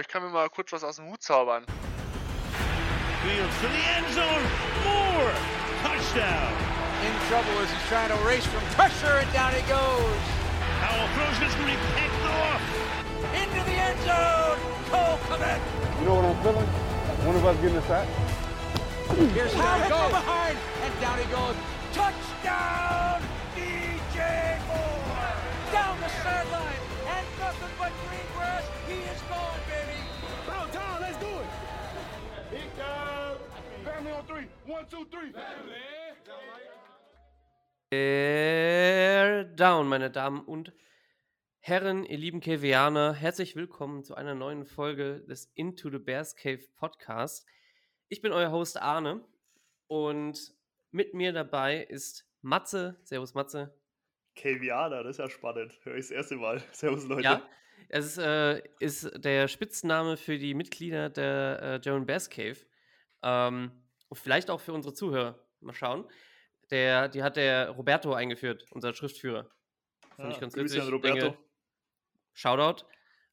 Ich kann mir mal kurz was aus dem Hut zaubern. Fields for the end zone. Moore. Touchdown. In trouble as he's trying to race from pressure, and down he goes. Howell throws this going to be picked off. Into the end zone. Cole Komet. You know what I'm feeling? One of us getting a sack. Here's Howell from behind, and down he goes. Touchdown, DJ Moore. Down the sideline, and nothing but green. He is gone, baby. Down, down, let's do it. Big time. Family on three. One, two, three. Family. Air down, meine Damen und Herren, ihr lieben Cavianer, herzlich willkommen zu einer neuen Folge des Into the Bears Cave Podcast. Ich bin euer Host Arne und mit mir dabei ist Matze. Servus Matze. Kevianer, das ist ja spannend. Hör ich das erste Mal. Servus Leute. Ja, es ist, äh, ist der Spitzname für die Mitglieder der äh, German Bears Cave. Ähm, und vielleicht auch für unsere Zuhörer. Mal schauen. Der, die hat der Roberto eingeführt, unser Schriftführer. Fand Ah, ich ganz witzig. an Roberto. Denke, Shoutout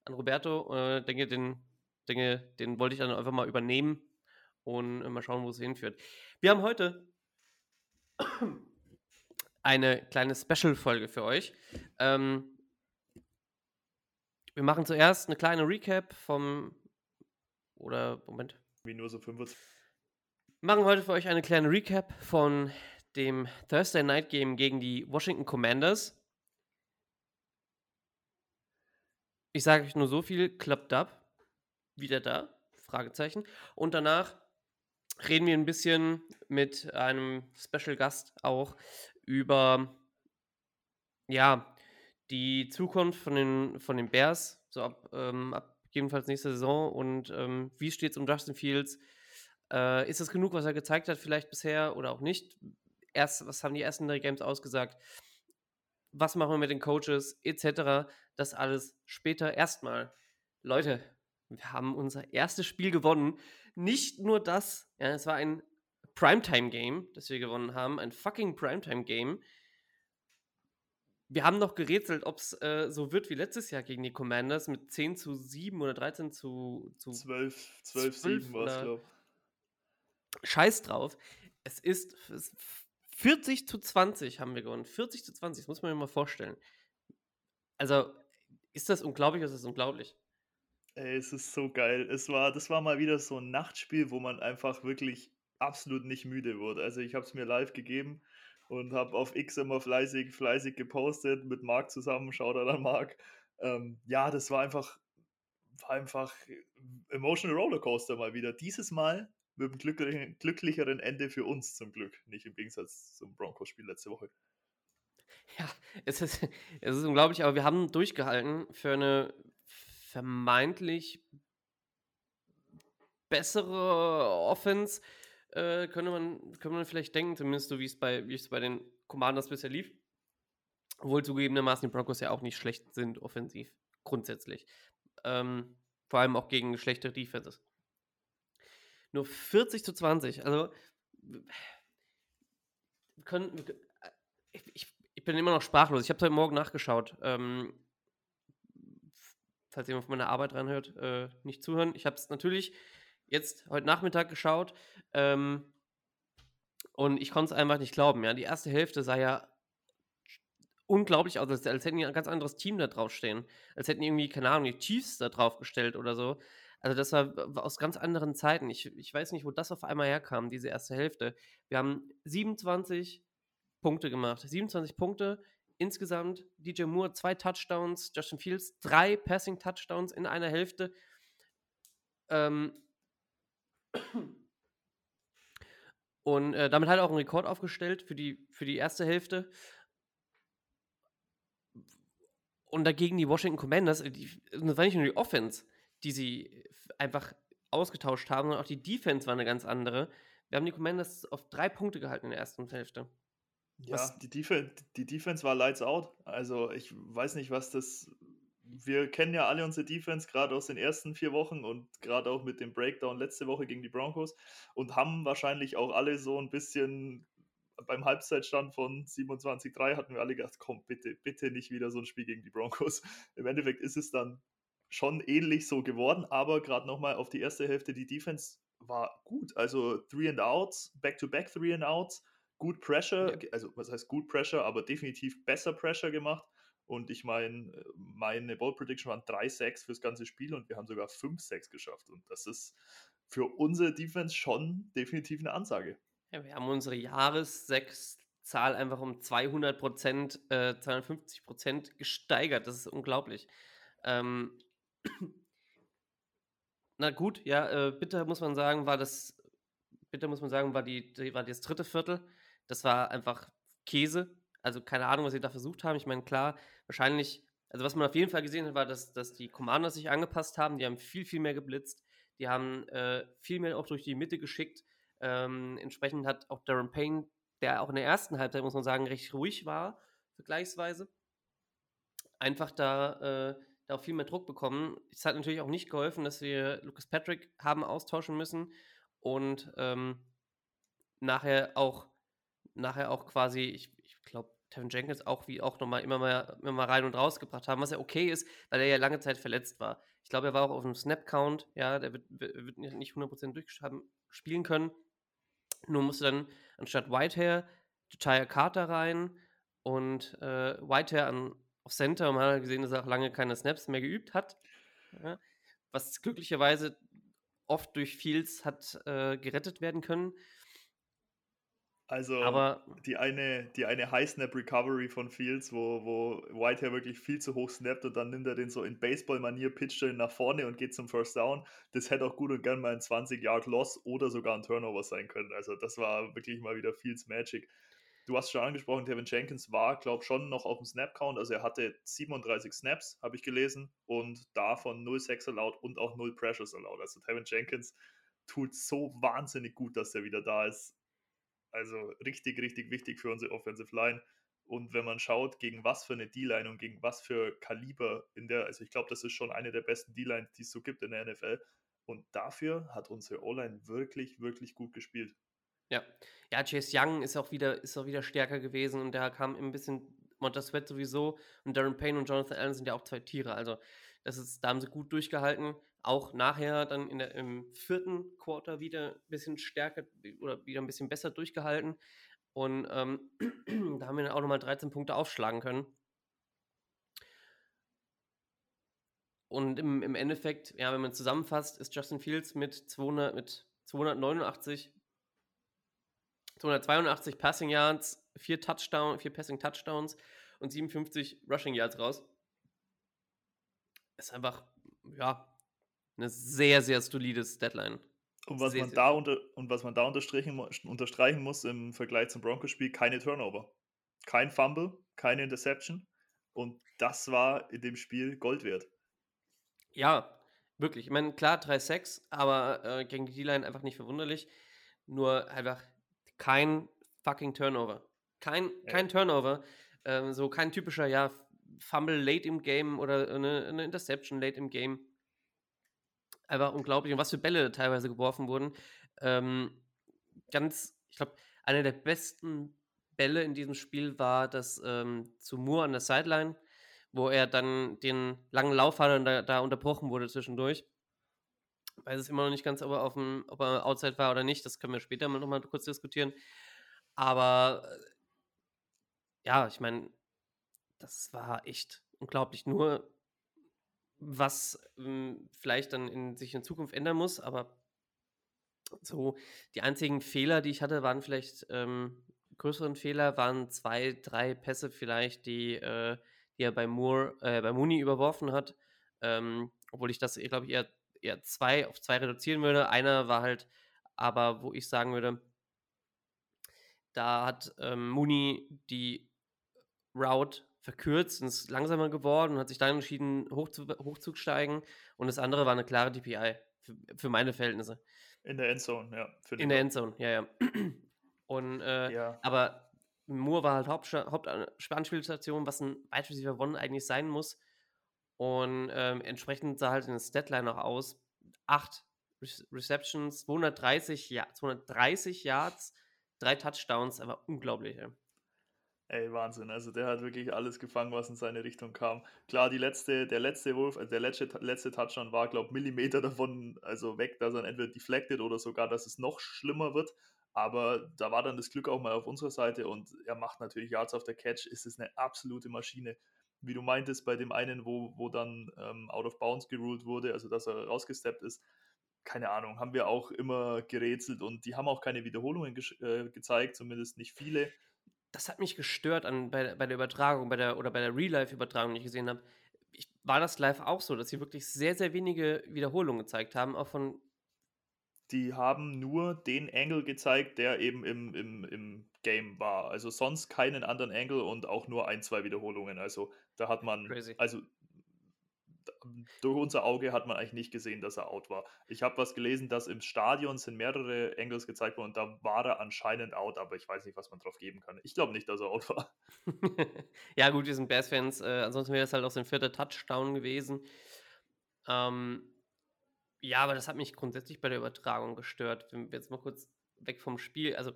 an Roberto. Äh, denke, den, denke, den wollte ich dann einfach mal übernehmen und äh, mal schauen, wo es hinführt. Wir haben heute eine kleine Special-Folge für euch. Ähm, wir machen zuerst eine kleine Recap vom. Oder, Moment. Wie nur so 25. machen heute für euch eine kleine Recap von dem Thursday Night Game gegen die Washington Commanders. Ich sage euch nur so viel, klappt ab. Wieder da? Fragezeichen. Und danach reden wir ein bisschen mit einem Special Gast auch über ja, die Zukunft von den, von den Bears, so ab, ähm, ab jedenfalls nächste Saison und ähm, wie steht es um Justin Fields? Äh, ist das genug, was er gezeigt hat, vielleicht bisher oder auch nicht? Erst, was haben die ersten drei Games ausgesagt? Was machen wir mit den Coaches, etc. Das alles später erstmal. Leute, wir haben unser erstes Spiel gewonnen. Nicht nur das, ja, es war ein Primetime-Game, das wir gewonnen haben, ein fucking Primetime-Game. Wir haben noch gerätselt, ob es äh, so wird wie letztes Jahr gegen die Commanders mit 10 zu 7 oder 13 zu, zu 12, 12, 12 7 war es, glaube Scheiß drauf. Es ist es- 40 zu 20 haben wir gewonnen. 40 zu 20, das muss man sich mal vorstellen. Also, ist das unglaublich oder ist das unglaublich? Ey, es ist so geil. Es war, das war mal wieder so ein Nachtspiel, wo man einfach wirklich absolut nicht müde wurde. Also ich habe es mir live gegeben und habe auf X immer fleißig, fleißig gepostet mit Marc zusammen. Shoutout an Marc. Ähm, ja, das war einfach, war einfach emotional Rollercoaster mal wieder. Dieses Mal mit einem glücklichen, glücklicheren Ende für uns zum Glück. Nicht im Gegensatz zum Broncos-Spiel letzte Woche. Ja, es ist, es ist unglaublich, aber wir haben durchgehalten für eine vermeintlich bessere Offense. Äh, könnte, man, könnte man vielleicht denken, zumindest so wie es bei, es bei den Commanders bisher lief. Obwohl zugegebenermaßen die Broncos ja auch nicht schlecht sind, offensiv, grundsätzlich. Ähm, vor allem auch gegen schlechte Defenses. Nur 40 zu 20, also wir können, wir ich, ich, ich bin immer noch sprachlos. Ich habe heute Morgen nachgeschaut. Ähm, falls jemand von meiner Arbeit reinhört, äh, nicht zuhören. Ich habe es natürlich jetzt heute Nachmittag geschaut ähm, und ich konnte es einfach nicht glauben. Ja, die erste Hälfte sah ja unglaublich aus, als, als hätten die ein ganz anderes Team da drauf stehen. Als hätten irgendwie, keine Ahnung, die Chiefs da drauf gestellt oder so. Also das war, aus ganz anderen Zeiten. Ich, ich weiß nicht, wo das auf einmal herkam, diese erste Hälfte. Wir haben 27 Punkte gemacht. 27 Punkte insgesamt. DJ Moore zwei Touchdowns, Justin Fields drei Passing Touchdowns in einer Hälfte. Ähm und äh, damit hat er auch einen Rekord aufgestellt für die, für die erste Hälfte. Und dagegen die Washington Commanders, äh, die, das war nicht nur die Offense, die sie einfach ausgetauscht haben, sondern auch die Defense war eine ganz andere. Wir haben die Commanders auf drei Punkte gehalten in der ersten Hälfte. Ja, Was- die, Defe die Defense war lights out. Also ich weiß nicht, was das. Wir kennen ja alle unsere Defense, gerade aus den ersten vier Wochen und gerade auch mit dem Breakdown letzte Woche gegen die Broncos und haben wahrscheinlich auch alle so ein bisschen beim Halbzeitstand von 27-3 hatten wir alle gedacht, komm, bitte, bitte nicht wieder so ein Spiel gegen die Broncos. Im Endeffekt ist es dann schon ähnlich so geworden, aber gerade nochmal auf die erste Hälfte, die Defense war gut. Also Three and Outs, Back-to-Back Three and Outs, gut Pressure, Ja. also was heißt gut Pressure, aber definitiv besser Pressure gemacht. Und ich meine, meine Ball Prediction waren 3-6 fürs ganze Spiel und wir haben sogar 5-6 geschafft. Und das ist für unsere Defense schon definitiv eine Ansage. Ja, wir haben unsere Jahressechs-Zahl einfach um 200 Prozent, äh, 250 Prozent gesteigert. Das ist unglaublich. Ähm, na gut, ja, äh, bitter muss man sagen, war das, bitter muss man sagen, war die, die war das dritte Viertel. Das war einfach Käse. Also keine Ahnung, was sie da versucht haben. Ich meine, klar, wahrscheinlich, also was man auf jeden Fall gesehen hat, war, dass, dass die Commanders sich angepasst haben. Die haben viel, viel mehr geblitzt. Die haben äh, viel mehr auch durch die Mitte geschickt. Ähm, entsprechend hat auch Darren Payne, der auch in der ersten Halbzeit, muss man sagen, recht ruhig war, vergleichsweise, einfach da, äh, da auch viel mehr Druck bekommen. Es hat natürlich auch nicht geholfen, dass wir Lucas Patrick haben austauschen müssen und ähm, nachher auch nachher auch quasi, ich, ich glaube, Tevin Jenkins auch wie auch nochmal immer mal, immer mal rein und rausgebracht haben, was ja okay ist, weil er ja lange Zeit verletzt war. Ich glaube, er war auch auf einem Snap-Count, ja, der wird, wird nicht 100% durchhaben spielen können. Nur musste dann anstatt Whitehair Josiah Carter rein und äh, Whitehair an, auf Center und man hat gesehen, dass er auch lange keine Snaps mehr geübt hat. Ja, was glücklicherweise oft durch Fields hat äh, gerettet werden können. Also Aber die eine, die eine High Snap Recovery von Fields, wo, wo Whitehair wirklich viel zu hoch snappt und dann nimmt er den so in Baseball-Manier, pitcht er ihn nach vorne und geht zum First Down. Das hätte auch gut und gern mal ein 20-Yard-Loss oder sogar ein Turnover sein können. Also das war wirklich mal wieder Fields Magic. Du hast schon angesprochen, Tevin Jenkins war, glaube ich, schon noch auf dem Snap-Count. Also er hatte 37 Snaps, habe ich gelesen, und davon 0 Sacks allowed und auch 0 Pressures allowed. Also Tevin Jenkins tut so wahnsinnig gut, dass er wieder da ist. Also richtig, richtig wichtig für unsere Offensive Line. Und wenn man schaut, gegen was für eine D-Line und gegen was für Kaliber in der, also ich glaube, das ist schon eine der besten D-Lines, die es so gibt in der NFL. Und dafür hat unsere O-Line wirklich, wirklich gut gespielt. Ja. Ja, Chase Young ist auch wieder, ist auch wieder stärker gewesen und da kam ein bisschen Montez Sweat sowieso und Darren Payne und Jonathan Allen sind ja auch zwei Tiere. Also, das ist, da haben sie gut durchgehalten. Auch nachher dann in der, im vierten Quarter wieder ein bisschen stärker oder wieder ein bisschen besser durchgehalten. Und ähm, da haben wir dann auch nochmal 13 Punkte aufschlagen können. Und im, im Endeffekt, ja, wenn man zusammenfasst, ist Justin Fields mit 200, mit 289 282 Passing Yards, 4 Touchdown, 4 Passing Touchdowns und 57 Rushing Yards raus. Ist einfach, ja, eine sehr, sehr solides Deadline. Und was, Sehr, man sehr da unter, und was man da unterstreichen, unterstreichen muss im Vergleich zum Broncos-Spiel, keine Turnover. Kein Fumble, keine Interception. Und das war in dem Spiel Gold wert. Ja, wirklich. Ich meine, klar, 3-6, aber äh, gegen die D-Line einfach nicht verwunderlich. Nur einfach kein fucking Turnover. Kein, Ja. kein Turnover. Ähm, so kein typischer, ja, Fumble late im Game oder eine, eine Interception late im Game. Einfach unglaublich. Und was für Bälle teilweise geworfen wurden. Ähm, ganz, ich glaube, einer der besten Bälle in diesem Spiel war das ähm, zu Moore an der Sideline, wo er dann den langen Lauf hatte und da, da unterbrochen wurde zwischendurch. Weiß es immer noch nicht ganz, ob er, auf dem, ob er outside war oder nicht. Das können wir später mal nochmal kurz diskutieren. Aber äh, ja, ich meine, das war echt unglaublich. Nur was ähm, vielleicht dann in, sich in Zukunft ändern muss, aber so die einzigen Fehler, die ich hatte, waren vielleicht ähm, größeren Fehler, waren zwei, drei Pässe vielleicht, die, äh, die er bei Moore, äh, bei Mooney überworfen hat. Ähm, obwohl ich das, glaube ich, eher, eher zwei auf zwei reduzieren würde. Einer war halt, aber wo ich sagen würde, da hat ähm, Mooney die Route verkürzt und ist langsamer geworden und hat sich dann entschieden, hoch zu, hochzusteigen. Und das andere war eine klare DPI für, für meine Verhältnisse. In der Endzone, ja. In der Endzone, ja, ja. Und, äh, Ja. aber Moore war halt Hauptanspielstation, was ein Wide Receiver One eigentlich sein muss. Und ähm, entsprechend sah halt in der Statline auch aus. Acht Re Receptions, 230, ja, 230 Yards, drei Touchdowns, aber unglaublich. Ey. Ey, Wahnsinn. Also der hat wirklich alles gefangen, was in seine Richtung kam. Klar, die letzte, der letzte Wurf, also der letzte, letzte Touchdown war, glaube ich, Millimeter davon, also weg, dass er entweder deflected oder sogar, dass es noch schlimmer wird. Aber da war dann das Glück auch mal auf unserer Seite und er macht natürlich Yards auf der Catch. Ist es eine absolute Maschine. Wie du meintest, bei dem einen, wo, wo dann ähm, out of bounds geruled wurde, also dass er rausgesteppt ist, keine Ahnung, haben wir auch immer gerätselt und die haben auch keine Wiederholungen ge äh, gezeigt, zumindest nicht viele das hat mich gestört an, bei, bei der Übertragung, bei der, oder bei der Real-Life-Übertragung, die ich gesehen habe. Ich, war das live auch so, dass sie wirklich sehr, sehr wenige Wiederholungen gezeigt haben, auch von. Die haben nur den Angle gezeigt, der eben im, im, im Game war. Also sonst keinen anderen Angle und auch nur ein, zwei Wiederholungen. Also da hat man, Crazy. also durch unser Auge hat man eigentlich nicht gesehen, dass er out war. Ich habe was gelesen, dass im Stadion sind mehrere Angles gezeigt worden und da war er anscheinend out, aber ich weiß nicht, was man drauf geben kann. Ich glaube nicht, dass er out war. ja, gut, wir sind Bears-Fans. Äh, ansonsten wäre das halt auch sein vierter Touchdown gewesen. Ähm, ja, aber das hat mich grundsätzlich bei der Übertragung gestört. Wenn wir jetzt mal kurz weg vom Spiel, also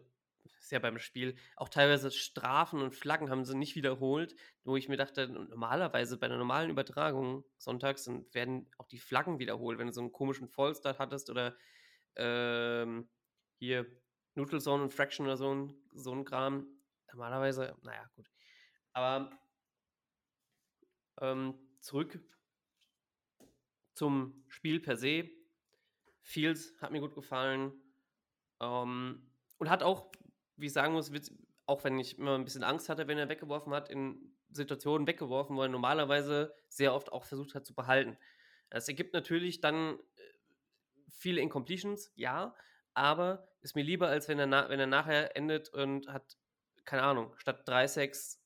ist ja beim Spiel, auch teilweise Strafen und Flaggen haben sie nicht wiederholt, wo ich mir dachte, normalerweise bei einer normalen Übertragung sonntags werden auch die Flaggen wiederholt, wenn du so einen komischen Fallstart hattest oder ähm, hier Neutral und Fraction oder so ein, so ein Kram. Normalerweise, naja, gut. Aber ähm, zurück zum Spiel per se. Fields hat mir gut gefallen. Ähm, und hat auch wie ich sagen muss, auch wenn ich immer ein bisschen Angst hatte, wenn er weggeworfen hat, in Situationen weggeworfen, wo er normalerweise sehr oft auch versucht hat zu behalten. Das ergibt natürlich dann äh, viele Incompletions, ja, aber ist mir lieber, als wenn er, wenn er nachher endet und hat, keine Ahnung, statt 3, 6,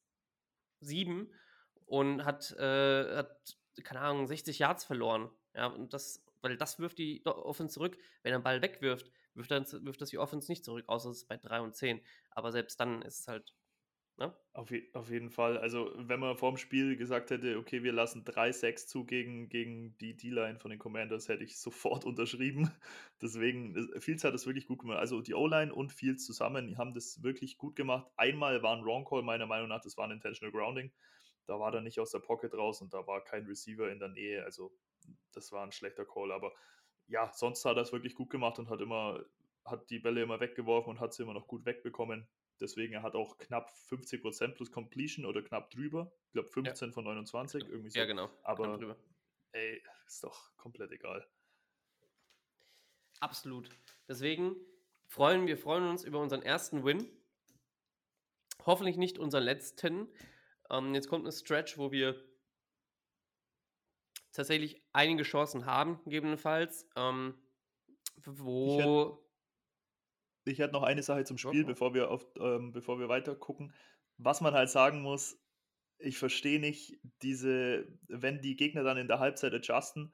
7 und hat, äh, hat, keine Ahnung, 60 Yards verloren. Ja, und das, weil das wirft die Offense zurück. Wenn er einen Ball wegwirft, wirft, dann, wirft das die Offense nicht zurück, außer es ist bei 3 und 10. Aber selbst dann ist es halt. Ne? Auf, je, auf jeden Fall. Also, wenn man vor dem Spiel gesagt hätte, okay, wir lassen 3-6 zu gegen, gegen die D-Line von den Commanders, hätte ich sofort unterschrieben. Deswegen, Fields hat das wirklich gut gemacht. Also, die O-Line und Fields zusammen haben das wirklich gut gemacht. Einmal war ein Wrong Call, meiner Meinung nach, das war ein Intentional Grounding. Da war er nicht aus der Pocket raus und da war kein Receiver in der Nähe. Also, das war ein schlechter Call, aber ja, sonst hat er es wirklich gut gemacht und hat immer, hat die Bälle immer weggeworfen und hat sie immer noch gut wegbekommen. Deswegen er hat auch knapp 50% plus Completion oder knapp drüber. Ich glaube 15 ja. von 29, irgendwie so. Ja, genau. Aber ey, ist doch komplett egal. Absolut. Deswegen freuen wir freuen uns über unseren ersten Win. Hoffentlich nicht unseren letzten. Ähm, jetzt kommt ein Stretch, wo wir tatsächlich einige Chancen haben, gegebenenfalls. Ähm, wo. Ich hätte noch eine Sache zum Spiel, okay. bevor wir auf, ähm, bevor wir weiter gucken. Was man halt sagen muss, ich verstehe nicht diese, wenn die Gegner dann in der Halbzeit adjusten,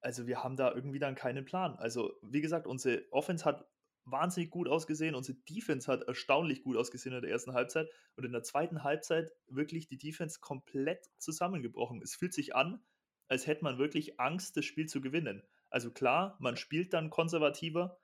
also wir haben da irgendwie dann keinen Plan. Also, wie gesagt, unsere Offense hat wahnsinnig gut ausgesehen, unsere Defense hat erstaunlich gut ausgesehen in der ersten Halbzeit und in der zweiten Halbzeit wirklich die Defense komplett zusammengebrochen. Es fühlt sich an, als hätte man wirklich Angst, das Spiel zu gewinnen. Also klar, man spielt dann konservativer,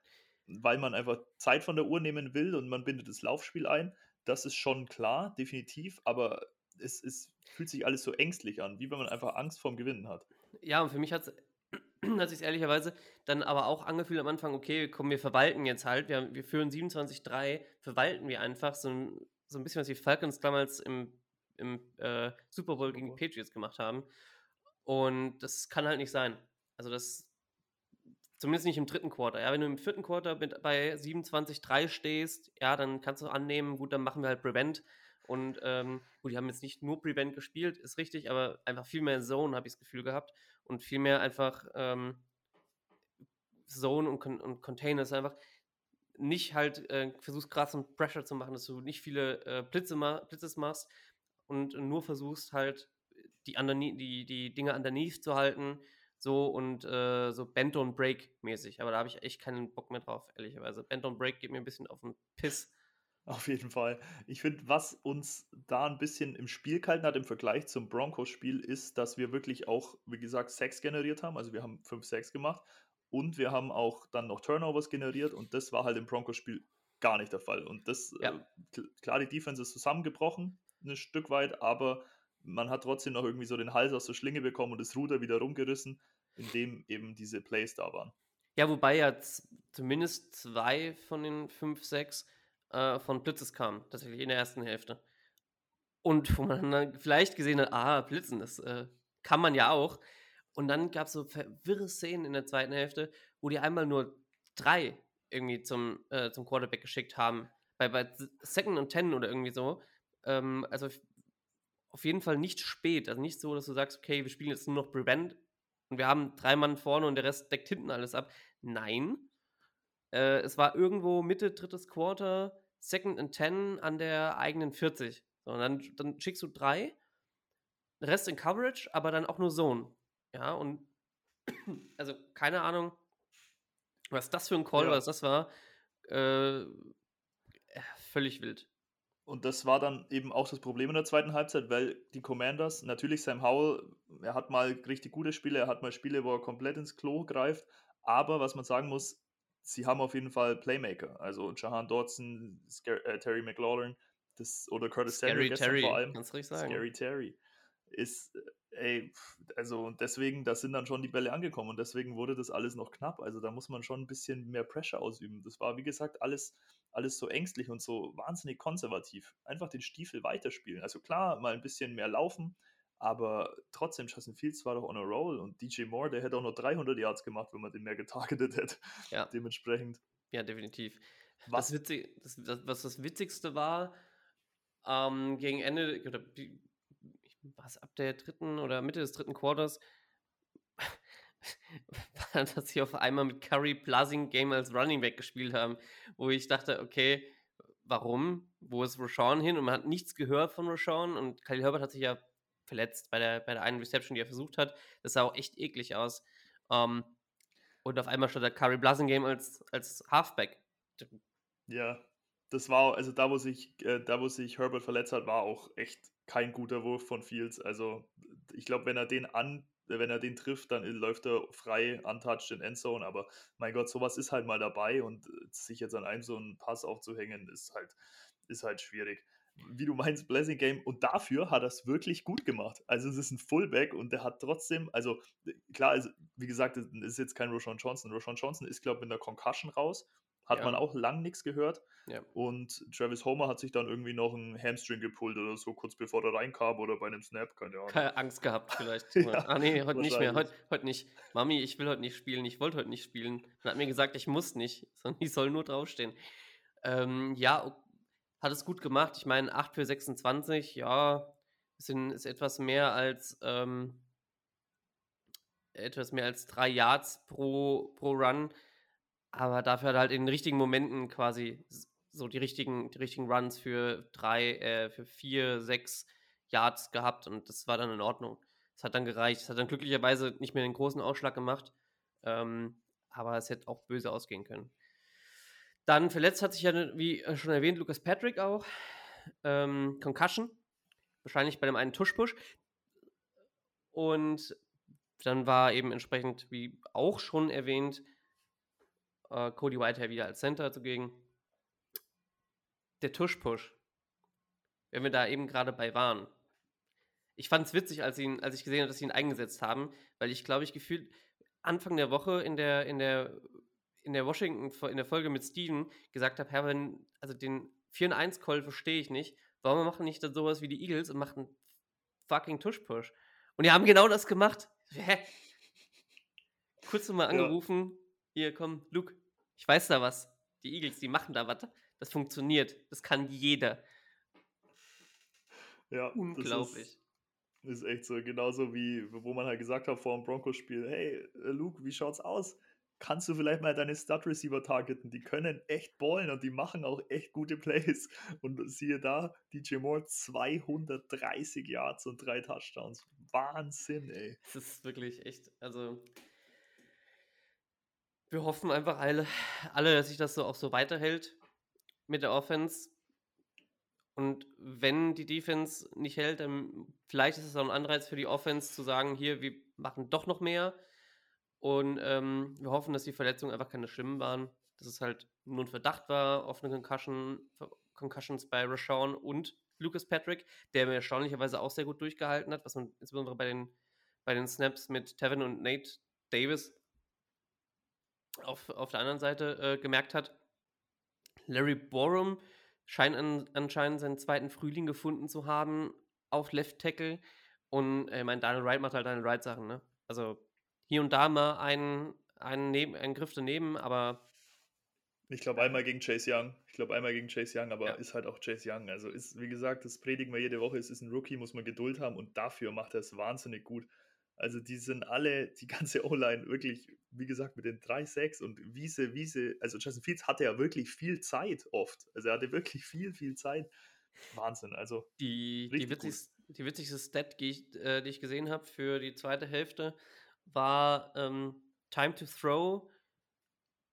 weil man einfach Zeit von der Uhr nehmen will und man bindet das Laufspiel ein. Das ist schon klar, definitiv, aber es, es fühlt sich alles so ängstlich an, wie wenn man einfach Angst vorm Gewinnen hat. Ja, und für mich hat es sich ehrlicherweise dann aber auch angefühlt am Anfang, okay, komm, wir verwalten jetzt halt, wir, wir führen 27-3, verwalten wir einfach so ein, so ein bisschen, was die Falcons damals im, im äh, Super Bowl gegen die Patriots gemacht haben. Und das kann halt nicht sein. Also das, zumindest nicht im dritten Quarter. Ja, wenn du im vierten Quarter mit, bei 27-3 stehst, ja, dann kannst du annehmen, gut, dann machen wir halt Prevent. Und ähm, gut, die haben jetzt nicht nur Prevent gespielt, ist richtig, aber einfach viel mehr Zone, habe ich das Gefühl gehabt. Und viel mehr einfach ähm, Zone und, und Containers einfach nicht halt äh, versuchst krass und Pressure zu machen, dass du nicht viele äh, Blitze ma Blitzes machst und nur versuchst halt die, underneath, die, die Dinge underneath zu halten, so und äh, so Bend und Break mäßig. Aber da habe ich echt keinen Bock mehr drauf, ehrlicherweise. Bend und Break geht mir ein bisschen auf den Piss. Auf jeden Fall. Ich finde, was uns da ein bisschen im Spiel gehalten hat im Vergleich zum Broncos-Spiel, ist, dass wir wirklich auch, wie gesagt, Sex generiert haben. Also wir haben 5 Sex gemacht und wir haben auch dann noch Turnovers generiert und das war halt im Broncos-Spiel gar nicht der Fall. Und das, ja. äh, klar, die Defense ist zusammengebrochen, ein Stück weit, aber man hat trotzdem noch irgendwie so den Hals aus der Schlinge bekommen und das Ruder wieder rumgerissen, indem eben diese Plays da waren. Ja, wobei ja zumindest zwei von den fünf, sechs äh, von Blitzes kamen, tatsächlich in der ersten Hälfte. Und wo man dann vielleicht gesehen hat, ah, Blitzen, das äh, kann man ja auch. Und dann gab es so verwirre Szenen in der zweiten Hälfte, wo die einmal nur drei irgendwie zum, äh, zum Quarterback geschickt haben. Bei, bei Second und Ten oder irgendwie so. Ähm, also auf jeden Fall nicht spät. Also nicht so, dass du sagst, okay, wir spielen jetzt nur noch Prevent und wir haben drei Mann vorne und der Rest deckt hinten alles ab. Nein. Äh, es war irgendwo Mitte, drittes Quarter, Second and Ten an der eigenen 40. So, und dann, dann schickst du drei, Rest in Coverage, aber dann auch nur Zone. Ja, und also keine Ahnung, was das für ein Call, ja. was das war. Äh, völlig wild. Und das war dann eben auch das Problem in der zweiten Halbzeit, weil die Commanders, natürlich Sam Howell, er hat mal richtig gute Spiele, er hat mal Spiele, wo er komplett ins Klo greift, aber was man sagen muss, sie haben auf jeden Fall Playmaker. Also Jahan Dodson, Scar äh, Terry McLaurin das, oder Curtis Scary Samuel Terry, vor allem. Kannst du sagen. Scary Terry. Ist, äh, ey, also deswegen, da sind dann schon die Bälle angekommen und deswegen wurde das alles noch knapp. Also da muss man schon ein bisschen mehr Pressure ausüben. Das war, wie gesagt, alles alles so ängstlich und so wahnsinnig konservativ. Einfach den Stiefel weiterspielen. Also klar, mal ein bisschen mehr laufen, aber trotzdem, Justin Fields war doch on a roll und DJ Moore, der hätte auch noch 300 Yards gemacht, wenn man den mehr getargetet hätte. Ja. Dementsprechend. Ja, definitiv. Was das, Witzig, das, das, was das Witzigste war, ähm, gegen Ende, oder was ab der dritten oder Mitte des dritten Quarters, dass sie auf einmal mit Curry Blazing Game als Running Back gespielt haben, wo ich dachte, okay, warum? Wo ist Rashawn hin? Und man hat nichts gehört von Rashawn und Khalil Herbert hat sich ja verletzt bei der, bei der einen Reception, die er versucht hat. Das sah auch echt eklig aus. Um, ähm, und auf einmal stand der Curry Blazing Game als, als Halfback. Ja, das war, also da, wo sich, äh, da, wo sich Herbert verletzt hat, war auch echt kein guter Wurf von Fields. Also ich glaube, wenn er den an wenn er den trifft, dann läuft er frei, untouched in Endzone. Aber mein Gott, sowas ist halt mal dabei und äh, sich jetzt an einem so einen Pass aufzuhängen, ist halt, ist halt schwierig. Wie du meinst, Blessing Game. Und dafür hat er es wirklich gut gemacht. Also, es ist ein Fullback und der hat trotzdem, also klar, also, wie gesagt, es ist jetzt kein Roshan Johnson. Roshan Johnson ist, glaube ich, mit einer Concussion raus hat ja. man auch lang nichts gehört. Ja. Und Travis Homer hat sich dann irgendwie noch einen Hamstring gepult oder so, kurz bevor er reinkam oder bei einem Snap, keine Ahnung. Keine Angst gehabt vielleicht. ja, ah nee, heute nicht mehr. Heute, heute nicht. Mami, ich will heute nicht spielen, ich wollte heute nicht spielen. Und hat mir gesagt, ich muss nicht, sondern ich soll nur draufstehen. Ähm, ja, hat es gut gemacht. Ich meine, 8 für 26, ja, sind, ist etwas mehr als ähm, etwas mehr als drei Yards pro, pro Run. Aber dafür hat er halt in den richtigen Momenten quasi so die richtigen, die richtigen Runs für drei, äh, für vier, sechs Yards gehabt und das war dann in Ordnung. Das hat dann gereicht. Es hat dann glücklicherweise nicht mehr den großen Ausschlag gemacht, ähm, aber es hätte auch böse ausgehen können. Dann verletzt hat sich ja, wie schon erwähnt, Lucas Patrick auch. Ähm, Concussion. Wahrscheinlich bei dem einen Tuschpush. Und dann war eben entsprechend, wie auch schon erwähnt, äh, Cody Whitehair wieder als Center zugegen. Der Tush-Push, wenn wir da eben gerade bei waren. Ich fand es witzig, als, ihn, als ich gesehen habe, dass sie ihn eingesetzt haben, weil ich glaube, ich gefühlt Anfang der Woche in der, in der, in der Washington, in der Folge mit Steven gesagt habe, Herr, wenn, also den 4-1-Call verstehe ich nicht. Warum machen nicht dann sowas wie die Eagles und machen fucking Tush-Push? Und die haben genau das gemacht. Hä? Kurz nochmal angerufen, ja. hier, komm, Luke, ich weiß da was. Die Eagles, die machen da was. Das funktioniert. Das kann jeder. Ja, unglaublich. Das ist, ist echt so, genauso wie, wo man halt gesagt hat vor dem Broncos-Spiel: Hey, äh, Luke, wie schaut's aus? Kannst du vielleicht mal deine Stud-Receiver targeten? Die können echt ballen und die machen auch echt gute Plays. Und siehe da, DJ Moore 230 Yards und drei Touchdowns. Wahnsinn, ey. Das ist wirklich echt, also wir hoffen einfach alle, alle, dass sich das so auch so weiterhält mit der Offense. Und wenn die Defense nicht hält, dann vielleicht ist es auch ein Anreiz für die Offense zu sagen, hier, wir machen doch noch mehr. Und ähm, wir hoffen, dass die Verletzungen einfach keine schlimmen waren. Dass es halt nur ein Verdacht war, offene Concussion, Concussions bei Rashawn und Lucas Patrick, der mir erstaunlicherweise auch sehr gut durchgehalten hat, was man insbesondere bei den, bei den Snaps mit Tevin und Nate Davis auf, auf der anderen Seite äh, gemerkt hat. Larry Borum scheint an, anscheinend seinen zweiten Frühling gefunden zu haben auf Left Tackle. Und äh, ich meine, Daniel Wright macht halt Daniel Wright Sachen, ne? Also hier und da mal einen, einen, neben, einen Griff daneben, aber. Ich glaube einmal gegen Chase Young. Ich glaube einmal gegen Chase Young, aber Ja. ist halt auch Chase Young. Also ist, wie gesagt, das predigen wir jede Woche. Es ist ein Rookie, muss man Geduld haben und dafür macht er es wahnsinnig gut. Also die sind alle, die ganze O-Line wirklich, wie gesagt, mit den 3-6 und Wiese, Wiese, also Justin Fields hatte ja wirklich viel Zeit oft. Also er hatte wirklich viel, viel Zeit. Wahnsinn. Also Die, die, witzigste, die witzigste Stat, die ich, äh, die ich gesehen habe für die zweite Hälfte, war ähm, Time to Throw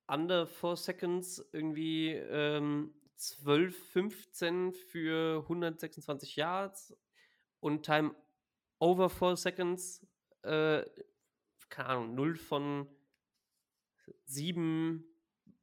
under 4 Seconds, irgendwie ähm, 12, 15 für 126 Yards und Time over 4 Seconds, äh, keine Ahnung, 0 von 7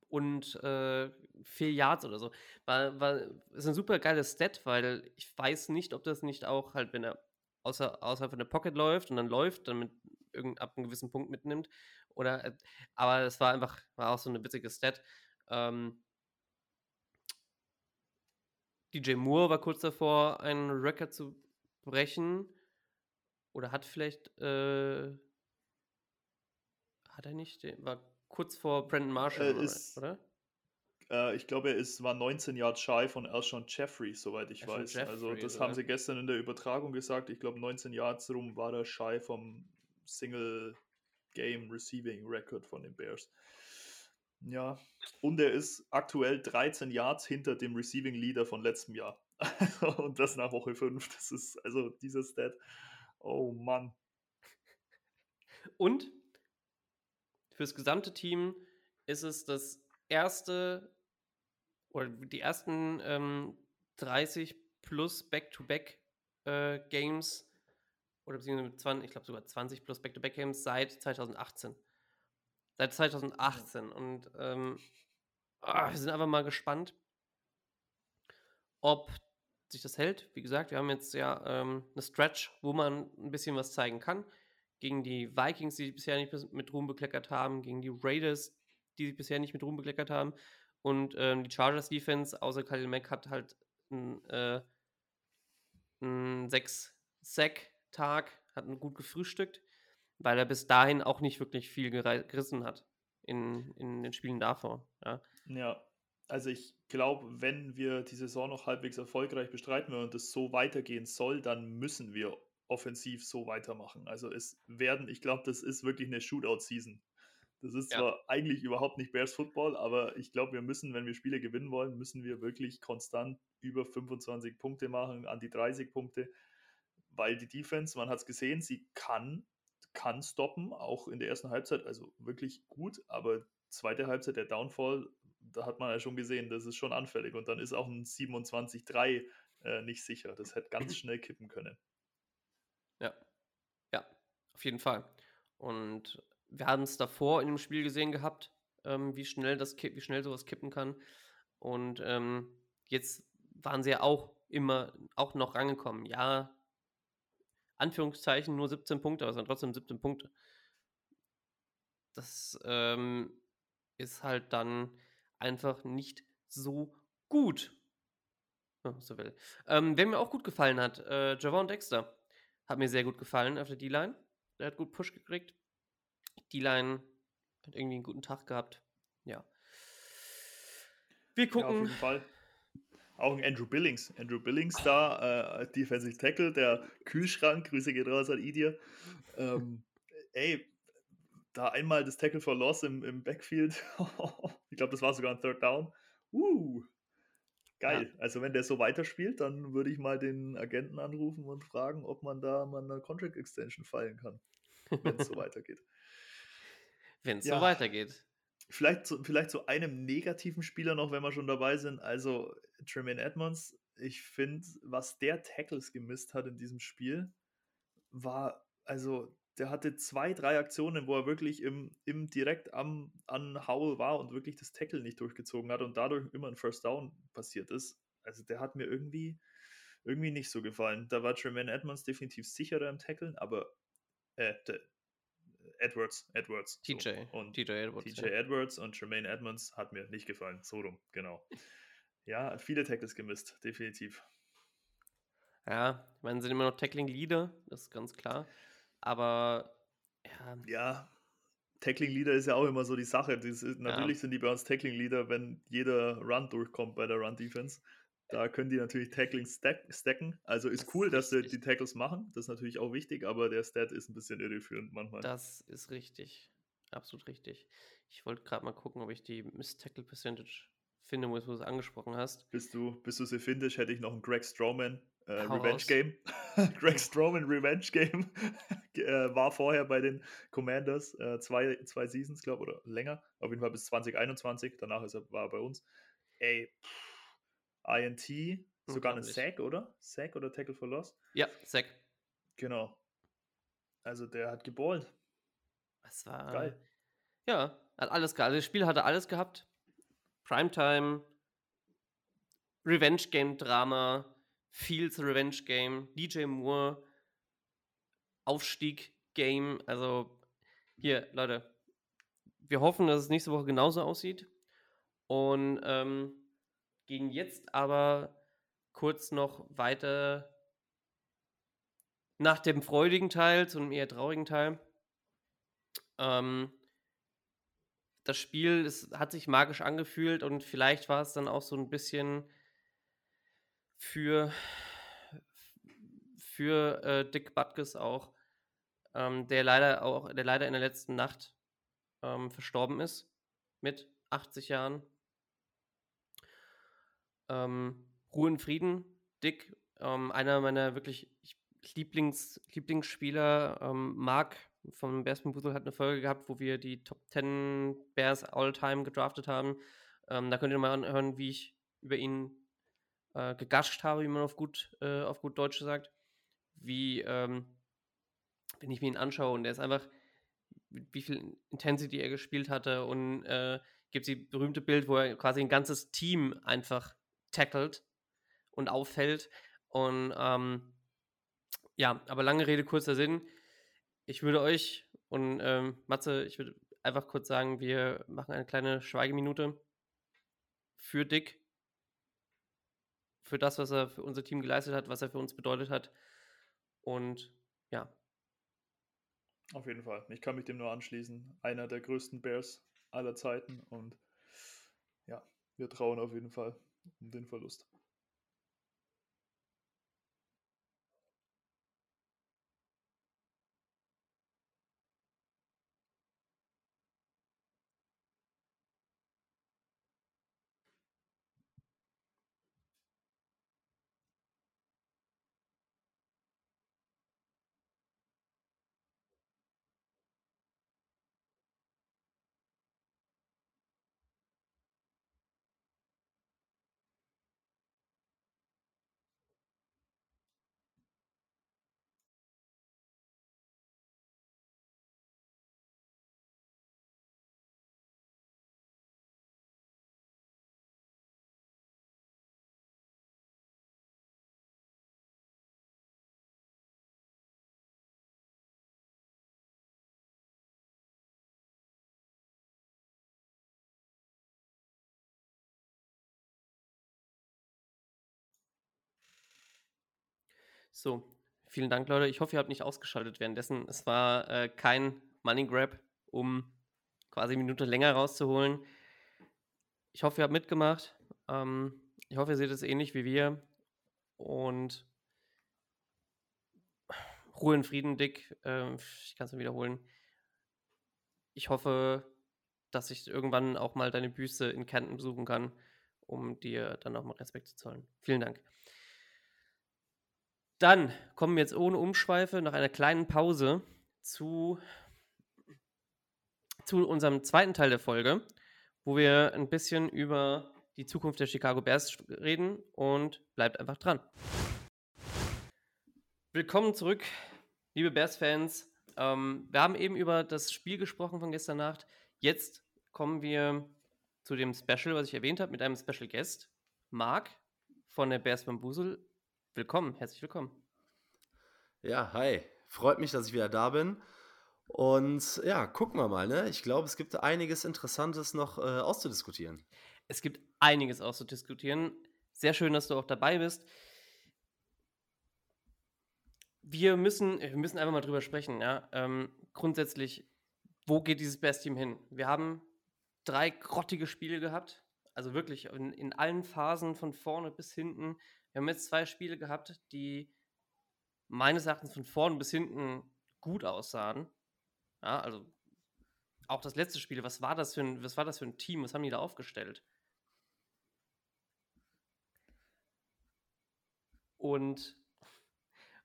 und äh, 4 Yards oder so. War, war, ist ein super geiles Stat, weil ich weiß nicht, ob das nicht auch halt, wenn er außer, außerhalb von der Pocket läuft und dann läuft, dann mit irgend, ab einem gewissen Punkt mitnimmt. Oder, äh, aber es war einfach, war auch so eine witzige Stat. Ähm, DJ Moore war kurz davor, einen Rekord zu brechen. Oder hat vielleicht, äh, hat er nicht, den- war kurz vor Brandon Marshall, Äh, oder- ist- oder? Äh, ich glaube, er ist, war 19 Yards shy von Alshon Jeffrey, soweit ich Alshon weiß. also Jeffrey das sogar. haben sie gestern in der Übertragung gesagt. Ich glaube, 19 Yards rum war er shy vom Single Game Receiving Record von den Bears. Ja, und er ist aktuell 13 Yards hinter dem Receiving Leader von letztem Jahr. und das nach Woche 5. Das ist also dieser Stat. Oh Mann. Und fürs gesamte Team ist es das erste oder die ersten ähm, 30 plus Back-to-Back äh, Games oder beziehungsweise 20, ich glaube sogar 20 plus Back-to-Back Games seit 2018. Seit 2018. Und ähm, ah, wir sind einfach mal gespannt, ob sich das hält. Wie gesagt, wir haben jetzt ja ähm, eine Stretch, wo man ein bisschen was zeigen kann. Gegen die Vikings, die sich bisher nicht mit Ruhm bekleckert haben, gegen die Raiders, die sich bisher nicht mit Ruhm bekleckert haben. Und ähm, die Chargers Defense, außer Khalil Mack, hat halt einen äh, einen 6-Sack-Tag, hat ihn gut gefrühstückt, weil er bis dahin auch nicht wirklich viel gerissen hat in, in den Spielen davor. Ja. Ja, also ich glaube, wenn wir die Saison noch halbwegs erfolgreich bestreiten wollen und es so weitergehen soll, dann müssen wir offensiv so weitermachen. Also es werden, ich glaube, das ist wirklich eine Shootout-Season. Das ist Ja. zwar eigentlich überhaupt nicht Bears Football, aber ich glaube, wir müssen, wenn wir Spiele gewinnen wollen, müssen wir wirklich konstant über 25 Punkte machen, an die 30 Punkte, weil die Defense, man hat es gesehen, sie kann, kann stoppen, auch in der ersten Halbzeit, also wirklich gut, aber zweite Halbzeit, der Downfall, da hat man ja schon gesehen, das ist schon anfällig und dann ist auch ein 27-3 äh, nicht sicher. Das hätte ganz schnell kippen können. Ja. Ja, auf jeden Fall. Und wir haben es davor in dem Spiel gesehen gehabt, ähm, wie schnell das wie schnell sowas kippen kann. Und ähm, jetzt waren sie ja auch immer auch noch rangekommen. Ja, Anführungszeichen nur 17 Punkte, aber es sind trotzdem 17 Punkte. Das ähm, ist halt dann einfach nicht so gut. wenn so will. Ähm, wer mir auch gut gefallen hat, äh, Javon Dexter. Hat mir sehr gut gefallen auf der D-Line. Der hat gut Push gekriegt. D-Line hat irgendwie einen guten Tag gehabt. Ja. Wir Ja, auf gucken. jeden Fall. Auch ein Andrew Billings. Andrew Billings da, äh, Defensive Tackle, der Kühlschrank, Grüße geht raus an Idir. Ähm, ey, da einmal das Tackle for Loss im, im Backfield. ich glaube, das war sogar ein Third Down. Uh, geil. Also wenn der so weiterspielt, dann würde ich mal den Agenten anrufen und fragen, ob man da mal eine Contract Extension fallen kann, wenn es so weitergeht. Wenn es Ja. so weitergeht. Vielleicht zu, vielleicht zu einem negativen Spieler noch, wenn wir schon dabei sind. Also Tremaine Edmonds, ich finde, was der Tackles gemisst hat in diesem Spiel, war, also der hatte zwei, drei Aktionen, wo er wirklich im, im direkt am an Howell war und wirklich das Tackle nicht durchgezogen hat und dadurch immer ein First Down passiert ist. Also der hat mir irgendwie, irgendwie nicht so gefallen. Da war Tremaine Edmonds definitiv sicherer im Tackeln, aber äh, der, Edwards, Edwards. TJ. So. Und TJ Edwards. TJ Edwards und Tremaine Edmonds hat mir nicht gefallen. So rum, genau. Ja, viele Tackles gemisst, definitiv. Ja, ich meine, sind immer noch Tackling-Leader, das ist ganz klar. Aber ja, Ja, Tackling Leader ist ja auch immer so die Sache. Das ist, natürlich sind die bei uns Tackling Leader, wenn jeder Run durchkommt bei der Run Defense. Da können die natürlich Tackling stack, stacken. Also ist Das cool, ist dass sie die Tackles machen. Das ist natürlich auch wichtig, aber der Stat ist ein bisschen irreführend manchmal. das ist richtig. Absolut richtig. Ich wollte gerade mal gucken, ob ich die Miss Tackle Percentage finde, wo du es angesprochen hast. Bis du, bis du findest, hätte ich noch ein Greg Strowman äh, Revenge. Game. Greg Strowman Revenge Game äh, war vorher bei den Commanders äh, zwei, zwei Seasons, glaube ich, oder länger. Auf jeden Fall bis 2021. Danach ist er, war er bei uns. Ey, pff, INT, sogar Unglaublich. Sack, oder? Sack oder Tackle for Loss? Ja, Zack. Genau. Also der hat geballt. Das war. Geil. Ja, hat alles gehabt. Also das Spiel hatte alles gehabt. Primetime, Revenge Game Drama, Fields Revenge Game, DJ Moore, Aufstieg Game. Also hier, Leute, wir hoffen, dass es nächste Woche genauso aussieht. Und ähm, gehen jetzt aber kurz noch weiter nach dem freudigen Teil zu einem eher traurigen Teil. Ähm, das Spiel es hat sich magisch angefühlt und vielleicht war es dann auch so ein bisschen für, für äh, Dick Butkus auch, ähm, der leider auch, der leider in der letzten Nacht ähm, verstorben ist mit 80 Jahren. Ähm, Ruhe in Frieden, Dick, ähm, einer meiner wirklich Lieblings, Lieblingsspieler, ähm, Mark vom Bears Buzzel hat eine Folge gehabt, wo wir die Top 10 Bears All-Time gedraftet haben. Ähm, da könnt ihr mal anhören, wie ich über ihn äh, gegascht habe, wie man auf gut, äh, auf gut Deutsch sagt. Wie, ähm, wenn ich mir ihn anschaue und er ist einfach, wie viel Intensity er gespielt hatte und äh, gibt die berühmte Bild, wo er quasi ein ganzes Team einfach tackelt und auffällt. Und ähm, ja, aber lange Rede, kurzer Sinn. Ich würde euch und ähm, Matze, ich würde einfach kurz sagen, wir machen eine kleine Schweigeminute für Dick, für das, was er für unser Team geleistet hat, was er für uns bedeutet hat. Und ja, Auf jeden Fall. Ich kann mich dem nur anschließen. Einer der größten Bears aller Zeiten und ja, wir trauen auf jeden Fall um den Verlust. So. Vielen Dank, Leute. Ich hoffe, ihr habt nicht ausgeschaltet währenddessen. Es war äh, kein Money Grab, um quasi eine Minute länger rauszuholen. Ich hoffe, ihr habt mitgemacht. Ähm, ich hoffe, ihr seht es ähnlich wie wir. Und Ruhe in Frieden, Dick. Ähm, ich kann es nur wiederholen. Ich hoffe, dass ich irgendwann auch mal deine Büste in Canton besuchen kann, um dir dann auch mal Respekt zu zollen. Vielen Dank. Dann kommen wir jetzt ohne Umschweife nach einer kleinen Pause zu, zu unserem zweiten Teil der Folge, wo wir ein bisschen über die Zukunft der Chicago Bears reden und bleibt einfach dran. Willkommen zurück, liebe Bears-Fans. Ähm, wir haben eben über das Spiel gesprochen von gestern Nacht. Jetzt kommen wir zu dem Special, was ich erwähnt habe, mit einem Special Guest, Marc von der Bears Bambusel willkommen, herzlich willkommen. Ja, hi. Freut mich, dass ich wieder da bin. Und ja, gucken wir mal, ne? Ich glaube, es gibt einiges Interessantes noch äh, auszudiskutieren. Es gibt einiges auszudiskutieren. Sehr schön, dass du auch dabei bist. Wir müssen, wir müssen einfach mal drüber sprechen, ja. Ähm, grundsätzlich, wo geht dieses Bears-Team hin? Wir haben drei grottige Spiele gehabt. Also wirklich in, in allen Phasen von vorne bis hinten. Wir haben jetzt zwei Spiele gehabt, die meines Erachtens von vorne bis hinten gut aussahen. Ja, also auch das letzte Spiel, was war das für ein, was war das für ein Team? Was haben die da aufgestellt? Und,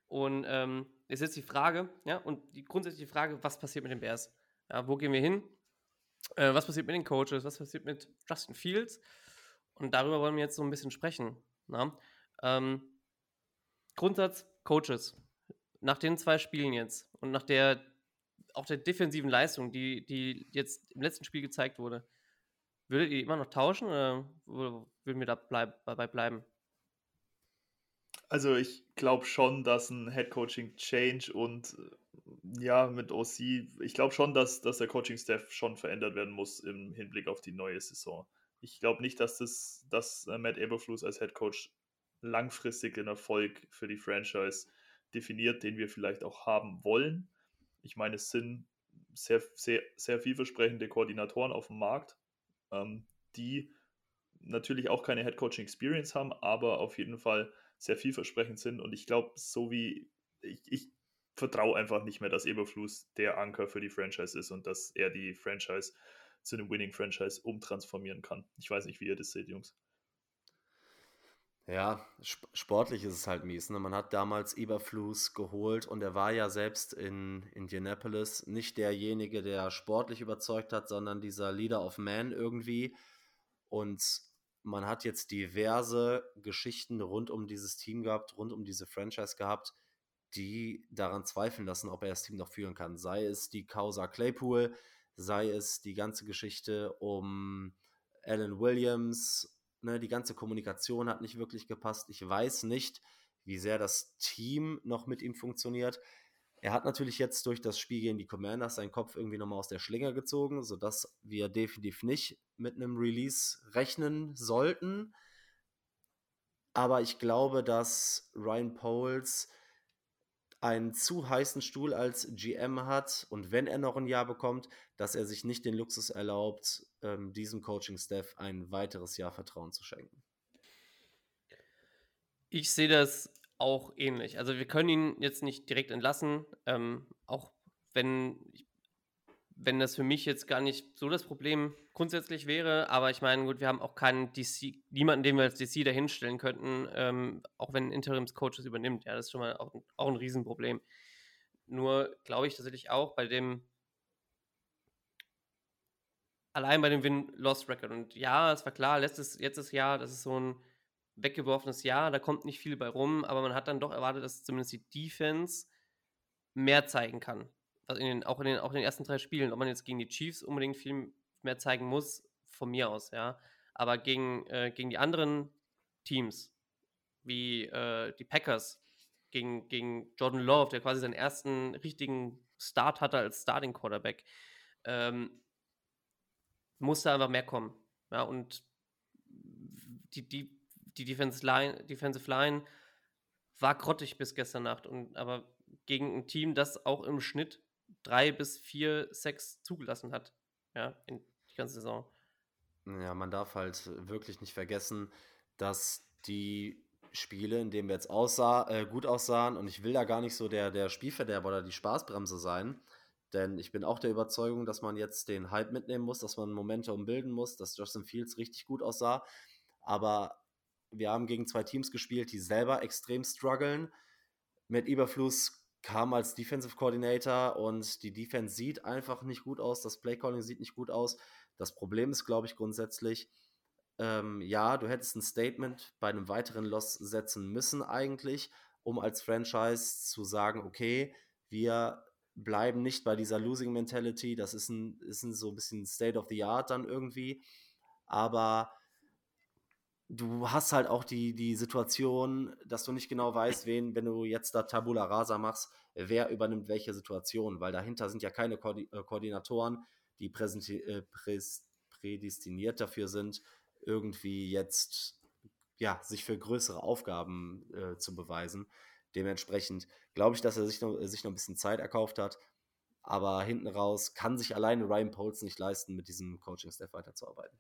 und ähm, ist jetzt die Frage, ja, und die grundsätzliche Frage, was passiert mit den Bears? Ja, wo gehen wir hin? Äh, was passiert mit den Coaches? Was passiert mit Justin Fields? Und darüber wollen wir jetzt so ein bisschen sprechen. Na? Ähm, Grundsatz Coaches. Nach den zwei Spielen jetzt und nach der auch der defensiven Leistung, die, die jetzt im letzten Spiel gezeigt wurde, würdet ihr immer noch tauschen oder würden wir dabei bleiben? Also ich glaube schon, dass ein Head-Coaching-Change und äh, ja, mit OC, ich glaube schon, dass, dass der Coaching-Staff schon verändert werden muss im Hinblick auf die neue Saison. Ich glaube nicht, dass das dass äh, Matt Eberflus als Head Coach langfristig den Erfolg für die Franchise definiert, den wir vielleicht auch haben wollen. Ich meine, es sind sehr, sehr, sehr vielversprechende Koordinatoren auf dem Markt, ähm, die natürlich auch keine Head Coaching Experience haben, aber auf jeden Fall sehr vielversprechend sind. Und ich glaube, so wie ich, ich vertraue einfach nicht mehr, dass Eberfluss der Anker für die Franchise ist und dass er die Franchise zu einem Winning Franchise umtransformieren kann. Ich weiß nicht, wie ihr das seht, Jungs. Ja, sportlich ist es halt mies. Ne? Man hat damals Eberflus geholt und er war ja selbst in Indianapolis nicht derjenige, der sportlich überzeugt hat, sondern dieser Leader of Man irgendwie. Und man hat jetzt diverse Geschichten rund um dieses Team gehabt, rund um diese Franchise gehabt, die daran zweifeln lassen, ob er das Team noch führen kann. Sei es die Causa Claypool, sei es die ganze Geschichte um Alan Williams Ne, die ganze Kommunikation hat nicht wirklich gepasst. Ich weiß nicht, wie sehr das Team noch mit ihm funktioniert. Er hat natürlich jetzt durch das Spiel gegen die Commanders seinen Kopf irgendwie nochmal aus der Schlinge gezogen, sodass wir definitiv nicht mit einem Release rechnen sollten. Aber ich glaube, dass Ryan Poles einen zu heißen Stuhl als GM hat und wenn er noch ein Jahr bekommt, dass er sich nicht den Luxus erlaubt, ähm, diesem Coaching-Staff ein weiteres Jahr Vertrauen zu schenken. Ich sehe das auch ähnlich. Also wir können ihn jetzt nicht direkt entlassen, ähm, auch wenn, wenn das für mich jetzt gar nicht so das Problem grundsätzlich wäre, aber ich meine, gut, wir haben auch keinen DC, niemanden, den wir als DC dahinstellen könnten, ähm, auch wenn Interims-Coaches übernimmt. Ja, das ist schon mal auch, auch ein Riesenproblem. Nur glaube ich tatsächlich auch bei dem, allein bei dem Win-Loss-Record. Und ja, es war klar, letztes, letztes Jahr, das ist so ein weggeworfenes Jahr, da kommt nicht viel bei rum, aber man hat dann doch erwartet, dass zumindest die Defense mehr zeigen kann. In den, auch, in den, auch in den ersten drei Spielen. Ob man jetzt gegen die Chiefs unbedingt viel mehr zeigen muss, von mir aus, ja. Aber gegen, äh, gegen die anderen Teams, wie äh, die Packers, gegen, gegen Jordan Love, der quasi seinen ersten richtigen Start hatte als Starting Quarterback, ähm, musste einfach mehr kommen. Ja, und die, die, die Defensive Line, Defensive Line war grottig bis gestern Nacht. Und, aber gegen ein Team, das auch im Schnitt drei bis vier Sacks zugelassen hat. Ja, in die ganze Saison. Ja, man darf halt wirklich nicht vergessen, dass die Spiele, in denen wir jetzt aussah, äh, gut aussahen, und ich will da gar nicht so der, der Spielverderber oder die Spaßbremse sein, denn ich bin auch der Überzeugung, dass man jetzt den Hype mitnehmen muss, dass man Momentum bilden muss, dass Justin Fields richtig gut aussah. Aber wir haben gegen zwei Teams gespielt, die selber extrem strugglen. Mit Überfluss kam als Defensive Coordinator und die Defense sieht einfach nicht gut aus, das Playcalling sieht nicht gut aus. Das Problem ist, glaube ich, grundsätzlich, ähm, ja, du hättest ein Statement bei einem weiteren Loss setzen müssen eigentlich, um als Franchise zu sagen, okay, wir bleiben nicht bei dieser Losing Mentality, das ist ein, ist ein so ein bisschen State of the Art dann irgendwie, aber du hast halt auch die, die Situation, dass du nicht genau weißt, wen, wenn du jetzt da Tabula Rasa machst, wer übernimmt welche Situation, weil dahinter sind ja keine Koordi äh, Koordinatoren, die äh, prädestiniert dafür sind, irgendwie jetzt ja, sich für größere Aufgaben äh, zu beweisen. Dementsprechend glaube ich, dass er sich noch, sich noch ein bisschen Zeit erkauft hat. Aber hinten raus kann sich alleine Ryan Poles nicht leisten, mit diesem Coaching-Staff weiterzuarbeiten.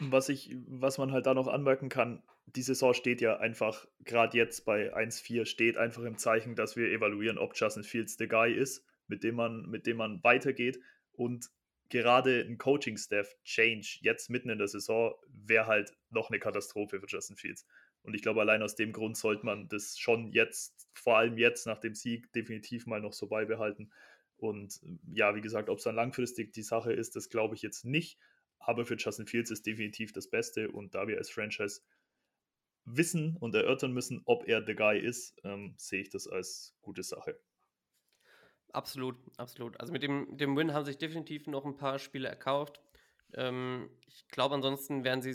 Was, ich, was man halt da noch anmerken kann, die Saison steht ja einfach, gerade jetzt bei 1-4, steht einfach im Zeichen, dass wir evaluieren, ob Justin Fields der Guy ist, mit dem man, mit dem man weitergeht. Und gerade ein Coaching-Staff-Change jetzt mitten in der Saison wäre halt noch eine Katastrophe für Justin Fields. Und ich glaube, allein aus dem Grund sollte man das schon jetzt, vor allem jetzt nach dem Sieg, definitiv mal noch so beibehalten. Und ja, wie gesagt, ob es dann langfristig die Sache ist, das glaube ich jetzt nicht. Aber für Justin Fields ist definitiv das Beste. Und da wir als Franchise wissen und erörtern müssen, ob er der Guy ist, ähm, sehe ich das als gute Sache. Absolut, absolut. Also mit dem, dem Win haben sich definitiv noch ein paar Spiele erkauft. Ähm, ich glaube, ansonsten wären sie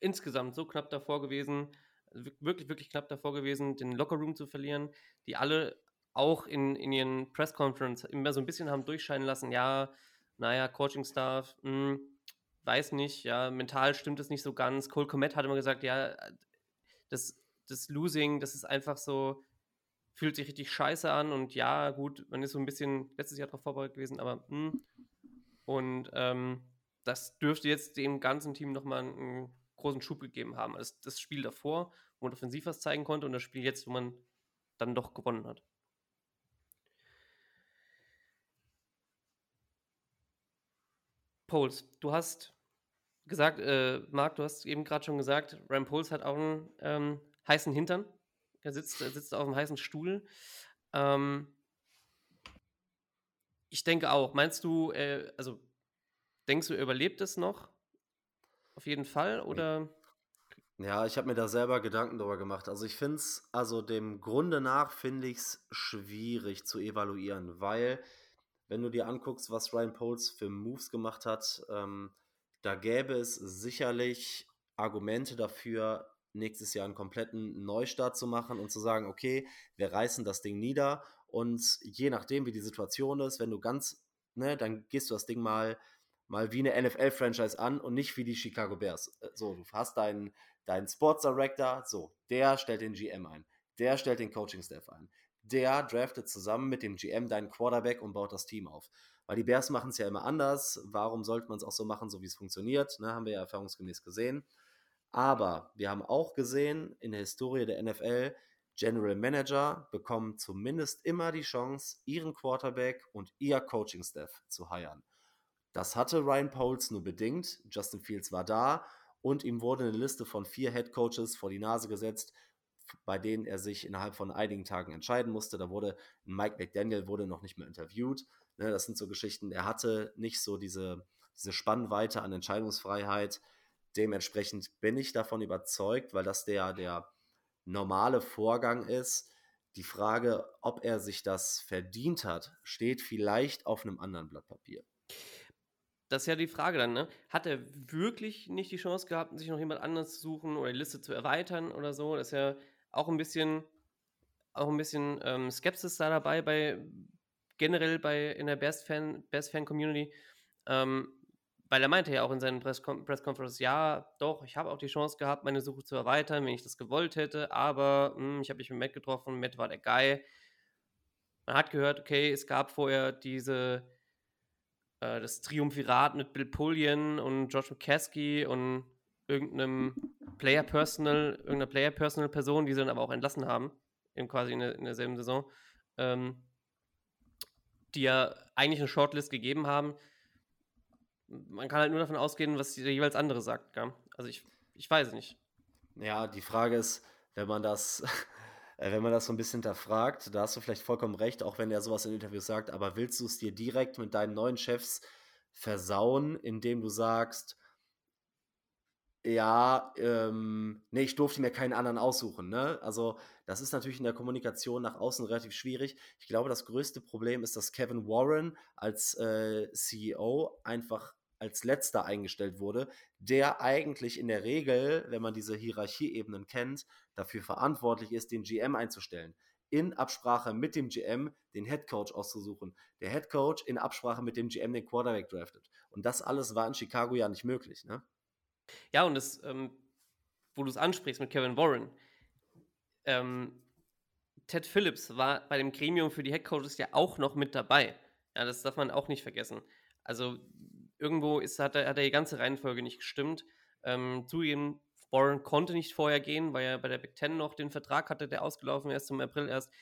insgesamt so knapp davor gewesen, wirklich, wirklich knapp davor gewesen, den Lockerroom zu verlieren, die alle auch in, in ihren Press Conference immer so ein bisschen haben durchscheinen lassen, ja, naja, Coaching-Staff, hm, weiß nicht, ja, mental stimmt es nicht so ganz. Cole Komet hat immer gesagt, ja, das, das Losing, das ist einfach so, fühlt sich richtig scheiße an und ja, gut, man ist so ein bisschen letztes Jahr darauf vorbereitet gewesen, aber mh. Hm. und ähm, das dürfte jetzt dem ganzen Team nochmal einen großen Schub gegeben haben. Also das Spiel davor, wo man offensiv was zeigen konnte und das Spiel jetzt, wo man dann doch gewonnen hat. Poles, du hast gesagt, äh, Marc, du hast eben gerade schon gesagt, Ram Poles hat auch einen ähm, heißen Hintern. Er sitzt, er sitzt auf einem heißen Stuhl. Ähm, ich denke auch. Meinst du, äh, also denkst du, er überlebt es noch? Auf jeden Fall? Oder? Ja, ich habe mir da selber Gedanken darüber gemacht. Also ich finde es, also dem Grunde nach finde ich es schwierig zu evaluieren, weil wenn du dir anguckst, was Ryan Poles für Moves gemacht hat, ähm, da gäbe es sicherlich Argumente dafür, nächstes Jahr einen kompletten Neustart zu machen und zu sagen, okay, wir reißen das Ding nieder und je nachdem, wie die Situation ist, wenn du ganz, ne, dann gehst du das Ding mal, mal wie eine NFL-Franchise an und nicht wie die Chicago Bears. Äh, so, du hast deinen, deinen Sports Director, so, der stellt den GM ein, der stellt den Coaching-Staff ein, der draftet zusammen mit dem GM deinen Quarterback und baut das Team auf. Weil die Bears machen es ja immer anders. Warum sollte man es auch so machen, so wie es funktioniert? Ne, haben wir ja erfahrungsgemäß gesehen. Aber wir haben auch gesehen in der Historie der NFL, General Manager bekommen zumindest immer die Chance, ihren Quarterback und ihr Coaching-Staff zu heiren. Das hatte Ryan Poles nur bedingt. Justin Fields war da und ihm wurde eine Liste von vier Head Coaches vor die Nase gesetzt, bei denen er sich innerhalb von einigen Tagen entscheiden musste. Da wurde Mike McDaniel wurde noch nicht mehr interviewt. Ne, das sind so Geschichten. Er hatte nicht so diese, diese Spannweite an Entscheidungsfreiheit Dementsprechend bin ich davon überzeugt, weil das der, der normale Vorgang ist. Die Frage, ob er sich das verdient hat, steht vielleicht auf einem anderen Blatt Papier. Das ist ja die Frage dann, ne? Hat er wirklich nicht die Chance gehabt, sich noch jemand anderes zu suchen oder die Liste zu erweitern oder so? Das ist ja auch ein bisschen, auch ein bisschen ähm, Skepsis da dabei bei generell bei in der Best Fan, Best Fan Community. Ähm, weil er meinte ja auch in seinen Press Conference, ja, doch, ich habe auch die Chance gehabt, meine Suche zu erweitern, wenn ich das gewollt hätte, aber mh, hm, ich habe mich mit Matt getroffen, Matt war der Guy. Man hat gehört, okay, es gab vorher diese, äh, das Triumphirat mit Bill Pullian und George McCaskey und irgendeinem Player Personal, irgendeiner Player Personal Person, die sie dann aber auch entlassen haben, in quasi in, der, in derselben Saison, ähm, die ja eigentlich eine Shortlist gegeben haben, man kann halt nur davon ausgehen, was der jeweils andere sagt. Gell? Also ich, ich weiß nicht. Ja, die Frage ist, wenn man das, äh, wenn man das so ein bisschen hinterfragt, da hast du vielleicht vollkommen recht, auch wenn er sowas in Interviews sagt, aber willst du es dir direkt mit deinen neuen Chefs versauen, indem du sagst, ja, ähm, nee, ich durfte mir keinen anderen aussuchen. Ne? Also, das ist natürlich in der Kommunikation nach außen relativ schwierig. Ich glaube, das größte Problem ist, dass Kevin Warren als äh, CEO einfach als letzter eingestellt wurde, der eigentlich in der Regel, wenn man diese Hierarchieebenen kennt, dafür verantwortlich ist, den GM einzustellen. In Absprache mit dem GM den Head Coach auszusuchen. Der Head Coach in Absprache mit dem GM den Quarterback draftet. Und das alles war in Chicago ja nicht möglich. Ne? Ja, und das, ähm, wo du es ansprichst mit Kevin Warren, ähm, Ted Phillips war bei dem Gremium für die Head Coaches ja auch noch mit dabei. Ja, das darf man auch nicht vergessen. Also irgendwo ist, hat, er, hat er die ganze Reihenfolge nicht gestimmt. Ähm, zugegeben, Warren konnte nicht vorher gehen, weil er bei der Big Ten noch den Vertrag hatte, der ausgelaufen ist zum April erst.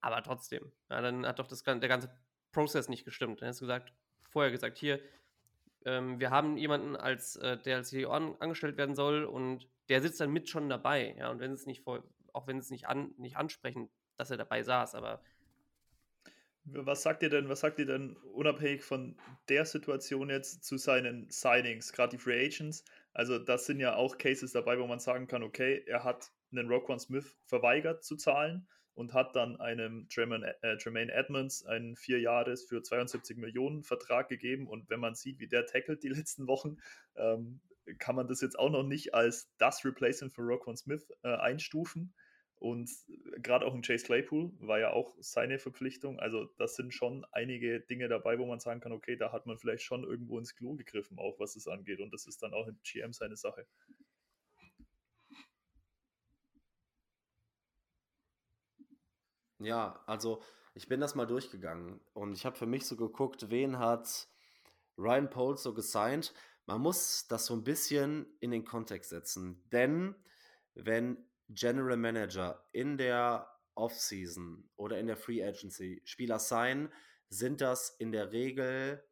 Aber trotzdem, ja, dann hat doch das, der ganze Prozess nicht gestimmt. Dann hast du gesagt, vorher gesagt, hier, ähm, wir haben jemanden, als, äh, der als CEO an, angestellt werden soll und der sitzt dann mit schon dabei. Ja, und wenn es nicht vor, auch wenn es nicht, an, nicht ansprechen, dass er dabei saß, aber was sagt ihr denn, was sagt ihr denn unabhängig von der Situation jetzt zu seinen Signings, gerade die Free Agents? Also, das sind ja auch Cases dabei, wo man sagen kann, okay, er hat einen Roquan Smith verweigert zu zahlen und hat dann einem Tremaine, äh, Tremaine Edmonds einen vier Jahres für 72 Millionen Vertrag gegeben. Und wenn man sieht, wie der tackelt die letzten Wochen, ähm, kann man das jetzt auch noch nicht als das Replacement für Roquan Smith äh, einstufen. Und gerade auch in Chase Claypool war ja auch seine Verpflichtung. Also das sind schon einige Dinge dabei, wo man sagen kann, okay, da hat man vielleicht schon irgendwo ins Klo gegriffen, auch was es angeht. Und das ist dann auch im GM seine Sache. Ja, also ich bin das mal durchgegangen und ich habe für mich so geguckt, wen hat Ryan Poles so gesigned. Man muss das so ein bisschen in den Kontext setzen, denn wenn General Manager in der Offseason oder in der Free Agency Spieler sein, sind das in der Regel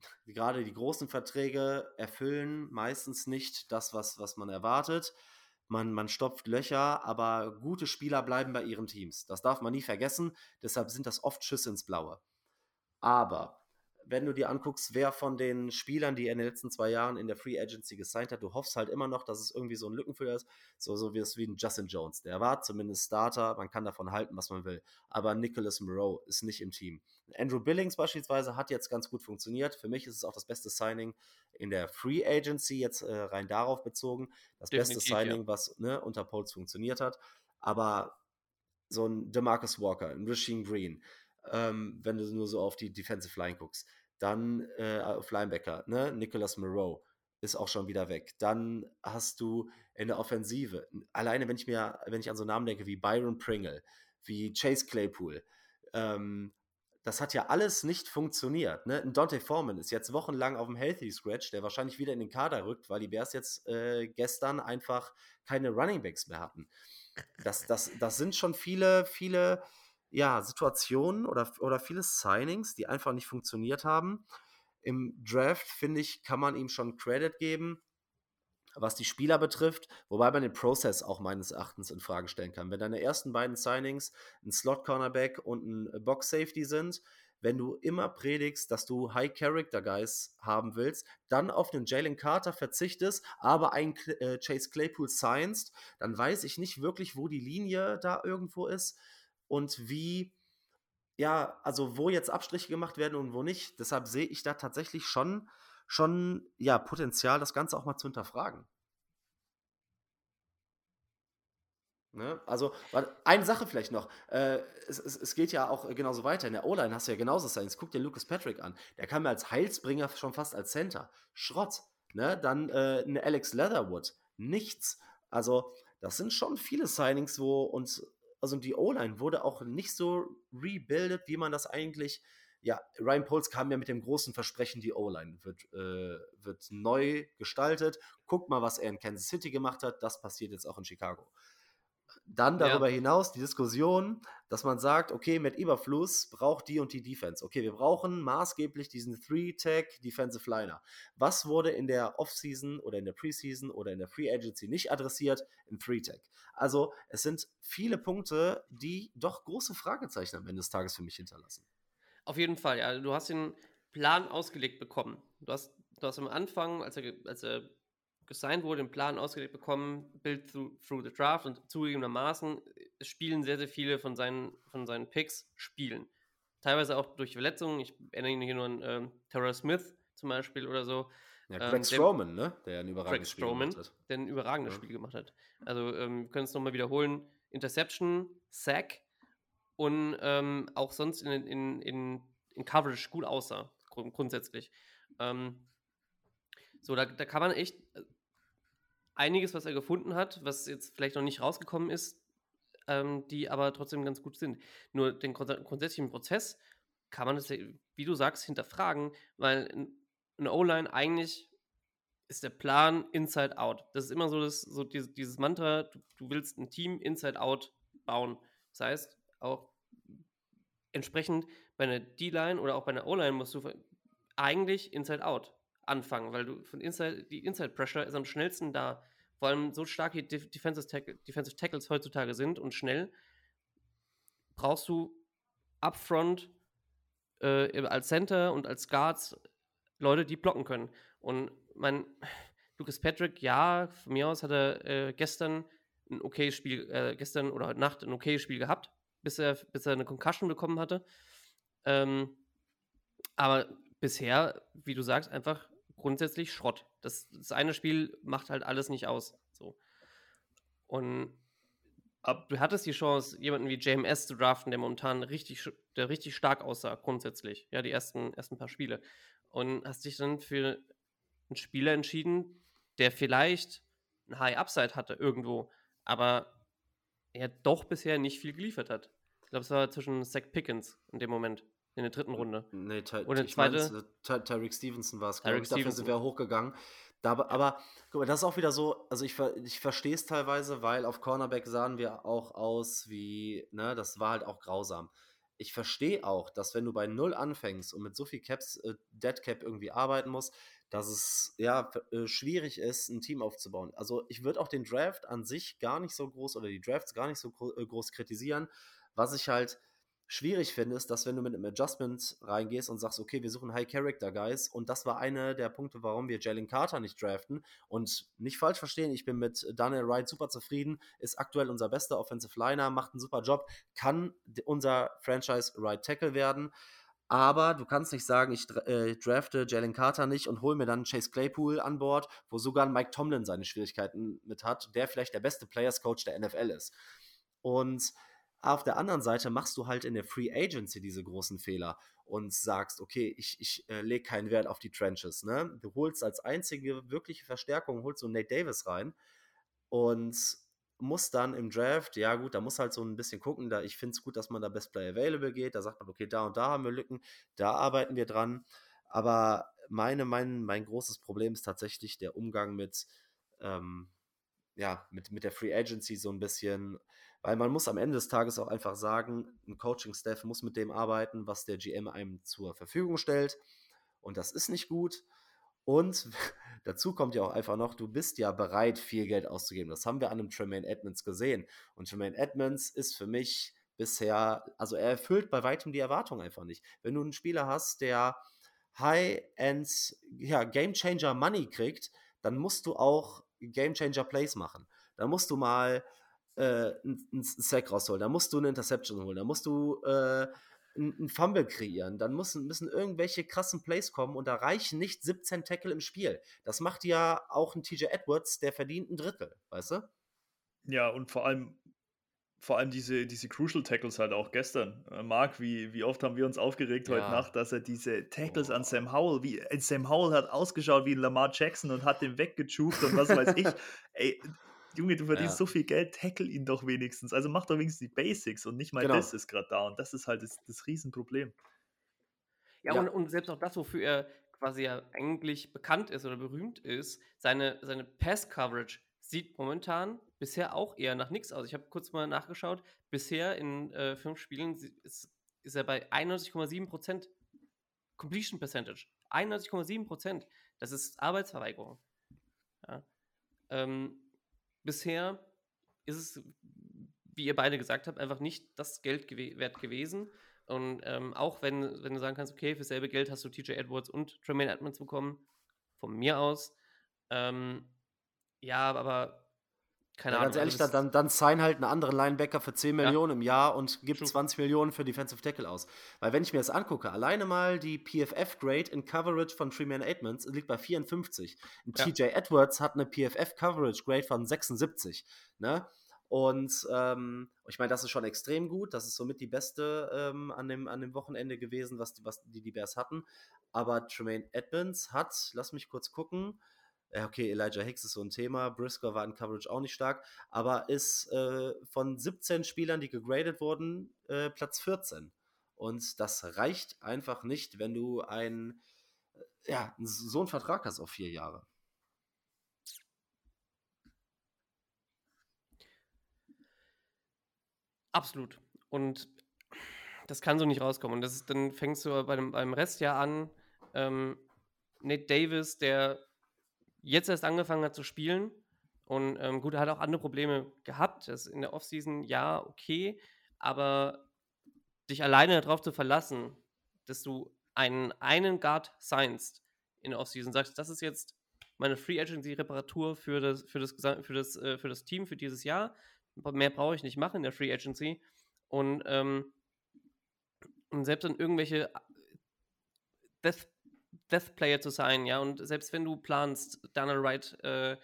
gerade die großen Verträge erfüllen meistens nicht das, was, was man erwartet. Man, man stopft Löcher, aber gute Spieler bleiben bei ihren Teams. Das darf man nie vergessen. Deshalb sind das oft Schüsse ins Blaue. Aber wenn du dir anguckst, wer von den Spielern, die er in den letzten zwei Jahren in der Free Agency gesigned hat, du hoffst halt immer noch, dass es irgendwie so ein Lückenfüller ist, so, so wie es wie ein Justin Jones. Der war zumindest Starter, man kann davon halten, was man will. Aber Nicholas Moreau ist nicht im Team. Andrew Billings beispielsweise hat jetzt ganz gut funktioniert. Für mich ist es auch das beste Signing in der Free Agency, jetzt äh, rein darauf bezogen. Das Definitiv, beste Signing, ja. was ne, unter Poles funktioniert hat. Aber so ein DeMarcus Walker, ein Rasheem Green, ähm, wenn du nur so auf die Defensive Line guckst. Dann äh, auf Linebacker, ne? Nicholas Moreau ist auch schon wieder weg. Dann hast du in der Offensive, alleine wenn ich mir, wenn ich an so Namen denke wie Byron Pringle, wie Chase Claypool, ähm, das hat ja alles nicht funktioniert. Ne? Dante Foreman ist jetzt wochenlang auf dem Healthy Scratch, der wahrscheinlich wieder in den Kader rückt, weil die Bears jetzt äh, gestern einfach keine Running Backs mehr hatten. Das, das, das sind schon viele, viele ja, Situationen oder, oder viele Signings, die einfach nicht funktioniert haben. Im Draft, finde ich, kann man ihm schon Credit geben, was die Spieler betrifft, wobei man den Prozess auch meines Erachtens in Frage stellen kann. Wenn deine ersten beiden Signings ein Slot-Cornerback und ein Box-Safety sind, wenn du immer predigst, dass du High-Character-Guys haben willst, dann auf einen Jalen Carter verzichtest, aber einen äh, Chase Claypool signst, dann weiß ich nicht wirklich, wo die Linie da irgendwo ist und wie, ja, also wo jetzt Abstriche gemacht werden und wo nicht. Deshalb sehe ich da tatsächlich schon, schon, ja, Potenzial, das Ganze auch mal zu hinterfragen. Ne? Also, eine Sache vielleicht noch. Äh, es, es, es, geht ja auch genauso weiter. In der O-Line hast du ja genauso Science. Guck dir Lucas Patrick an. Der kam mir als Heilsbringer schon fast als Center. Schrott. Ne? Dann äh, eine Alex Leatherwood. Nichts. Also, das sind schon viele Signings, wo uns also die O-Line wurde auch nicht so rebuildet, wie man das eigentlich. Ja, Ryan Poles kam ja mit dem großen Versprechen, die O-Line wird, äh, wird neu gestaltet. Guckt mal, was er in Kansas City gemacht hat. Das passiert jetzt auch in Chicago. Dann darüber ja. hinaus die Diskussion, dass man sagt, okay, mit Überfluss braucht die und die Defense. Okay, wir brauchen maßgeblich diesen Three-Tag Defensive Liner. Was wurde in der Offseason oder in der Preseason oder in der Free Agency nicht adressiert? Im Three-Tag. Also es sind viele Punkte, die doch große Fragezeichen am Ende des Tages für mich hinterlassen. Auf jeden Fall, ja. Du hast den Plan ausgelegt bekommen. Du hast, du hast am Anfang, als er, als er gesigned wurde, den Plan ausgelegt bekommen, Build through, through the Draft und zugegebenermaßen spielen sehr, sehr viele von seinen, von seinen Picks spielen. Teilweise auch durch Verletzungen. Ich erinnere mich hier nur an ähm, Terrell Smith, zum Beispiel oder so. Ja, Ähm, Greg der- Strowman, ne? Der ein überragendes Spiel Strowman, gemacht hat. der ein überragendes Ja. Spiel gemacht hat. Also ähm, wir können es nochmal wiederholen. Interception, Sack und ähm, auch sonst in, in, in, in Coverage gut aussah, grund grundsätzlich. Ähm, so, da, da kann man echt einiges, was er gefunden hat, was jetzt vielleicht noch nicht rausgekommen ist, ähm, die aber trotzdem ganz gut sind. Nur den grundsä- grundsätzlichen Prozess kann man das, wie du sagst, hinterfragen, weil ein- O-Line eigentlich ist der Plan Inside Out. Das ist immer so, das, so dieses, dieses Mantra, du, du willst ein Team Inside Out bauen. Das heißt, auch entsprechend bei einer D-Line oder auch bei einer O-Line musst du eigentlich Inside Out anfangen, weil du von Inside, die Inside Pressure ist am schnellsten da. Vor allem so stark die Def Defensive, Tackle, Defensive Tackles heutzutage sind und schnell, brauchst du upfront äh, als Center und als Guards Leute, die blocken können. Und mein Lucas Patrick, ja, von mir aus hat er äh, gestern ein okayes Spiel, äh, gestern oder heute Nacht ein okayes Spiel gehabt, bis er, bis er eine Concussion bekommen hatte. Ähm, aber bisher, wie du sagst, einfach grundsätzlich Schrott. Das, das eine Spiel macht halt alles nicht aus. So. Und Ab, du hattest die Chance, jemanden wie JMS zu draften, der momentan richtig, der richtig stark aussah, grundsätzlich. Ja, die ersten, ersten paar Spiele. Und hast dich dann für einen Spieler entschieden, der vielleicht ein High Upside hatte irgendwo, aber er doch bisher nicht viel geliefert hat. Ich glaube, es war zwischen Zach Pickens in dem Moment, in der dritten Runde. Nee, Ty Und der ich mein, zweite- äh, Ty Tyreek Stevenson war es, glaube Tyreek ich. Dafür sind Stevenson. wir hochgegangen. Da, aber- guck mal, das ist auch wieder so, also ich, ich verstehe es teilweise, weil auf Cornerback sahen wir auch aus wie, ne, das war halt auch grausam. Ich verstehe auch, dass wenn du bei Null anfängst und mit so viel Caps, äh, Dead Cap irgendwie arbeiten musst, dass es ja äh, schwierig ist, ein Team aufzubauen. Also ich würde auch den Draft an sich gar nicht so groß oder die Drafts gar nicht so gro äh, groß kritisieren. Was ich halt schwierig finde, ist, dass wenn du mit einem Adjustment reingehst und sagst, okay, wir suchen High-Character-Guys und das war einer der Punkte, warum wir Jalen Carter nicht draften und nicht falsch verstehen, ich bin mit Daniel Wright super zufrieden, ist aktuell unser bester Offensive Liner, macht einen super Job, kann unser Franchise Right Tackle werden, aber du kannst nicht sagen, ich äh, drafte Jalen Carter nicht und hole mir dann Chase Claypool an Bord, wo sogar Mike Tomlin seine Schwierigkeiten mit hat, der vielleicht der beste Players Coach der NFL ist. Und auf der anderen Seite machst du halt in der Free Agency diese großen Fehler und sagst, okay, ich, ich äh, lege keinen Wert auf die Trenches. Ne? Du holst als einzige wirkliche Verstärkung, holst du Nate Davis rein und musst dann im Draft, ja gut, da muss halt so ein bisschen gucken, da ich finde es gut, dass man da Best Play Available geht, da sagt man, okay, da und da haben wir Lücken, da arbeiten wir dran, aber meine, mein, mein großes Problem ist tatsächlich der Umgang mit, ähm, ja, mit, mit der Free Agency so ein bisschen, weil man muss am Ende des Tages auch einfach sagen, ein Coaching-Staff muss mit dem arbeiten, was der GM einem zur Verfügung stellt. Und das ist nicht gut. Und dazu kommt ja auch einfach noch, du bist ja bereit, viel Geld auszugeben. Das haben wir an einem Tremaine Edmonds gesehen. Und Tremaine Edmonds ist für mich bisher, also er erfüllt bei weitem die Erwartung einfach nicht. Wenn du einen Spieler hast, der High-End, ja, Game-Changer Money kriegt, dann musst du auch Game-Changer Plays machen. Da musst du mal äh, einen Sack rausholen, da musst du eine Interception holen, da musst du äh, einen Fumble kreieren, dann müssen, müssen irgendwelche krassen Plays kommen und da reichen nicht 17 Tackle im Spiel. Das macht ja auch ein TJ Edwards, der verdient ein Drittel, weißt du? ja, und vor allem, vor allem diese, diese Crucial Tackles halt auch gestern. Äh, Marc, wie, wie oft haben wir uns aufgeregt heute Ja. Nacht, dass er diese Tackles an Oh. Sam Howell, wie äh, Sam Howell hat ausgeschaut wie ein Lamar Jackson und hat den weggejuckt und was weiß ich. Ey, Junge, du verdienst Ja. so viel Geld, tackle ihn doch wenigstens. Also mach doch wenigstens die Basics und nicht mal Genau. das ist gerade da. Und das ist halt das, das Riesenproblem. Ja, Ja. Und, und selbst auch das, wofür er quasi ja eigentlich bekannt ist oder berühmt ist, seine, seine Pass-Coverage sieht momentan bisher auch eher nach nichts aus. Ich habe kurz mal nachgeschaut. Bisher in äh, fünf Spielen ist, ist er bei 91,7% Completion Percentage. 91,7%. Das ist Arbeitsverweigerung. Ja. Ähm, bisher ist es, wie ihr beide gesagt habt, einfach nicht das Geld gewe wert gewesen. Und ähm, auch wenn, wenn du sagen kannst, okay, für selbe Geld hast du TJ Edwards und Tremaine Edmonds bekommen, von mir aus. Ähm, ja, aber keine Ja, Ahnung. ganz ehrlich, also dann, dann sign halt einen anderen Linebacker für 10 Ja. Millionen im Jahr und gib True. 20 Millionen für Defensive Tackle aus. Weil wenn ich mir das angucke, alleine mal die PFF-Grade in Coverage von Treeman Edmonds liegt bei 54. Und Ja. TJ Edwards hat eine PFF-Coverage-Grade von 76. Ne? Und ähm, ich meine, das ist schon extrem gut. Das ist somit die beste ähm, an, dem, an dem Wochenende gewesen, was die, was die, die Bears hatten. Aber Tremaine Edmonds hat, lass mich kurz gucken, okay, Elijah Hicks ist so ein Thema. Brisker war in Coverage auch nicht stark, aber ist äh, von 17 Spielern, die gegradet wurden, äh, Platz 14. Und das reicht einfach nicht, wenn du ein, äh, ja, so einen Vertrag hast auf vier Jahre. Absolut. Und das kann so nicht rauskommen. Und das ist, dann fängst du beim Rest ja an. Ähm, Nate Davis, der jetzt erst angefangen hat zu spielen und ähm, gut, er hat auch andere Probleme gehabt. Das ist in der Offseason ja okay, aber dich alleine darauf zu verlassen, dass du einen, einen Guard signst in der Offseason, sagst, das ist jetzt meine Free Agency Reparatur für das, für das, für das, äh, für das Team für dieses Jahr. Mehr brauche ich nicht machen in der Free Agency. Und, ähm, und selbst dann irgendwelche Death, Death Player zu sein, ja, und selbst wenn du planst, Daniel Wright, äh,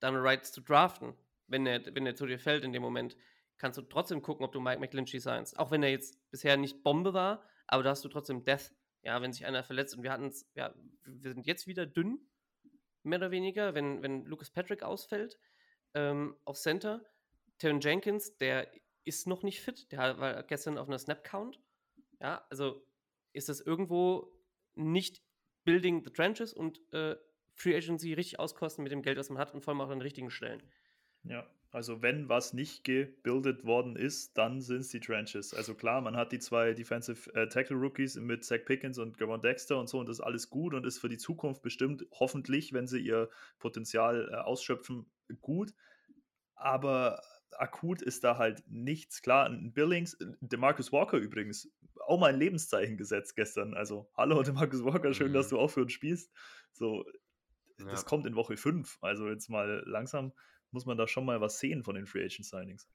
Daniel Wright zu draften, wenn er, wenn er zu dir fällt in dem Moment, kannst du trotzdem gucken, ob du Mike McGlinchey signst. Auch wenn er jetzt bisher nicht Bombe war, aber da hast du trotzdem Death. Ja, wenn sich einer verletzt und wir hatten es, ja, wir sind jetzt wieder dünn, mehr oder weniger, wenn, wenn Lucas Patrick ausfällt ähm, auf Center. Tevin Jenkins, der ist noch nicht fit, der war gestern auf einer Snap-Count. Ja, also ist das irgendwo nicht Building the Trenches und äh, Free Agency richtig auskosten mit dem Geld, was man hat und vor allem auch an den richtigen Stellen. Ja, also wenn was nicht gebildet worden ist, dann sind es die Trenches. Also klar, man hat die zwei Defensive äh, Tackle Rookies mit Zach Pickens und Gavon Dexter und so und das ist alles gut und ist für die Zukunft bestimmt hoffentlich, wenn sie ihr Potenzial äh, ausschöpfen, gut. Aber akut ist da halt nichts. Klar, Billings, Demarcus Walker übrigens, auch mal ein Lebenszeichen gesetzt gestern. Also, hallo Demarcus Walker, schön, Mhm. dass du auch für uns spielst. So, das Ja. kommt in Woche 5. Also jetzt mal langsam muss man da schon mal was sehen von den Free Agent Signings.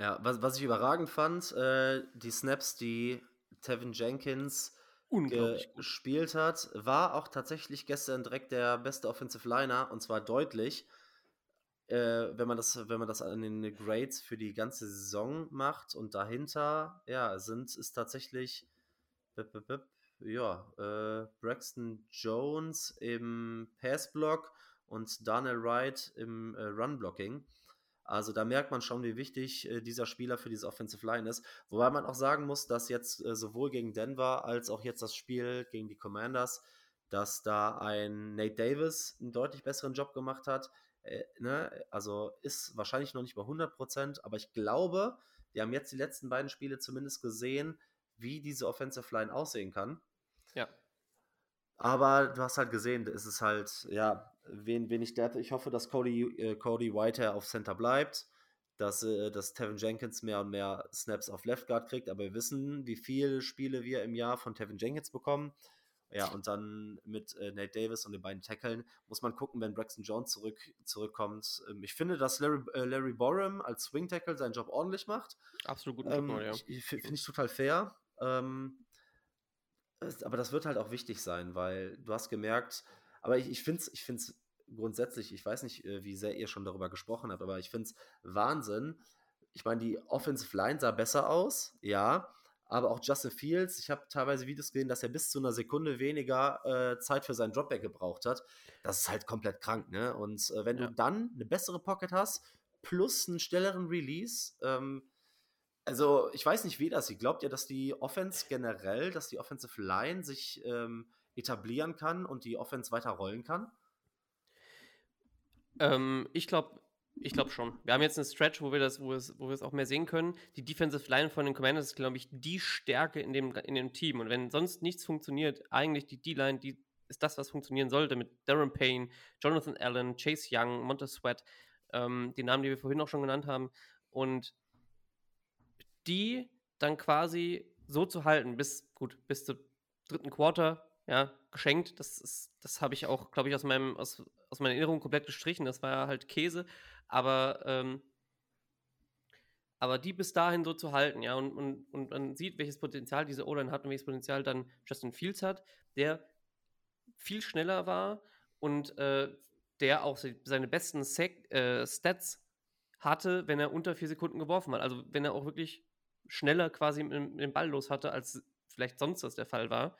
Ja, was, was ich überragend fand, äh, die Snaps, die Tevin Jenkins gespielt hat, war auch tatsächlich gestern direkt der beste Offensive Liner und zwar deutlich. Äh, wenn man das, wenn man das an den Grades für die ganze Saison macht und dahinter, ja, sind ist tatsächlich bip, bip, bip, ja, äh, Braxton Jones im Passblock und Daniel Wright im äh, Run-Blocking. Also da merkt man schon, wie wichtig äh, dieser Spieler für diese Offensive Line ist. Wobei man auch sagen muss, dass jetzt äh, sowohl gegen Denver als auch jetzt das Spiel gegen die Commanders, dass da ein Nate Davis einen deutlich besseren Job gemacht hat. Äh, ne? Also ist wahrscheinlich noch nicht bei 100%, aber ich glaube, wir haben jetzt die letzten beiden Spiele zumindest gesehen, wie diese Offensive Line aussehen kann. Ja. Aber du hast halt gesehen, es ist halt, ja, wen, wen ich der, ich hoffe, dass Cody, äh, Cody Whitehair auf Center bleibt, dass, äh, dass Tevin Jenkins mehr und mehr Snaps auf Left Guard kriegt, aber wir wissen, wie viele Spiele wir im Jahr von Tevin Jenkins bekommen. Ja, und dann mit äh, Nate Davis und den beiden Tackeln muss man gucken, wenn Braxton Jones zurück, zurückkommt. Ähm, ich finde, dass Larry, äh, Larry Borum als Swing Tackle seinen Job ordentlich macht. Absolut guten Job, Ähm, gemacht, ja. Finde ich total fair. Ähm, es- aber das wird halt auch wichtig sein, weil du hast gemerkt, aber ich, ich finde es ich find's grundsätzlich, ich weiß nicht, äh, wie sehr ihr schon darüber gesprochen habt, aber ich finde es Wahnsinn. Ich meine, die Offensive Line sah besser aus, ja, aber auch Justin Fields, ich habe teilweise Videos gesehen, dass er bis zu einer Sekunde weniger äh, Zeit für seinen Dropback gebraucht hat. Das ist halt komplett krank, ne? Und äh, wenn Ja. du dann eine bessere Pocket hast, plus einen schnelleren Release, ähm, also, ich weiß nicht, wie das sieht. Glaubt ihr, dass die Offense generell, dass die Offensive Line sich ähm, etablieren kann und die Offense weiter rollen kann? Ähm, ich glaube ich glaub schon. Wir haben jetzt einen Stretch, wo wir das, wo es, wir es auch mehr sehen können. Die Defensive Line von den Commanders ist, glaube ich, die Stärke in dem, in dem Team. Und wenn sonst nichts funktioniert, eigentlich die D-Line, die ist das, was funktionieren sollte mit Darren Payne, Jonathan Allen, Chase Young, Montez Sweat, ähm, die Namen, die wir vorhin auch schon genannt haben. Und die dann quasi so zu halten, bis, gut, bis zum dritten Quarter, ja, geschenkt. Das, das habe ich auch, glaube ich, aus, meinem, aus, aus meiner Erinnerung komplett gestrichen. Das war halt Käse. Aber, ähm, aber die bis dahin so zu halten, ja, und, und, und man sieht, welches Potenzial diese O-Line hat und welches Potenzial dann Justin Fields hat, der viel schneller war und äh, der auch se- seine besten Sack, äh, Stats hatte, wenn er unter vier Sekunden geworfen hat. Also wenn er auch wirklich schneller quasi mit dem Ball los hatte, als vielleicht sonst das der Fall war.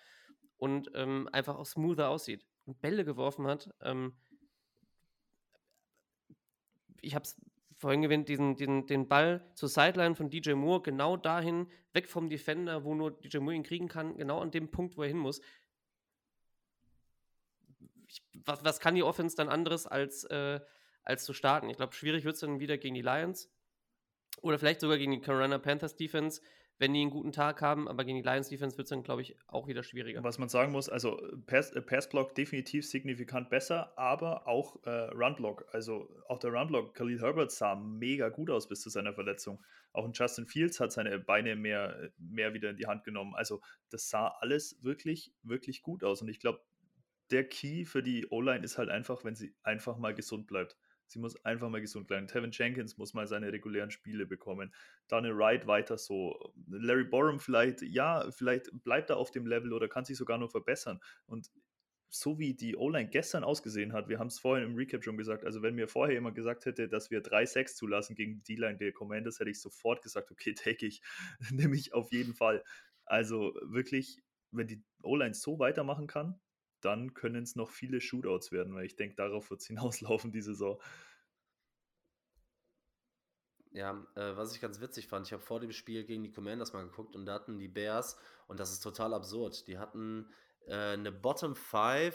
Und ähm, einfach auch smoother aussieht. Und Bälle geworfen hat. Ähm, ich habe es vorhin gewinnt, diesen, diesen, den Ball zur Sideline von DJ Moore, genau dahin, weg vom Defender, wo nur DJ Moore ihn kriegen kann, genau an dem Punkt, wo er hin muss. Ich, was, was kann die Offense dann anderes als, äh, als zu starten? Ich glaube, schwierig wird es dann wieder gegen die Lions. Oder vielleicht sogar gegen die Carolina Panthers Defense, wenn die einen guten Tag haben, aber gegen die Lions Defense wird es dann, glaube ich, auch wieder schwieriger. Was man sagen muss, also Pass, äh, Passblock definitiv signifikant besser, aber auch äh, Runblock. Also auch der Runblock, Khalil Herbert sah mega gut aus bis zu seiner Verletzung. Auch ein Justin Fields hat seine Beine mehr, mehr wieder in die Hand genommen. Also das sah alles wirklich, wirklich gut aus. Und ich glaube, der Key für die O-Line ist halt einfach, wenn sie einfach mal gesund bleibt. Sie muss einfach mal gesund bleiben. Tevin Jenkins muss mal seine regulären Spiele bekommen. Daniel Wright weiter so. Larry Borum vielleicht, ja, vielleicht bleibt er auf dem Level oder kann sich sogar noch verbessern. Und so wie die O-Line gestern ausgesehen hat, wir haben es vorhin im Recap schon gesagt, also wenn mir vorher jemand gesagt hätte, dass wir 3-6 zulassen gegen die D-Line der Commanders, hätte ich sofort gesagt, okay, take ich, nehme ich auf jeden Fall. Also wirklich, wenn die O-Line so weitermachen kann, dann können es noch viele Shootouts werden, weil ich denke, darauf wird es hinauslaufen, die Saison. Ja, äh, was ich ganz witzig fand, ich habe vor dem Spiel gegen die Commanders mal geguckt und da hatten die Bears, und das ist total absurd, die hatten äh, eine Bottom 5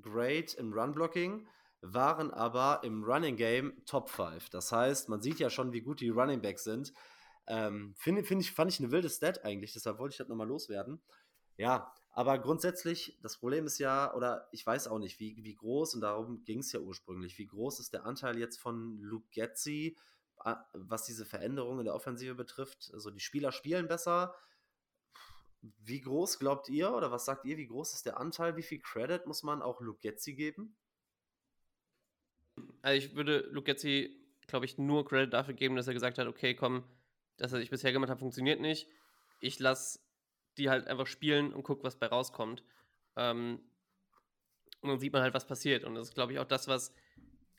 Grade im Run-Blocking, waren aber im Running Game Top 5. Das heißt, man sieht ja schon, wie gut die Running Backs sind. Ähm, find, find ich, fand ich eine wilde Stat eigentlich, deshalb wollte ich das nochmal loswerden. Ja, aber grundsätzlich, das Problem ist ja, oder ich weiß auch nicht, wie, wie groß, und darum ging es ja ursprünglich, wie groß ist der Anteil jetzt von Luke Getzi, was diese Veränderung in der Offensive betrifft? Also die Spieler spielen besser. Wie groß glaubt ihr, oder was sagt ihr, wie groß ist der Anteil? Wie viel Credit muss man auch Luke Getzi geben? Also ich würde Luke Getzi, glaube ich, nur Credit dafür geben, dass er gesagt hat, okay, komm, das, was ich bisher gemacht habe, funktioniert nicht. Ich lasse die halt einfach spielen und gucke, was bei rauskommt. Ähm, und dann sieht man halt, was passiert. Und das ist, glaube ich, auch das, was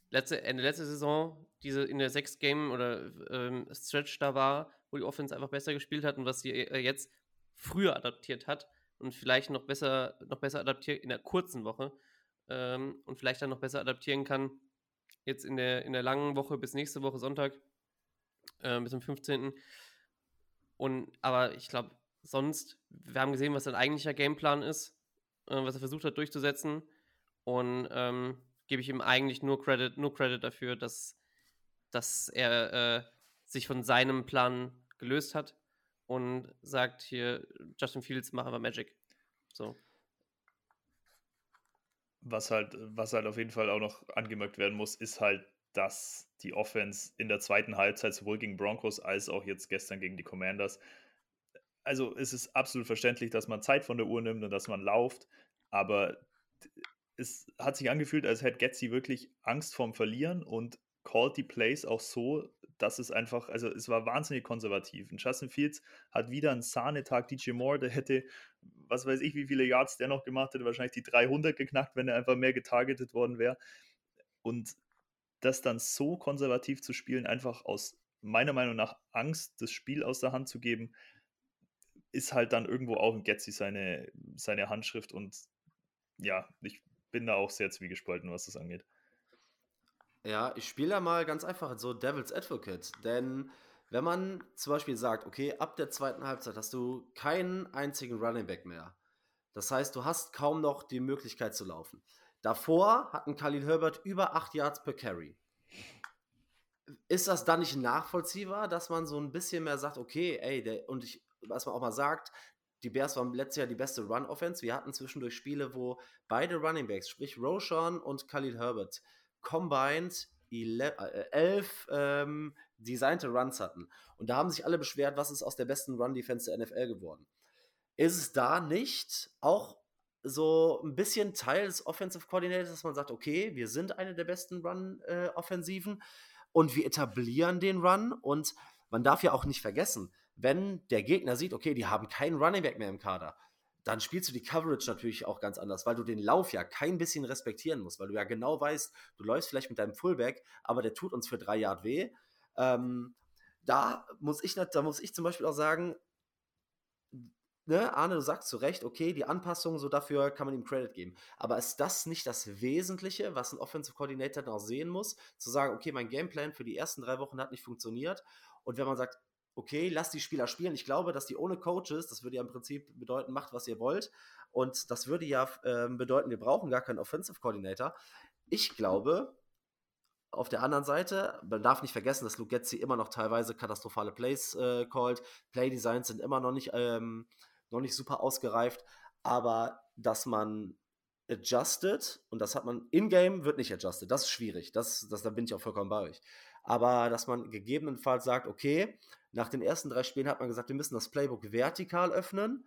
letzte, Ende letzte Saison diese in der sechs Game oder ähm, Stretch da war, wo die Offense einfach besser gespielt hat und was sie äh, jetzt früher adaptiert hat und vielleicht noch besser, noch besser adaptiert in der kurzen Woche ähm, und vielleicht dann noch besser adaptieren kann, jetzt in der, in der langen Woche bis nächste Woche Sonntag, äh, bis zum 15. Und aber ich glaube, sonst, wir haben gesehen, was sein eigentlicher Gameplan ist, äh, was er versucht hat durchzusetzen. Und ähm, gebe ich ihm eigentlich nur Credit, nur Credit dafür, dass, dass er äh, sich von seinem Plan gelöst hat und sagt hier, Justin Fields, mach aber Magic. So. Was halt, was halt auf jeden Fall auch noch angemerkt werden muss, ist halt, dass die Offense in der zweiten Halbzeit sowohl gegen Broncos als auch jetzt gestern gegen die Commanders, also es ist absolut verständlich, dass man Zeit von der Uhr nimmt und dass man lauft, aber es hat sich angefühlt, als hätte Getzi wirklich Angst vorm Verlieren und called die Plays auch so, dass es einfach, also es war wahnsinnig konservativ. Und Justin Fields hat wieder einen Sahnetag. DJ Moore, der hätte, was weiß ich, wie viele Yards der noch gemacht hätte, wahrscheinlich die 300 geknackt, wenn er einfach mehr getargetet worden wäre. Und das dann so konservativ zu spielen, einfach aus meiner Meinung nach Angst, das Spiel aus der Hand zu geben, ist halt dann irgendwo auch in Getzi seine, seine Handschrift. Und ja, ich bin da auch sehr zwiegespalten, was das angeht. Ja, ich spiele da mal ganz einfach so Devil's Advocate. Denn wenn man zum Beispiel sagt, okay, ab der zweiten Halbzeit hast du keinen einzigen Running Back mehr. Das heißt, du hast kaum noch die Möglichkeit zu laufen. Davor hatten Khalil Herbert über 8 Yards per Carry. Ist das dann nicht nachvollziehbar, dass man so ein bisschen mehr sagt, okay, ey, der, und ich, was man auch mal sagt, die Bears waren letztes Jahr die beste Run-Offense. Wir hatten zwischendurch Spiele, wo beide Running Backs, sprich Roshan und Khalil Herbert, combined äh, elf ähm, designte Runs hatten. Und da haben sich alle beschwert, was ist aus der besten Run-Defense der NFL geworden. Ist es da nicht auch so ein bisschen Teil des Offensive Coordinators, dass man sagt, okay, wir sind eine der besten Run-Offensiven äh, und wir etablieren den Run und man darf ja auch nicht vergessen, wenn der Gegner sieht, okay, die haben keinen Running Back mehr im Kader, dann spielst du die Coverage natürlich auch ganz anders, weil du den Lauf ja kein bisschen respektieren musst, weil du ja genau weißt, du läufst vielleicht mit deinem Fullback, aber der tut uns für drei Yard weh. Ähm, da muss ich, da muss ich zum Beispiel auch sagen, ne, Arne, du sagst zu Recht, okay, die Anpassung, so dafür kann man ihm Credit geben. Aber ist das nicht das Wesentliche, was ein Offensive Coordinator dann auch sehen muss? Zu sagen, okay, mein Gameplan für die ersten drei Wochen hat nicht funktioniert. Und wenn man sagt, okay, lass die Spieler spielen. Ich glaube, dass die ohne Coaches, das würde ja im Prinzip bedeuten, macht, was ihr wollt. Und das würde ja äh, bedeuten, wir brauchen gar keinen Offensive Coordinator. Ich glaube, auf der anderen Seite, man darf nicht vergessen, dass Lugetzi immer noch teilweise katastrophale Plays äh, called. Play-Designs sind immer noch nicht, ähm, noch nicht super ausgereift. Aber dass man adjusted, und das hat man in-game, wird nicht adjusted. Das ist schwierig. Das, das, da bin ich auch vollkommen bei euch. Aber dass man gegebenenfalls sagt, okay, nach den ersten drei Spielen hat man gesagt, wir müssen das Playbook vertikal öffnen.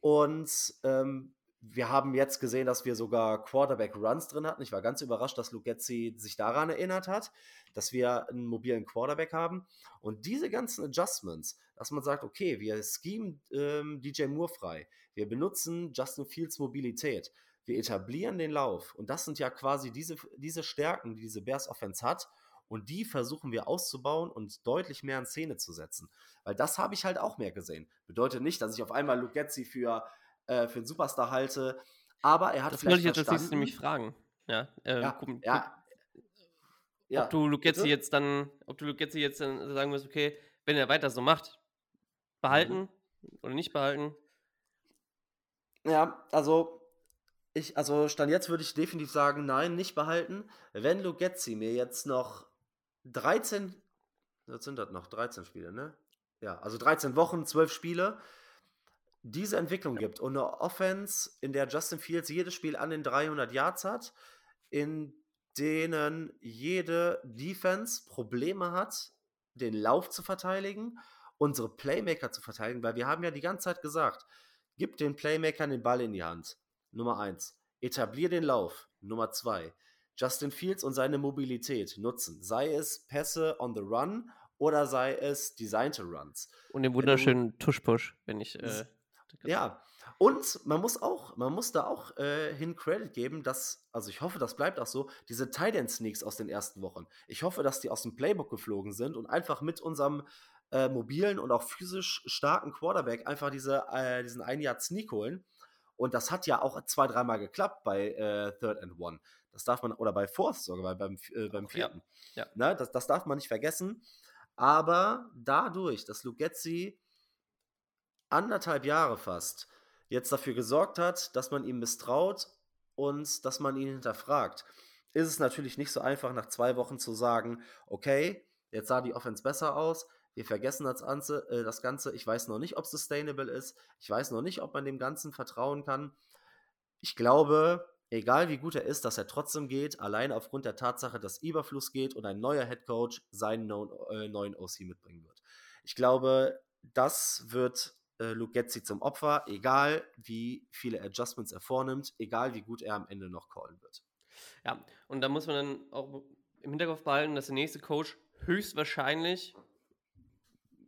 Und ähm, wir haben jetzt gesehen, dass wir sogar Quarterback-Runs drin hatten. Ich war ganz überrascht, dass Lugetzi sich daran erinnert hat, dass wir einen mobilen Quarterback haben. Und diese ganzen Adjustments, dass man sagt, okay, wir schemen ähm, DJ Moore frei, wir benutzen Justin Fields Mobilität, wir etablieren den Lauf. Und das sind ja quasi diese, diese Stärken, die diese Bears Offense hat. Und die versuchen wir auszubauen und deutlich mehr in Szene zu setzen. Weil das habe ich halt auch mehr gesehen. Bedeutet nicht, dass ich auf einmal Lugetzi für, äh, für einen Superstar halte, aber er hat das vielleicht wollte ich jetzt verstanden, nämlich fragen. Ja, äh, ja, guck, guck, ja, ja, ob du Lugetzi bitte? jetzt dann, ob du Lugetzi jetzt dann sagen wirst, okay, wenn er weiter so macht, behalten Mhm. oder nicht behalten. Ja, also ich, also Stand jetzt würde ich definitiv sagen, nein, nicht behalten. Wenn Lugetzi mir jetzt noch 13, was sind das noch? 13 Spiele, ne? Ja, also 13 Wochen, 12 Spiele, diese Entwicklung gibt und eine Offense, in der Justin Fields jedes Spiel an den 300 Yards hat, in denen jede Defense Probleme hat, den Lauf zu verteidigen, unsere Playmaker zu verteidigen, weil wir haben ja die ganze Zeit gesagt, gib den Playmakern den Ball in die Hand. Nummer eins. Etablier den Lauf. Nummer zwei. Justin Fields und seine Mobilität nutzen. Sei es Pässe on the run oder sei es designte Runs. Und den wunderschönen Tush-Push, wenn ich. Äh, Ja, und man muss auch, man muss da auch äh, hin Credit geben, dass, also ich hoffe, das bleibt auch so, diese Tight End Sneaks aus den ersten Wochen. Ich hoffe, dass die aus dem Playbook geflogen sind und einfach mit unserem äh, mobilen und auch physisch starken Quarterback einfach diese, äh, diesen ein Jahr Sneak holen. Und das hat ja auch zwei, dreimal geklappt bei äh, Third and One. Das darf man, oder bei Fourth sogar, bei, beim, äh, beim Ja, vierten. ja. Ne, das, das darf man nicht vergessen. Aber dadurch, dass Lugetzi anderthalb Jahre fast jetzt dafür gesorgt hat, dass man ihm misstraut und dass man ihn hinterfragt, ist es natürlich nicht so einfach, nach zwei Wochen zu sagen, okay, jetzt sah die Offense besser aus, wir vergessen das Ganze, äh, das Ganze. ich weiß noch nicht, ob es sustainable ist, ich weiß noch nicht, ob man dem Ganzen vertrauen kann. Ich glaube, egal wie gut er ist, dass er trotzdem geht, allein aufgrund der Tatsache, dass Überfluss geht und ein neuer Head Coach seinen no äh, neuen OC mitbringen wird. Ich glaube, das wird äh, Lugetzi zum Opfer, egal wie viele Adjustments er vornimmt, egal wie gut er am Ende noch callen wird. Ja, und da muss man dann auch im Hinterkopf behalten, dass der nächste Coach höchstwahrscheinlich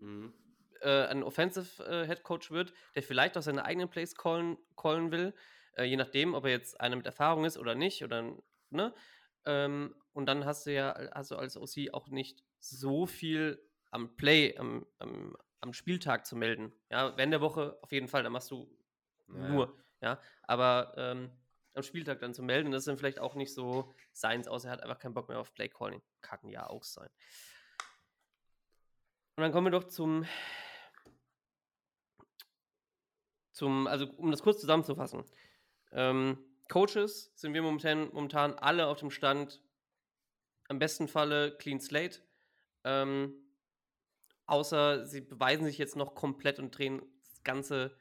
Mhm. äh, ein Offensive äh, Head Coach wird, der vielleicht auch seine eigenen Plays callen, callen will, äh, je nachdem, ob er jetzt einer mit Erfahrung ist oder nicht, oder ne? Ähm, und dann hast du ja also als OC auch nicht so viel am Play, am, am, am Spieltag zu melden. Ja, während der Woche auf jeden Fall, da machst du Ja, nur, ja. Aber ähm, am Spieltag dann zu melden, das ist dann vielleicht auch nicht so seins, außer er hat einfach keinen Bock mehr auf Play Calling. Kann ja auch sein. Und dann kommen wir doch zum, zum, also um das kurz zusammenzufassen. Ähm, Coaches sind wir momentan, momentan alle auf dem Stand, am besten Falle Clean Slate. Ähm, außer sie beweisen sich jetzt noch komplett und drehen das ganze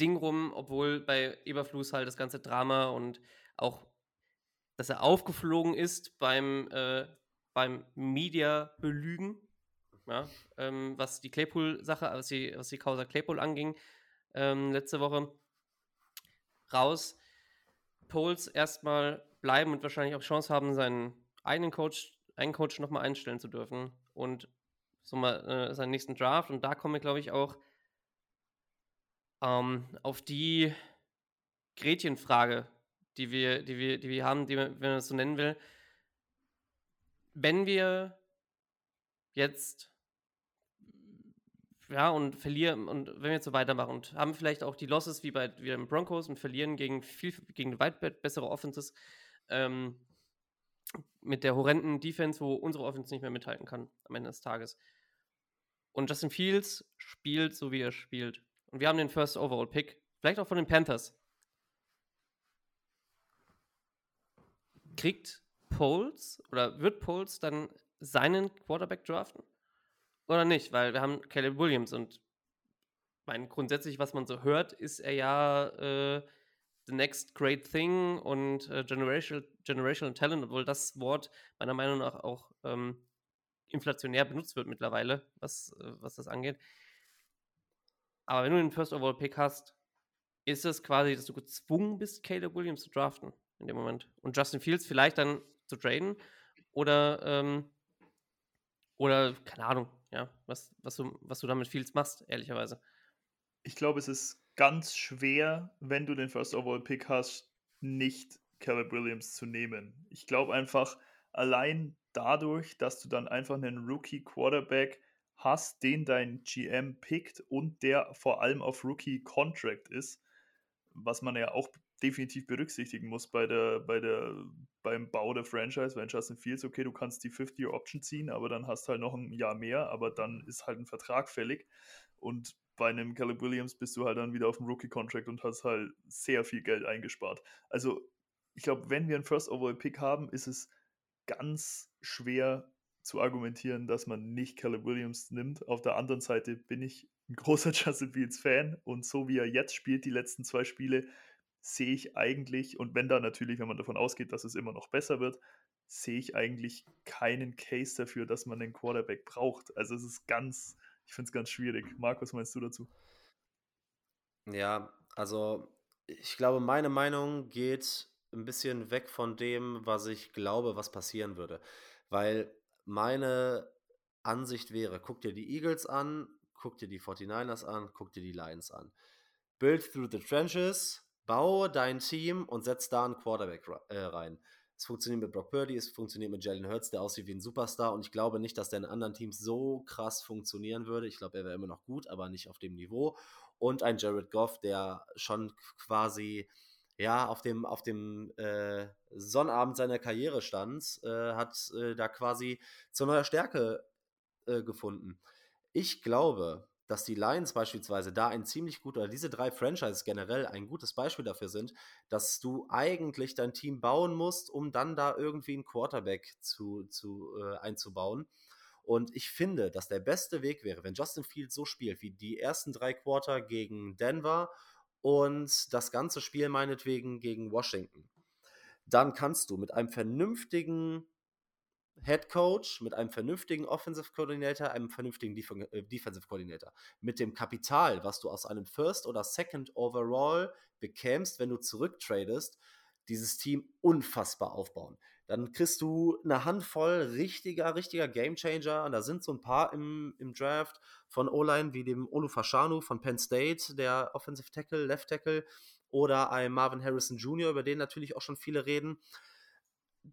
Ding rum, obwohl bei Eberfluss halt das ganze Drama und auch, dass er aufgeflogen ist beim, äh, beim Media-Belügen, ja, ähm, was die Claypool-Sache, was die, was die Causa Claypool anging, ähm, letzte Woche. Raus. Poles erstmal bleiben und wahrscheinlich auch Chance haben, seinen eigenen Coach, einen Coach nochmal einstellen zu dürfen. Und so mal äh, seinen nächsten Draft. Und da kommen wir, glaube ich, auch ähm, auf die Gretchenfrage, die wir, die wir, die wir haben, die wenn man es so nennen will. Wenn wir jetzt ja, und verlieren, und wenn wir jetzt so weitermachen und haben vielleicht auch die Losses wie bei wie den Broncos und verlieren gegen viel, gegen weit bessere Offenses, ähm, mit der horrenden Defense, wo unsere Offense nicht mehr mithalten kann am Ende des Tages. Und Justin Fields spielt so, wie er spielt. Und wir haben den First Overall Pick, vielleicht auch von den Panthers. Kriegt Poles oder wird Poles dann seinen Quarterback draften? Oder nicht? Weil wir haben Caleb Williams und mein, grundsätzlich, was man so hört, ist er ja äh, the next great thing und äh, generational, generational Talent, obwohl das Wort meiner Meinung nach auch ähm, inflationär benutzt wird mittlerweile, was, äh, was das angeht. Aber wenn du den First Overall Pick hast, ist es quasi, dass du gezwungen bist, Caleb Williams zu draften in dem Moment. Und Justin Fields vielleicht dann zu traden oder, ähm, oder keine Ahnung, ja, was, was, du, was du damit Fields machst, ehrlicherweise. Ich glaube, es ist ganz schwer, wenn du den First Overall Pick hast, nicht Caleb Williams zu nehmen. Ich glaube einfach, allein dadurch, dass du dann einfach einen Rookie Quarterback hast, den dein GM pickt und der vor allem auf Rookie Contract ist, was man ja auch definitiv berücksichtigen muss bei der, bei der, beim Bau der Franchise, wenn Justin Fields, okay, du kannst die 50-Year-Option ziehen, aber dann hast du halt noch ein Jahr mehr, aber dann ist halt ein Vertrag fällig. Und bei einem Caleb Williams bist du halt dann wieder auf dem Rookie-Contract und hast halt sehr viel Geld eingespart. Also, ich glaube, wenn wir einen First Overall Pick haben, ist es ganz schwer zu argumentieren, dass man nicht Caleb Williams nimmt. Auf der anderen Seite bin ich ein großer Justin Fields Fan und so wie er jetzt spielt, die letzten zwei Spiele, sehe ich eigentlich, und wenn da natürlich, wenn man davon ausgeht, dass es immer noch besser wird, sehe ich eigentlich keinen Case dafür, dass man einen Quarterback braucht. Also es ist ganz, ich finde es ganz schwierig. Markus, meinst du dazu? Ja, also ich glaube, meine Meinung geht ein bisschen weg von dem, was ich glaube, was passieren würde. Weil meine Ansicht wäre, guck dir die Eagles an, guck dir die 49ers an, guck dir die Lions an. Build through the trenches, baue dein Team und setz da einen Quarterback äh, rein. Es funktioniert mit Brock Purdy, es funktioniert mit Jalen Hurts, der aussieht wie ein Superstar und ich glaube nicht, dass der in anderen Teams so krass funktionieren würde. Ich glaube, er wäre immer noch gut, aber nicht auf dem Niveau. Und ein Jared Goff, der schon quasi ja, auf dem, auf dem äh, Sonnabend seiner Karriere stand, äh, hat äh, da quasi zu neuer Stärke äh, gefunden. Ich glaube, dass die Lions beispielsweise da ein ziemlich gut, oder diese drei Franchises generell ein gutes Beispiel dafür sind, dass du eigentlich dein Team bauen musst, um dann da irgendwie einen Quarterback zu, zu, äh, einzubauen. Und ich finde, dass der beste Weg wäre, wenn Justin Fields so spielt wie die ersten drei Quarter gegen Denver und das ganze Spiel meinetwegen gegen Washington. Dann kannst du mit einem vernünftigen Head Coach, mit einem vernünftigen Offensive Coordinator, einem vernünftigen Def äh, Defensive Coordinator, mit dem Kapital, was du aus einem First oder Second Overall bekämst, wenn du zurücktradest, dieses Team unfassbar aufbauen. Dann kriegst du eine Handvoll richtiger, richtiger Gamechanger. Und da sind so ein paar im, im Draft von O-Line wie dem Olu Fashanu von Penn State, der Offensive Tackle, Left Tackle, oder ein Marvin Harrison Jr., über den natürlich auch schon viele reden.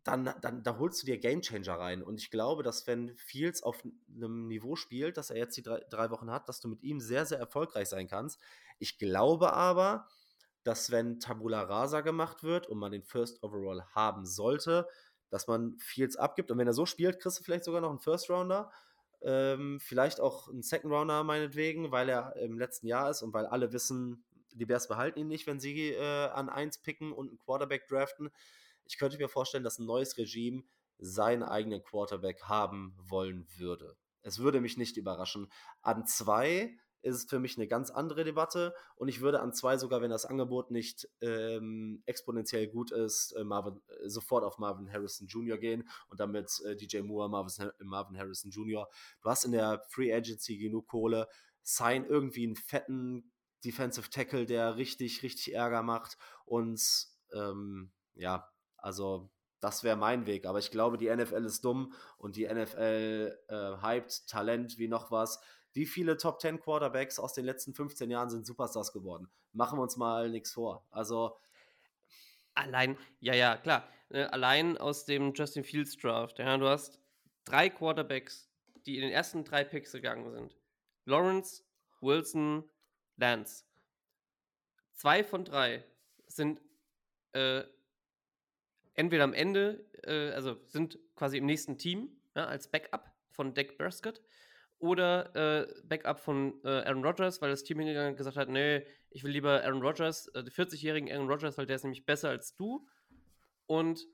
Dann, dann da holst du dir Gamechanger rein. Und ich glaube, dass wenn Fields auf einem Niveau spielt, das er jetzt die drei, drei Wochen hat, dass du mit ihm sehr, sehr erfolgreich sein kannst. Ich glaube aber, dass wenn Tabula Rasa gemacht wird und man den First Overall haben sollte, dass man Fields abgibt. Und wenn er so spielt, kriegst du vielleicht sogar noch einen First Rounder. Ähm, vielleicht auch einen Second Rounder meinetwegen, weil er im letzten Jahr ist und weil alle wissen, die Bears behalten ihn nicht, wenn sie äh, an 1 picken und einen Quarterback draften. Ich könnte mir vorstellen, dass ein neues Regime seinen eigenen Quarterback haben wollen würde. Es würde mich nicht überraschen. An 2 ist es für mich eine ganz andere Debatte. Und ich würde an zwei sogar, wenn das Angebot nicht ähm, exponentiell gut ist, äh, Marvin, äh, sofort auf Marvin Harrison Jr. gehen und damit äh, DJ Moore, Marvin, Marvin Harrison Jr. Du hast in der Free Agency genug Kohle, sign irgendwie einen fetten Defensive Tackle, der richtig, richtig Ärger macht. Und ähm, ja, also das wäre mein Weg. Aber ich glaube, die NFL ist dumm und die NFL äh, hypt Talent wie noch was. Wie viele Top 10 Quarterbacks aus den letzten 15 Jahren sind Superstars geworden? Machen wir uns mal nichts vor. Also. Allein, ja, ja, klar. Ne, allein aus dem Justin Fields Draft. Ja, du hast drei Quarterbacks, die in den ersten drei Picks gegangen sind. Lawrence, Wilson, Lance. Zwei von drei sind äh, entweder am Ende, äh, also sind quasi im nächsten Team ja, als Backup von Dak Prescott oder äh, Backup von äh, Aaron Rodgers, weil das Team hingegangen und gesagt hat, nee, ich will lieber Aaron Rodgers, äh, 40-jährigen Aaron Rodgers, weil der ist nämlich besser als du und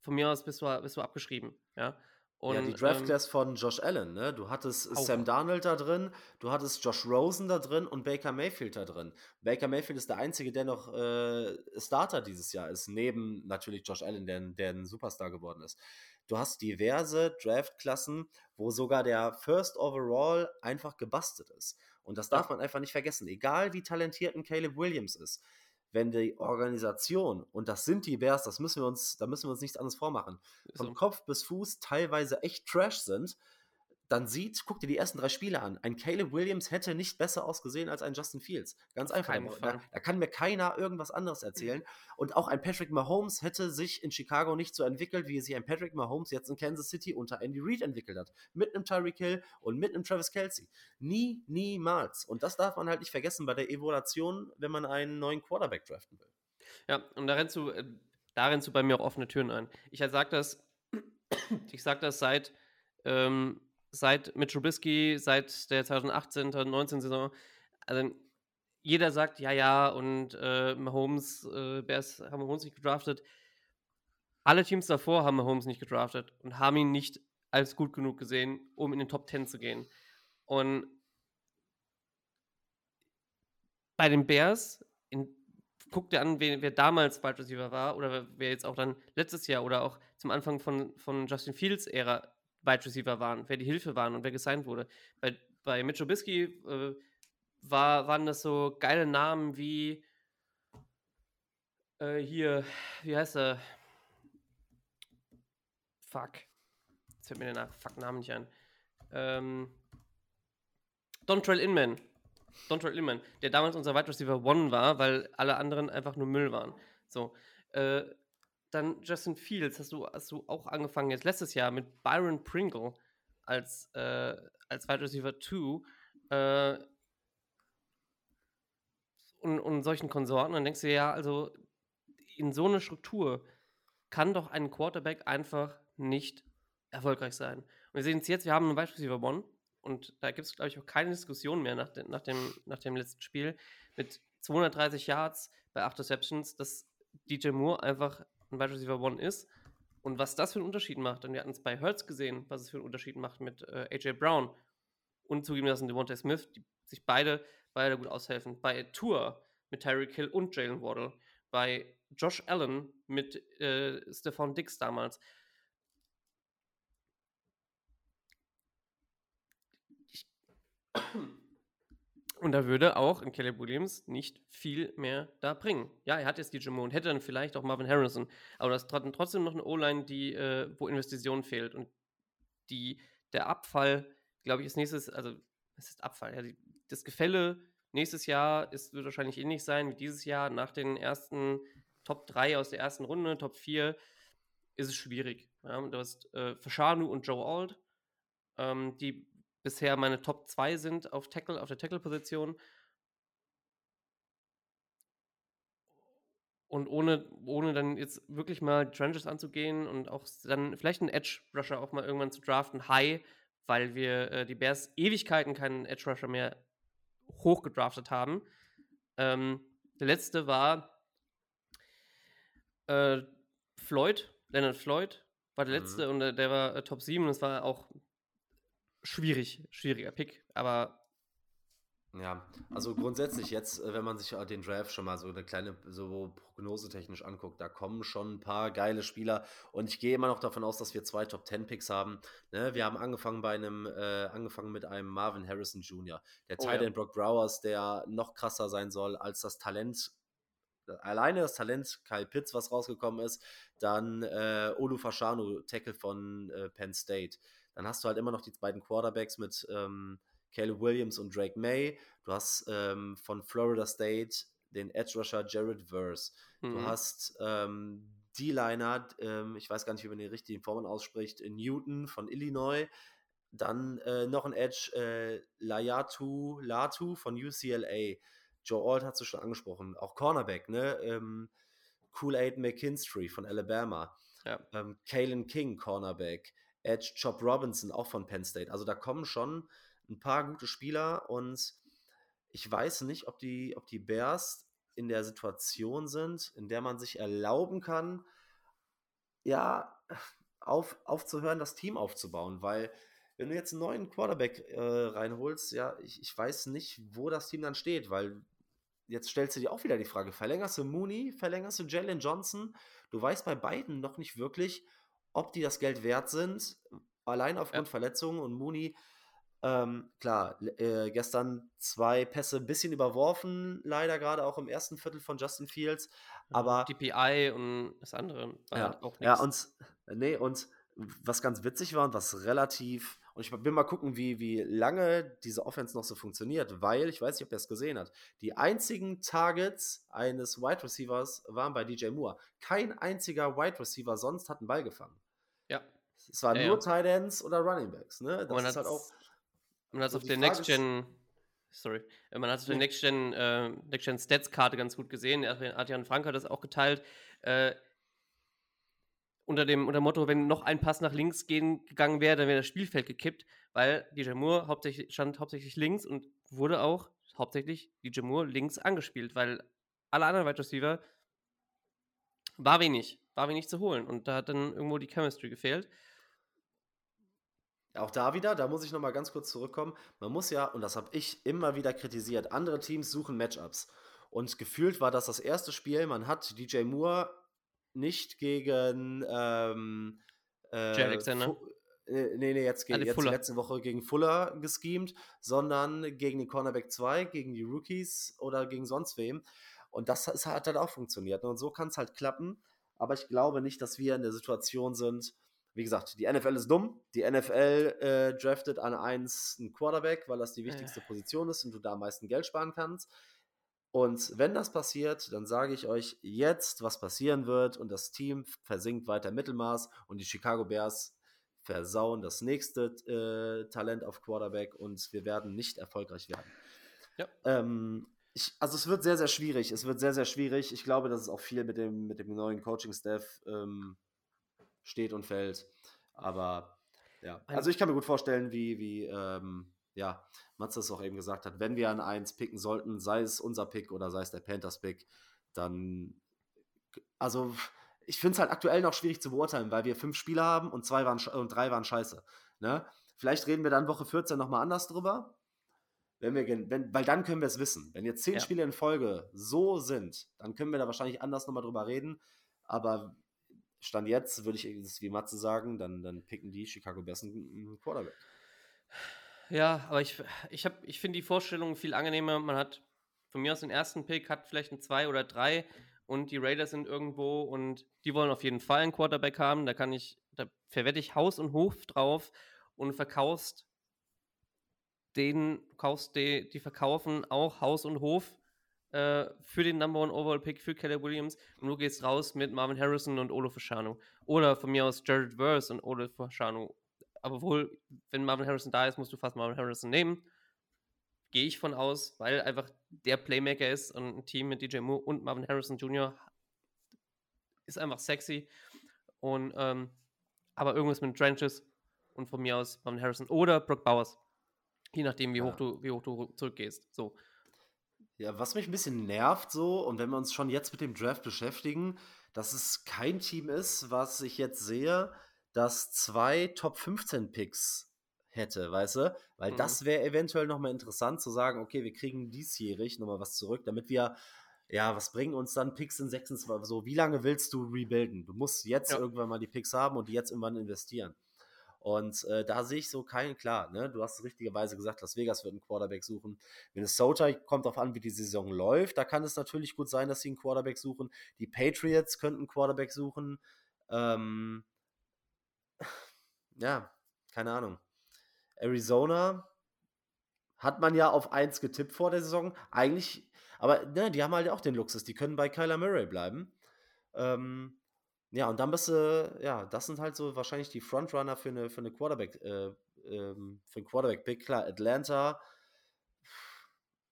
von mir aus bist du, bist du abgeschrieben, ja. Und, ja, die Draft Class ähm, von Josh Allen, ne? Du hattest auch. Sam Darnold da drin, du hattest Josh Rosen da drin und Baker Mayfield da drin. Baker Mayfield ist der einzige, der noch äh, Starter dieses Jahr ist, neben natürlich Josh Allen, der, der ein Superstar geworden ist. Du hast diverse Draftklassen, wo sogar der First Overall einfach gebastelt ist. Und das darf man einfach nicht vergessen. Egal wie talentiert ein Caleb Williams ist, wenn die Organisation, und das sind die Bears, das müssen wir uns, da müssen wir uns nichts anderes vormachen, von Kopf bis Fuß teilweise echt Trash sind, dann sieht, guck dir die ersten drei Spiele an. Ein Caleb Williams hätte nicht besser ausgesehen als ein Justin Fields. Ganz einfach. Da, da, kann mir keiner irgendwas anderes erzählen. Und auch ein Patrick Mahomes hätte sich in Chicago nicht so entwickelt, wie sich ein Patrick Mahomes jetzt in Kansas City unter Andy Reid entwickelt hat. Mit einem Tyreek Hill und mit einem Travis Kelsey. Nie, niemals. Und das darf man halt nicht vergessen bei der Evaluation, wenn man einen neuen Quarterback draften will. Ja, und da rennst du, äh, da rennst du bei mir auch offene Türen ein. Ich sag das, ich sag das seit ähm, seit mit Trubisky, seit der 2018, 2019 Saison, also jeder sagt, ja, ja, und äh, Mahomes, äh, Bears haben Mahomes nicht gedraftet. Alle Teams davor haben Mahomes nicht gedraftet und haben ihn nicht als gut genug gesehen, um in den Top 10 zu gehen. Und bei den Bears, in, guck dir an, wer, wer damals Wide Receiver war oder wer jetzt auch dann letztes Jahr oder auch zum Anfang von, von Justin Fields Ära Wide Receiver waren, wer die Hilfe waren und wer gesigned wurde. Bei, bei Mitch Trubisky äh, war, waren das so geile Namen wie äh, hier, wie heißt er? Fuck. Jetzt fällt mir der Fuck Namen nicht ein. Ähm, Dontrell Inman. Dontrell Inman, der damals unser Wide Receiver One war, weil alle anderen einfach nur Müll waren. So. Äh, dann Justin Fields, hast du, hast du auch angefangen jetzt letztes Jahr mit Byron Pringle als, äh, als Wide Receiver 2 äh, und, und solchen Konsorten. Dann denkst du ja, also in so einer Struktur kann doch ein Quarterback einfach nicht erfolgreich sein. Und wir sehen es jetzt, wir haben einen Wide Receiver One und da gibt es, glaube ich, auch keine Diskussion mehr nach, de, nach, dem, nach dem letzten Spiel mit 230 Yards bei 8 Receptions, dass DJ Moore einfach ein Wide Receiver One ist. Und was das für einen Unterschied macht, und wir hatten es bei Hertz gesehen, was es für einen Unterschied macht mit äh, AJ Brown und zugeben lassen Devontae Smith, die sich beide, beide gut aushelfen. Bei Tour mit Tyreek Hill und Jalen Waddle. Bei Josh Allen mit äh, Stephon Dix damals. Ich und da würde auch in Caleb Williams nicht viel mehr da bringen. Ja, er hat jetzt DJ Moore und hätte dann vielleicht auch Marvin Harrison, aber das ist trotzdem noch eine O-Line, die, äh, wo Investition fehlt. Und die, der Abfall, glaube ich, ist nächstes, also es ist Abfall, ja, die, das Gefälle nächstes Jahr ist, wird wahrscheinlich ähnlich sein wie dieses Jahr. Nach den ersten Top 3 aus der ersten Runde, Top 4, ist es schwierig. Ja, du hast äh, Fashanu und Joe Alt, ähm, die bisher meine Top 2 sind auf Tackle, auf der Tackle-Position. Und ohne, ohne dann jetzt wirklich mal Trenches anzugehen und auch dann vielleicht einen Edge-Rusher auch mal irgendwann zu draften, high, weil wir äh, die Bears Ewigkeiten keinen Edge-Rusher mehr hochgedraftet haben. Ähm, der letzte war äh, Floyd, Leonard Floyd war der mhm. letzte mhm. und der, der war äh, Top 7 und es war auch schwierig, schwieriger Pick, aber Ja, also grundsätzlich jetzt, äh, wenn man sich den Draft schon mal so eine kleine, so prognosetechnisch anguckt, da kommen schon ein paar geile Spieler und ich gehe immer noch davon aus, dass wir zwei Top 10 Picks haben. Ne? Wir haben angefangen bei einem, äh, angefangen mit einem Marvin Harrison Jr., der Oh ja. End Brock Browers, der noch krasser sein soll als das Talent, alleine das Talent Kyle Pitts, was rausgekommen ist, dann äh, Olu Fashanu, Tackle von äh, Penn State. Dann hast du halt immer noch die beiden Quarterbacks mit ähm, Caleb Williams und Drake May. Du hast ähm, von Florida State den Edge Rusher Jared Verse. Du Mhm. hast ähm, D-Liner, ähm, ich weiß gar nicht, wie man den richtigen Formen ausspricht, Newton von Illinois. Dann äh, noch ein Edge, äh, Layatu Latu von UCLA. Joe Alt hat es schon angesprochen. Auch Cornerback, ne? Ähm, Kool-Aid McKinstry von Alabama. Ja. Ähm, Kalen King, Cornerback. Edge Chop Robinson, auch von Penn State. Also da kommen schon ein paar gute Spieler und ich weiß nicht, ob die, ob die Bears in der Situation sind, in der man sich erlauben kann, ja, auf, aufzuhören, das Team aufzubauen, weil wenn du jetzt einen neuen Quarterback äh, reinholst, ja, ich, ich weiß nicht, wo das Team dann steht, weil jetzt stellst du dir auch wieder die Frage, verlängerst du Mooney, verlängerst du Jalen Johnson? Du weißt bei beiden noch nicht wirklich, ob die das Geld wert sind, allein aufgrund Ja. Verletzungen und Mooney, ähm, klar, äh, gestern zwei Pässe ein bisschen überworfen, leider gerade auch im ersten Viertel von Justin Fields, aber DPI und das andere ja, auch ja, nichts. und nee, und was ganz witzig war und was relativ, und ich will mal gucken, wie, wie lange diese Offense noch so funktioniert, weil, ich weiß nicht, ob ihr es gesehen habt, die einzigen Targets eines Wide Receivers waren bei DJ Moore. Kein einziger Wide Receiver sonst hat einen Ball gefangen. Es waren Ja, nur ja. Tight Ends oder Running Backs, ne? Das man ist halt auch. Man hat es so auf der Next Gen, sorry, man hat es auf der. Next Gen, äh, Next Gen Stats Karte ganz gut gesehen. Adrian Frank hat das auch geteilt. Äh, unter dem unter dem Motto, wenn noch ein Pass nach links gehen, gegangen wäre, dann wäre das Spielfeld gekippt, weil DJ Moore hauptsächlich, stand hauptsächlich links und wurde auch hauptsächlich DJ Moore links angespielt, weil alle anderen Wide Receiver war wenig, war wenig zu holen und da hat dann irgendwo die Chemistry gefehlt. Auch da wieder, da muss ich nochmal ganz kurz zurückkommen. Man muss ja, und das habe ich immer wieder kritisiert, andere Teams suchen Matchups. Und gefühlt war das das erste Spiel, man hat DJ Moore nicht gegen ähm, äh, Jay Alexander. Äh, nee, nee, jetzt, ge Ah, jetzt letzte Woche gegen Fuller geschemt, sondern gegen den Cornerback 2, gegen die Rookies oder gegen sonst wem. Und das ist, hat halt auch funktioniert. Und so kann es halt klappen. Aber ich glaube nicht, dass wir in der Situation sind, wie gesagt, die NFL ist dumm. Die NFL äh, draftet an 1 einen Quarterback, weil das die wichtigste Position ist und du da am meisten Geld sparen kannst. Und wenn das passiert, dann sage ich euch jetzt, was passieren wird und das Team versinkt weiter im Mittelmaß und die Chicago Bears versauen das nächste äh, Talent auf Quarterback und wir werden nicht erfolgreich werden. Ja. Ähm, ich, also es wird sehr, sehr schwierig. Es wird sehr, sehr schwierig. Ich glaube, dass es auch viel mit dem, mit dem neuen Coaching-Staff ähm, steht und fällt. Aber ja, also ich kann mir gut vorstellen, wie, wie ähm, ja, Matze es auch eben gesagt hat, wenn wir an eins picken sollten, sei es unser Pick oder sei es der Panthers-Pick, dann, also ich finde es halt aktuell noch schwierig zu beurteilen, weil wir fünf Spieler haben und zwei waren und drei waren scheiße. Ne? Vielleicht reden wir dann Woche 14 nochmal anders drüber. Wenn wir, wenn, weil dann können wir es wissen. Wenn jetzt zehn Ja. Spiele in Folge so sind, dann können wir da wahrscheinlich anders nochmal drüber reden. Aber Stand jetzt würde ich ist wie Matze sagen, dann, dann picken die Chicago Bears einen, Quarterback. Ja, aber ich, ich, ich finde die Vorstellung viel angenehmer. Man hat von mir aus den ersten Pick, hat vielleicht einen 2 oder 3 und die Raiders sind irgendwo und die wollen auf jeden Fall einen Quarterback haben. Da kann ich, da verwette ich Haus und Hof drauf und verkaufst den, kaufst die, die verkaufen auch Haus und Hof äh, für den Number One Overall Pick für Caleb Williams und du gehst raus mit Marvin Harrison und Olo Fasciano. Oder von mir aus Jared Verse und Olo Fasciano. Aber wohl, wenn Marvin Harrison da ist, musst du fast Marvin Harrison nehmen. Gehe ich von aus, weil einfach der Playmaker ist und ein Team mit DJ Moore und Marvin Harrison Jr. ist einfach sexy. Und ähm, aber irgendwas mit Trenches und von mir aus Marvin Harrison oder Brock Bowers. Je nachdem, wie, Ja. hoch, du, wie hoch du zurückgehst. So. Ja, was mich ein bisschen nervt so, und wenn wir uns schon jetzt mit dem Draft beschäftigen, dass es kein Team ist, was ich jetzt sehe, das zwei Top 15 Picks hätte, weißt du? Weil Mhm. das wäre eventuell nochmal interessant zu sagen, okay, wir kriegen diesjährig nochmal was zurück, damit wir, ja, was bringen uns dann Picks in 26, so, wie lange willst du rebuilden? Du musst jetzt Ja. irgendwann mal die Picks haben und die jetzt irgendwann investieren. Und äh, da sehe ich so keinen, klar, ne? Du hast es richtigerweise gesagt, Las Vegas wird einen Quarterback suchen. Minnesota kommt darauf an, wie die Saison läuft. Da kann es natürlich gut sein, dass sie einen Quarterback suchen. Die Patriots könnten einen Quarterback suchen. Ähm, ja, keine Ahnung. Arizona hat man ja auf 1 getippt vor der Saison. Eigentlich, aber ne, die haben halt auch den Luxus. Die können bei Kyler Murray bleiben. Ähm, ja, und dann bist du, ja, das sind halt so wahrscheinlich die Frontrunner für eine, für eine Quarterback, äh, ähm, für einen Quarterback-Pick. Klar, Atlanta,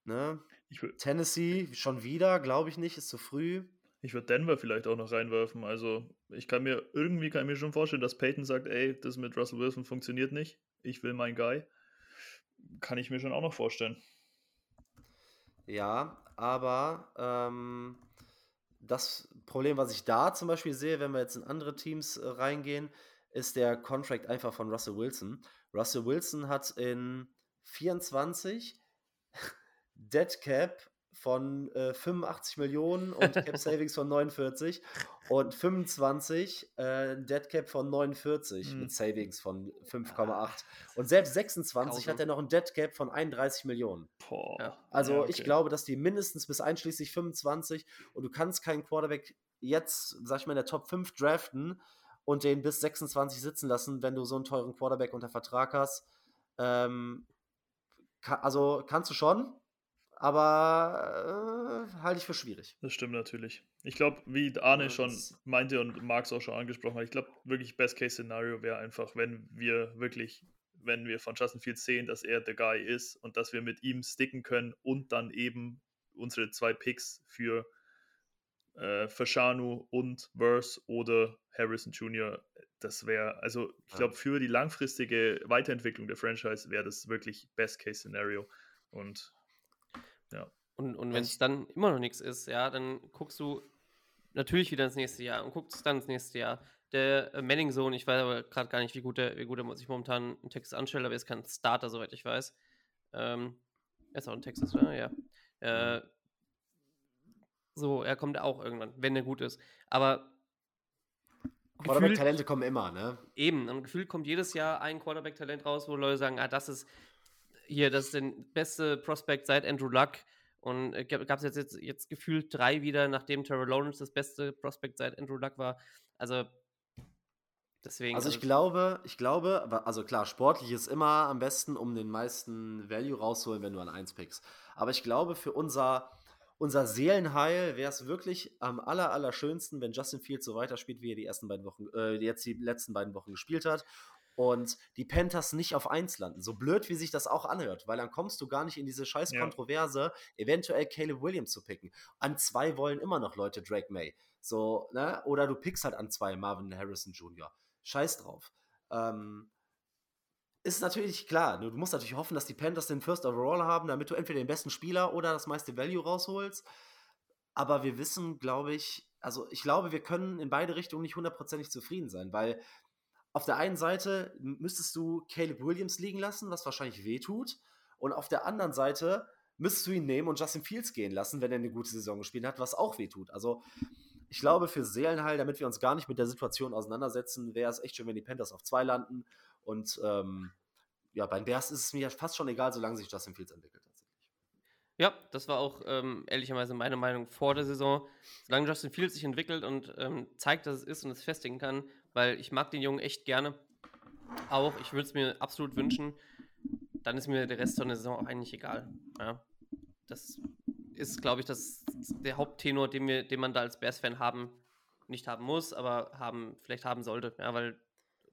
ne, Ich würde Tennessee schon wieder, glaube ich nicht, ist zu früh. ich würd Denver vielleicht auch noch reinwerfen. Also, ich kann mir irgendwie kann ich mir schon vorstellen, dass Peyton sagt, ey, das mit Russell Wilson funktioniert nicht. Ich will meinen Guy. Kann ich mir schon auch noch vorstellen. Ja, aber ähm, das Problem, was ich da zum Beispiel sehe, wenn wir jetzt in andere Teams äh, reingehen, ist der Contract einfach von Russell Wilson. Russell Wilson hat in 24 Dead Cap von äh, 85 Millionen und Cap Savings von 49 und 25 äh, Dead Cap von 49 Hm. mit Savings von 5,8 und selbst 26 hat Grausam. er noch ein Dead Cap von 31 Millionen. Ja. Also Ja, ich okay. glaube, dass die mindestens bis einschließlich 25 und du kannst keinen Quarterback jetzt, sag ich mal, in der Top 5 draften und den bis 26 sitzen lassen, wenn du so einen teuren Quarterback unter Vertrag hast. Ähm, ka also kannst du schon, aber äh, halte ich für schwierig. Das stimmt natürlich. Ich glaube, wie Arne schon meinte und Marx auch schon angesprochen hat, ich glaube wirklich Best-Case-Szenario wäre einfach, wenn wir wirklich, wenn wir von Justin Fields sehen, dass er der Guy ist und dass wir mit ihm sticken können und dann eben unsere zwei Picks für äh, Fashanu und Verse oder Harrison Jr. Das wäre, also ich glaube, für die langfristige Weiterentwicklung der Franchise wäre das wirklich Best-Case-Szenario. Und Und, und wenn es dann immer noch nichts ist, ja, dann guckst du natürlich wieder ins nächste Jahr und guckst dann ins nächste Jahr. Der äh, Manning-Sohn, ich weiß aber gerade gar nicht, wie gut, der, wie gut er sich momentan in Texas anstellt, aber er ist kein Starter, soweit ich weiß. Ähm, er ist auch in Texas, oder? Ja. Äh, so, er kommt auch irgendwann, wenn er gut ist. Aber Quarterback-Talente kommen immer, ne? Eben, und gefühlt kommt jedes Jahr ein Quarterback-Talent raus, wo Leute sagen, ah, das ist hier, das ist der beste Prospect seit Andrew Luck. Und äh, gab es jetzt, jetzt, jetzt gefühlt drei wieder, nachdem Terrell Lawrence das beste Prospect seit Andrew Luck war. Also, deswegen. Also ich glaube, ich glaube, also klar, sportlich ist immer am besten, um den meisten Value rauszuholen, wenn du an 1 pickst. Aber ich glaube, für unser, unser Seelenheil wäre es wirklich am aller, aller schönsten, wenn Justin Fields so weiterspielt, wie er die ersten beiden Wochen, äh, jetzt die letzten beiden Wochen gespielt hat. Und die Panthers nicht auf 1 landen. So blöd, wie sich das auch anhört, weil dann kommst du gar nicht in diese scheiß Ja. Kontroverse, eventuell Caleb Williams zu picken. An zwei wollen immer noch Leute Drake May. So, ne? Oder du pickst halt an zwei Marvin Harrison Jr. Scheiß drauf. Ähm, ist natürlich klar, du musst natürlich hoffen, dass die Panthers den First Overall haben, damit du entweder den besten Spieler oder das meiste Value rausholst. Aber wir wissen, glaube ich, also ich glaube, wir können in beide Richtungen nicht hundertprozentig zufrieden sein, weil auf der einen Seite müsstest du Caleb Williams liegen lassen, was wahrscheinlich wehtut, und auf der anderen Seite müsstest du ihn nehmen und Justin Fields gehen lassen, wenn er eine gute Saison gespielt hat, was auch wehtut. Also ich glaube, für Seelenheil, damit wir uns gar nicht mit der Situation auseinandersetzen, wäre es echt schön, wenn die Panthers auf zwei landen. Und ähm, ja, bei den Bears ist es mir fast schon egal, solange sich Justin Fields entwickelt. Ja, das war auch ähm, ehrlicherweise meine Meinung vor der Saison. Solange Justin Fields sich entwickelt und ähm, zeigt, dass es ist und es festigen kann, weil ich mag den Jungen echt gerne. Auch, ich würde es mir absolut wünschen. Dann ist mir der Rest von der Saison auch eigentlich egal. Ja. Das ist, glaube ich, das, der Haupttenor, den, wir, den man da als Bears-Fan haben, nicht haben muss, aber haben, vielleicht haben sollte. Ja, weil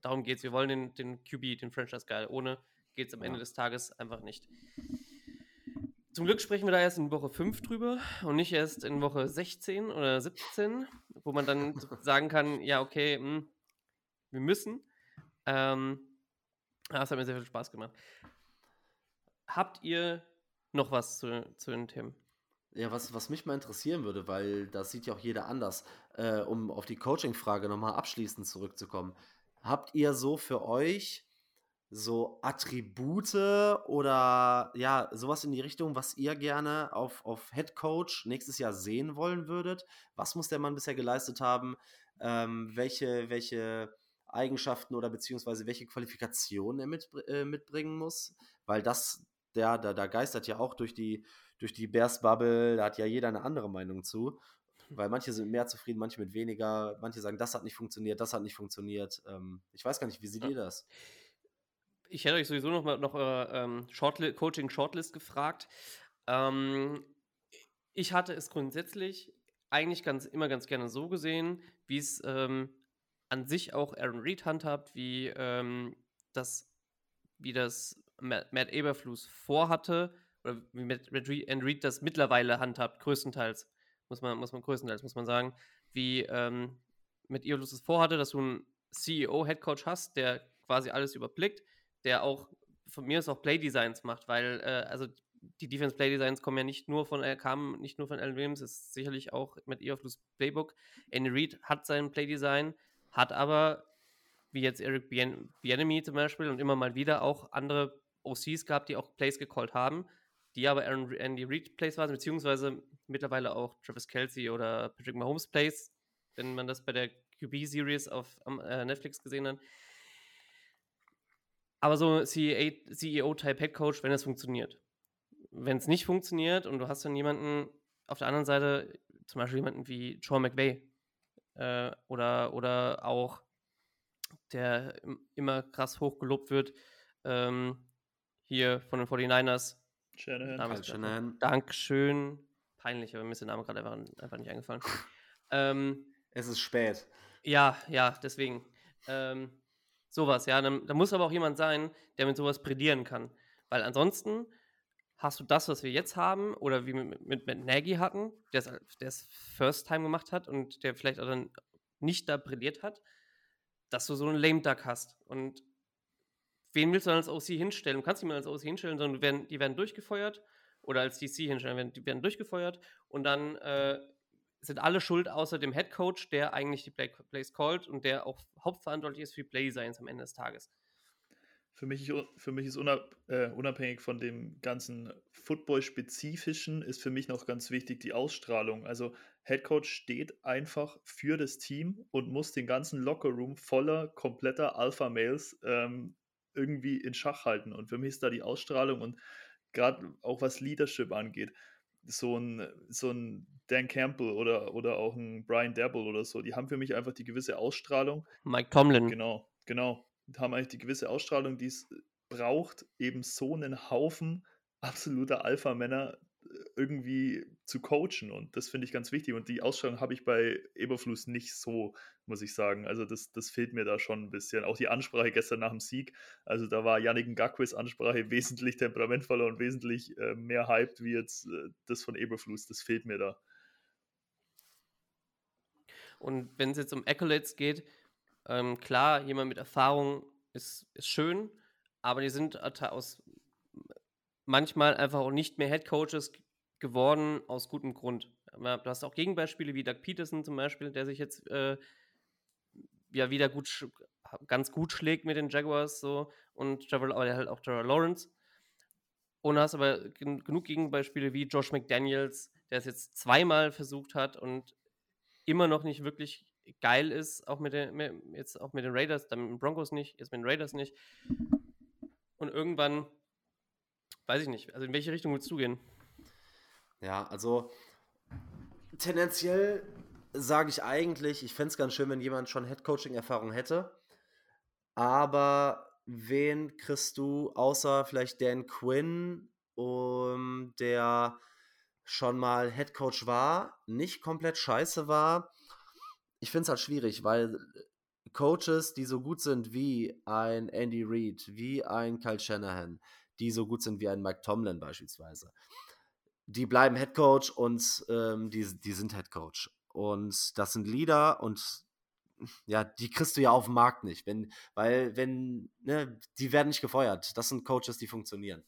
darum geht es. Wir wollen den, den QB, den Franchise-Guy. Ohne geht es am Ende des Tages einfach nicht. Zum Glück sprechen wir da erst in Woche 5 drüber und nicht erst in Woche 16 oder 17, wo man dann sagen kann, ja, okay, hm, wir müssen. Ähm, das hat mir sehr viel Spaß gemacht. Habt ihr noch was zu, zu den Themen? Ja, was, was mich mal interessieren würde, weil das sieht ja auch jeder anders, äh, um auf die Coaching-Frage nochmal abschließend zurückzukommen. Habt ihr so für euch so Attribute oder ja, sowas in die Richtung, was ihr gerne auf, auf Head Coach nächstes Jahr sehen wollen würdet? Was muss der Mann bisher geleistet haben? Ähm, welche, welche Eigenschaften oder beziehungsweise welche Qualifikationen er mit, äh, mitbringen muss? Weil das, der, da, da geistert ja auch durch die, durch die Bears-Bubble, da hat ja jeder eine andere Meinung zu. Weil manche sind mehr zufrieden, manche mit weniger, manche sagen, das hat nicht funktioniert, das hat nicht funktioniert. Ähm, ich weiß gar nicht, wie seht ihr das? Ich hätte euch sowieso noch mal noch eure ähm, Shortli Coaching Shortlist gefragt. Ähm, ich hatte es grundsätzlich eigentlich ganz immer ganz gerne so gesehen, wie es ähm, an sich auch Aaron Reed handhabt, wie ähm, das, wie das Matt, Matt Eberflus vorhatte, oder wie Matt, Matt Reed das mittlerweile handhabt, größtenteils, muss man, muss man größtenteils, muss man sagen, wie ähm, mit Eberflus es vorhatte, dass du einen CEO-Headcoach hast, der quasi alles überblickt, der auch von mir aus auch Playdesigns macht, weil äh, also die Defense Playdesigns kommen ja nicht nur von äh, kamen nicht nur von Alan Williams, ist sicherlich auch mit Eoflus Playbook. Andy Reid hat sein Playdesign, hat aber wie jetzt Eric Bienemy zum Beispiel und immer mal wieder auch andere OCs gehabt, die auch Plays gecallt haben, die aber Aaron, Andy Reid Plays waren, beziehungsweise mittlerweile auch Travis Kelsey oder Patrick Mahomes Plays, wenn man das bei der QB Series auf äh, Netflix gesehen hat. Aber so CEO-Type Head Coach, wenn es funktioniert. Wenn es nicht funktioniert und du hast dann jemanden auf der anderen Seite, zum Beispiel jemanden wie Sean McVay äh, oder, oder auch der immer krass hochgelobt wird, ähm, hier von den 49ers. Shanahan. Shanahan. Dankeschön. Peinlich, aber mir ist der Name gerade einfach, einfach nicht eingefallen. ähm, es ist spät. Ja, ja, deswegen. Ähm, Sowas, ja. Dann, da muss aber auch jemand sein, der mit sowas prädieren kann. Weil ansonsten hast du das, was wir jetzt haben, oder wie mit, mit, mit Nagy hatten, der es First Time gemacht hat und der vielleicht auch dann nicht da brilliert hat, dass du so einen Lame Duck hast. Und wen willst du dann als OC hinstellen? Du kannst niemanden als OC hinstellen, sondern die werden, die werden durchgefeuert oder als DC hinstellen, die werden durchgefeuert und dann äh, sind alle schuld außer dem Head Coach, der eigentlich die Play Plays callt und der auch hauptverantwortlich ist für Play Designs am Ende des Tages. Für mich, für mich ist unab, äh, unabhängig von dem ganzen Football-spezifischen, ist für mich noch ganz wichtig die Ausstrahlung. Also Head Coach steht einfach für das Team und muss den ganzen Lockerroom voller kompletter Alpha-Males ähm, irgendwie in Schach halten. Und für mich ist da die Ausstrahlung und gerade auch was Leadership angeht, so ein, so ein Dan Campbell oder, oder auch ein Brian Dabble oder so, die haben für mich einfach die gewisse Ausstrahlung. Mike Tomlin. Genau, genau. Haben eigentlich die gewisse Ausstrahlung, die es braucht, eben so einen Haufen absoluter Alpha-Männer irgendwie zu coachen und das finde ich ganz wichtig und die Ausstrahlung habe ich bei Eberfluss nicht so, muss ich sagen. Also das, das fehlt mir da schon ein bisschen. Auch die Ansprache gestern nach dem Sieg, also da war Yannick Ngakwis Ansprache wesentlich temperamentvoller und wesentlich äh, mehr hyped wie jetzt äh, das von Eberfluss. Das fehlt mir da. Und wenn es jetzt um Accolades geht, ähm, klar, jemand mit Erfahrung ist, ist schön, aber die sind aus manchmal einfach auch nicht mehr Head Coaches geworden aus gutem Grund. Du hast auch Gegenbeispiele wie Doug Peterson zum Beispiel, der sich jetzt äh, ja wieder gut ganz gut schlägt mit den Jaguars so und Trevor, halt auch Trevor Lawrence. Und hast aber gen genug Gegenbeispiele wie Josh McDaniels, der es jetzt zweimal versucht hat und immer noch nicht wirklich geil ist, auch mit den, jetzt auch mit den Raiders, dann mit den Broncos nicht, jetzt mit den Raiders nicht. Und irgendwann Weiß ich nicht. Also in welche Richtung willst du gehen? Ja, also tendenziell sage ich eigentlich, ich fände es ganz schön, wenn jemand schon Headcoaching-Erfahrung hätte. Aber wen kriegst du außer vielleicht Dan Quinn, um, der schon mal Headcoach war, nicht komplett scheiße war? Ich finde es halt schwierig, weil Coaches, die so gut sind wie ein Andy Reid, wie ein Kyle Shanahan, die so gut sind wie ein Mike Tomlin beispielsweise. Die bleiben Head Coach und ähm, die, die sind Head Coach. Und das sind Leader und ja, die kriegst du ja auf dem Markt nicht, wenn, weil wenn, ne, die werden nicht gefeuert. Das sind Coaches, die funktionieren.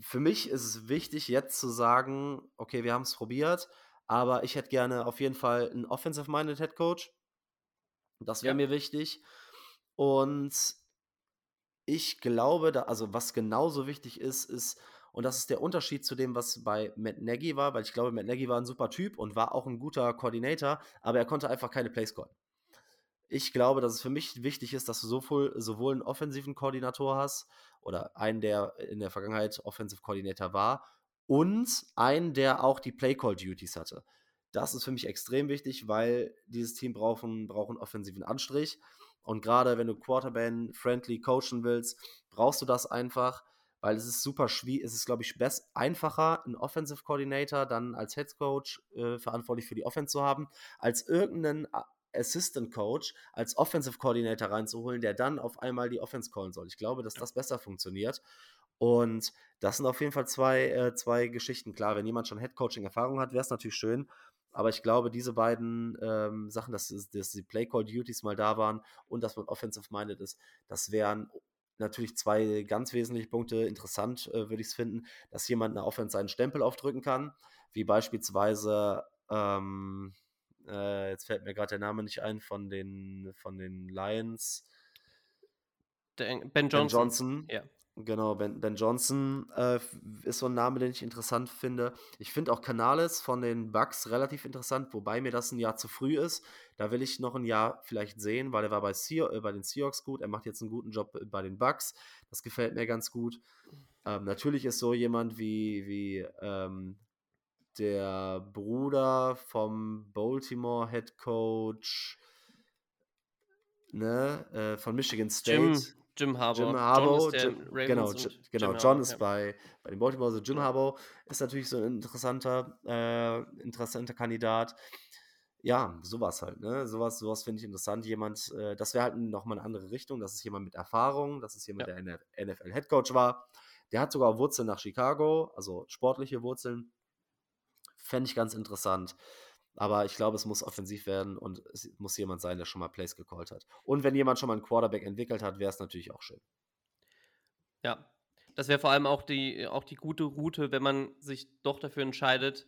Für mich ist es wichtig, jetzt zu sagen, okay, wir haben es probiert, aber ich hätte gerne auf jeden Fall einen Offensive-Minded Head Coach. Das wäre ja. mir wichtig. Und ich glaube, da, also was genauso wichtig ist, ist, und das ist der Unterschied zu dem, was bei Matt Nagy war, weil ich glaube, Matt Nagy war ein super Typ und war auch ein guter Koordinator, aber er konnte einfach keine Plays callen. Ich glaube, dass es für mich wichtig ist, dass du sowohl, sowohl einen offensiven Koordinator hast oder einen, der in der Vergangenheit Offensive Coordinator war und einen, der auch die Play Call Duties hatte. Das ist für mich extrem wichtig, weil dieses Team braucht einen, braucht einen offensiven Anstrich. Und gerade wenn du Quarterback-friendly coachen willst, brauchst du das einfach, weil es ist super schwierig, es ist, glaube ich, best, einfacher, einen Offensive Coordinator dann als Head Coach äh, verantwortlich für die Offense zu haben, als irgendeinen Assistant Coach als Offensive Coordinator reinzuholen, der dann auf einmal die Offense callen soll. Ich glaube, dass das besser funktioniert. Und das sind auf jeden Fall zwei, äh, zwei Geschichten. Klar, wenn jemand schon Head Coaching Erfahrung hat, wäre es natürlich schön. Aber ich glaube, diese beiden ähm, Sachen, dass, dass die Play Call Duties mal da waren und dass man offensive minded ist, das wären natürlich zwei ganz wesentliche Punkte. Interessant äh, würde ich es finden, dass jemand eine Offense seinen Stempel aufdrücken kann, wie beispielsweise, ähm, äh, jetzt fällt mir gerade der Name nicht ein, von den, von den Lions. Ben Johnson. Ben Johnson. Ja. Genau, Ben, ben Johnson äh, ist so ein Name, den ich interessant finde. Ich finde auch Canales von den Bucks relativ interessant, wobei mir das ein Jahr zu früh ist. Da will ich noch ein Jahr vielleicht sehen, weil er war bei, Se äh, bei den Seahawks gut. Er macht jetzt einen guten Job bei den Bucks. Das gefällt mir ganz gut. Ähm, natürlich ist so jemand wie, wie ähm, der Bruder vom Baltimore Head Coach ne, äh, von Michigan State. Jim, Jim Harbaugh. Jim Harbaugh, der Jim, genau, und J- genau. Jim John Harbaugh, ist ja. bei, bei den Baltimore, also Jim Harbaugh ist natürlich so ein interessanter, äh, interessanter Kandidat. Ja, sowas halt, ne? Sowas, sowas finde ich interessant. Jemand, äh, das wäre halt nochmal eine andere Richtung. Das ist jemand mit Erfahrung, das ist jemand, Ja. der NFL-Headcoach war. Der hat sogar Wurzeln nach Chicago, also sportliche Wurzeln. Fände ich ganz interessant. Aber ich glaube, es muss offensiv werden und es muss jemand sein, der schon mal Plays gecallt hat. Und wenn jemand schon mal einen Quarterback entwickelt hat, wäre es natürlich auch schön. Ja, das wäre vor allem auch die, auch die gute Route, wenn man sich doch dafür entscheidet,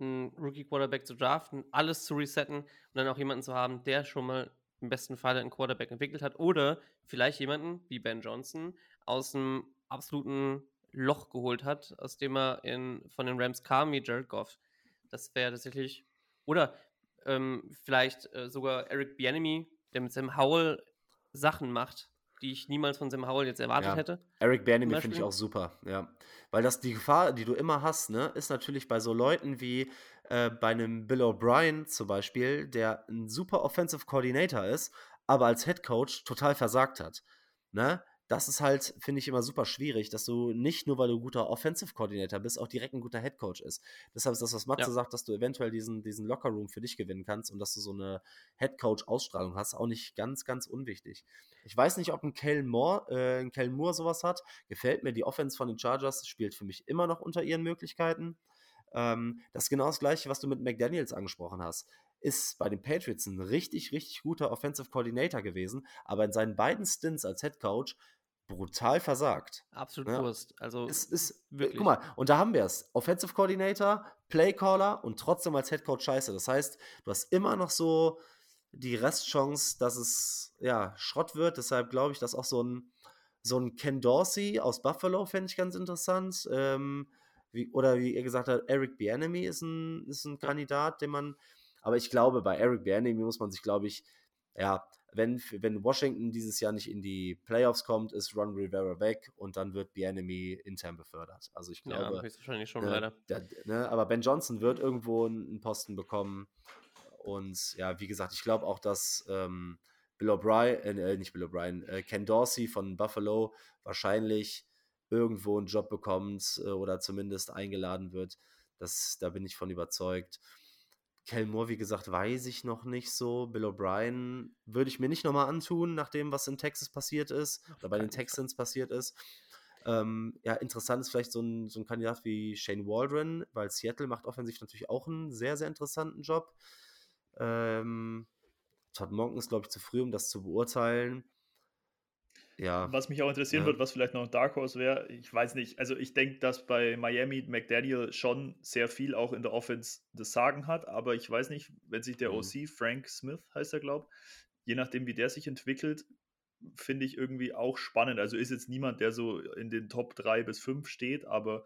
einen Rookie-Quarterback zu draften, alles zu resetten und dann auch jemanden zu haben, der schon mal im besten Fall einen Quarterback entwickelt hat oder vielleicht jemanden wie Ben Johnson aus einem absoluten Loch geholt hat, aus dem er in, von den Rams kam, wie Jared Goff. Das wäre tatsächlich, oder ähm, vielleicht äh, sogar Eric Bieniemy, der mit Sam Howell Sachen macht, die ich niemals von Sam Howell jetzt erwartet Ja. hätte. Eric Bieniemy Zum finde ich auch super, ja. Weil das die Gefahr, die du immer hast, ne, ist natürlich bei so Leuten wie äh, bei einem Bill O'Brien zum Beispiel, der ein super Offensive Coordinator ist, aber als Head Coach total versagt hat. Ne? Das ist halt, finde ich, immer super schwierig, dass du nicht nur, weil du ein guter Offensive Coordinator bist, auch direkt ein guter Head Coach ist. Deshalb ist das, was Matze Ja. sagt, dass du eventuell diesen, diesen Lockerroom für dich gewinnen kannst und dass du so eine Head Coach-Ausstrahlung hast, auch nicht ganz, ganz unwichtig. Ich weiß nicht, ob ein Kellen Moore, äh, ein Kellen Moore sowas hat. Gefällt mir. Die Offense von den Chargers spielt für mich immer noch unter ihren Möglichkeiten. Ähm, das ist genau das Gleiche, was du mit McDaniels angesprochen hast. Ist bei den Patriots ein richtig, richtig guter Offensive Coordinator gewesen, aber in seinen beiden Stints als Head Coach brutal versagt. Absolut Ja. Wurst. Also Es ist, wirklich. guck mal, und da haben wir es. Offensive Coordinator, Playcaller und trotzdem als Head Coach scheiße. Das heißt, du hast immer noch so die Restchance, dass es ja Schrott wird. Deshalb glaube ich, dass auch so ein, so ein Ken Dorsey aus Buffalo fände ich ganz interessant. Ähm, wie, oder wie ihr gesagt habt, Eric Bieniemy ist ein, ist ein Kandidat, den man. Aber ich glaube, bei Eric Bieniemy muss man sich, glaube ich, ja, wenn, wenn Washington dieses Jahr nicht in die Playoffs kommt, ist Ron Rivera weg und dann wird Bieniemy intern befördert. Also ich ja, glaube, höchstwahrscheinlich schon, ne, leider. der, ne, aber Ben Johnson wird irgendwo einen Posten bekommen. Und ja, wie gesagt, ich glaube auch, dass ähm, Bill O'Brien, äh, nicht Bill O'Brien, äh, Ken Dorsey von Buffalo wahrscheinlich irgendwo einen Job bekommt äh, oder zumindest eingeladen wird. Das, da bin ich von überzeugt. Kel Moore, wie gesagt, weiß ich noch nicht so. Bill O'Brien würde ich mir nicht nochmal antun, nach dem, was in Texas passiert ist oder bei den. Texans passiert ist. Ähm, ja, interessant ist vielleicht so ein, so ein Kandidat wie Shane Waldron, weil Seattle macht offensiv natürlich auch einen sehr, sehr interessanten Job. Ähm, Todd Monken ist, glaube ich, zu früh, um das zu beurteilen. Ja, Was mich auch interessieren Ja. wird, was vielleicht noch ein Dark Horse wäre, ich weiß nicht. Also ich denke, dass bei Miami McDaniel schon sehr viel auch in der Offense das Sagen hat, aber ich weiß nicht, wenn sich der Mhm. OC, Frank Smith heißt er, glaube je nachdem, wie der sich entwickelt, finde ich irgendwie auch spannend. Also ist jetzt niemand, der so in den Top 3 bis 5 steht, aber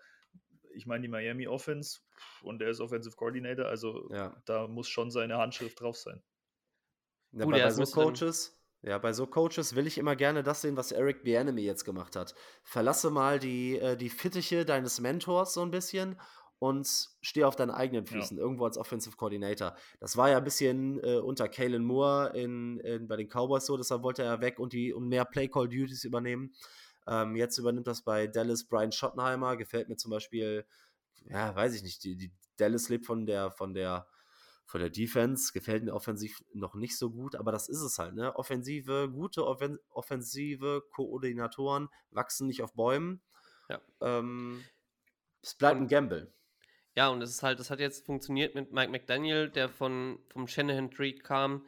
ich meine, die Miami Offense und der ist Offensive Coordinator, also Ja. da muss schon seine Handschrift drauf sein. Ja, Gut, bei, ja, bei so Coaches, ja, bei so Coaches will ich immer gerne das sehen, was Eric Bieniemy jetzt gemacht hat. Verlasse mal die, äh, die Fittiche deines Mentors so ein bisschen und steh auf deinen eigenen Ja. Füßen, irgendwo als Offensive Coordinator. Das war ja ein bisschen äh, unter Kalen Moore in, in, bei den Cowboys so, deshalb wollte er weg und, die, und mehr Play-Call-Duties übernehmen. Ähm, jetzt übernimmt das bei Dallas Brian Schottenheimer. Gefällt mir zum Beispiel, ja, weiß ich nicht, die, die Dallas lebt von der, von der von der Defense gefällt mir offensiv noch nicht so gut, aber das ist es halt, ne? Offensive, gute Offen offensive Koordinatoren wachsen nicht auf Bäumen. Ja. Ähm, es bleibt ein Gamble. Ja, und es ist halt, das hat jetzt funktioniert mit Mike McDaniel, der von vom Shanahan Tree kam.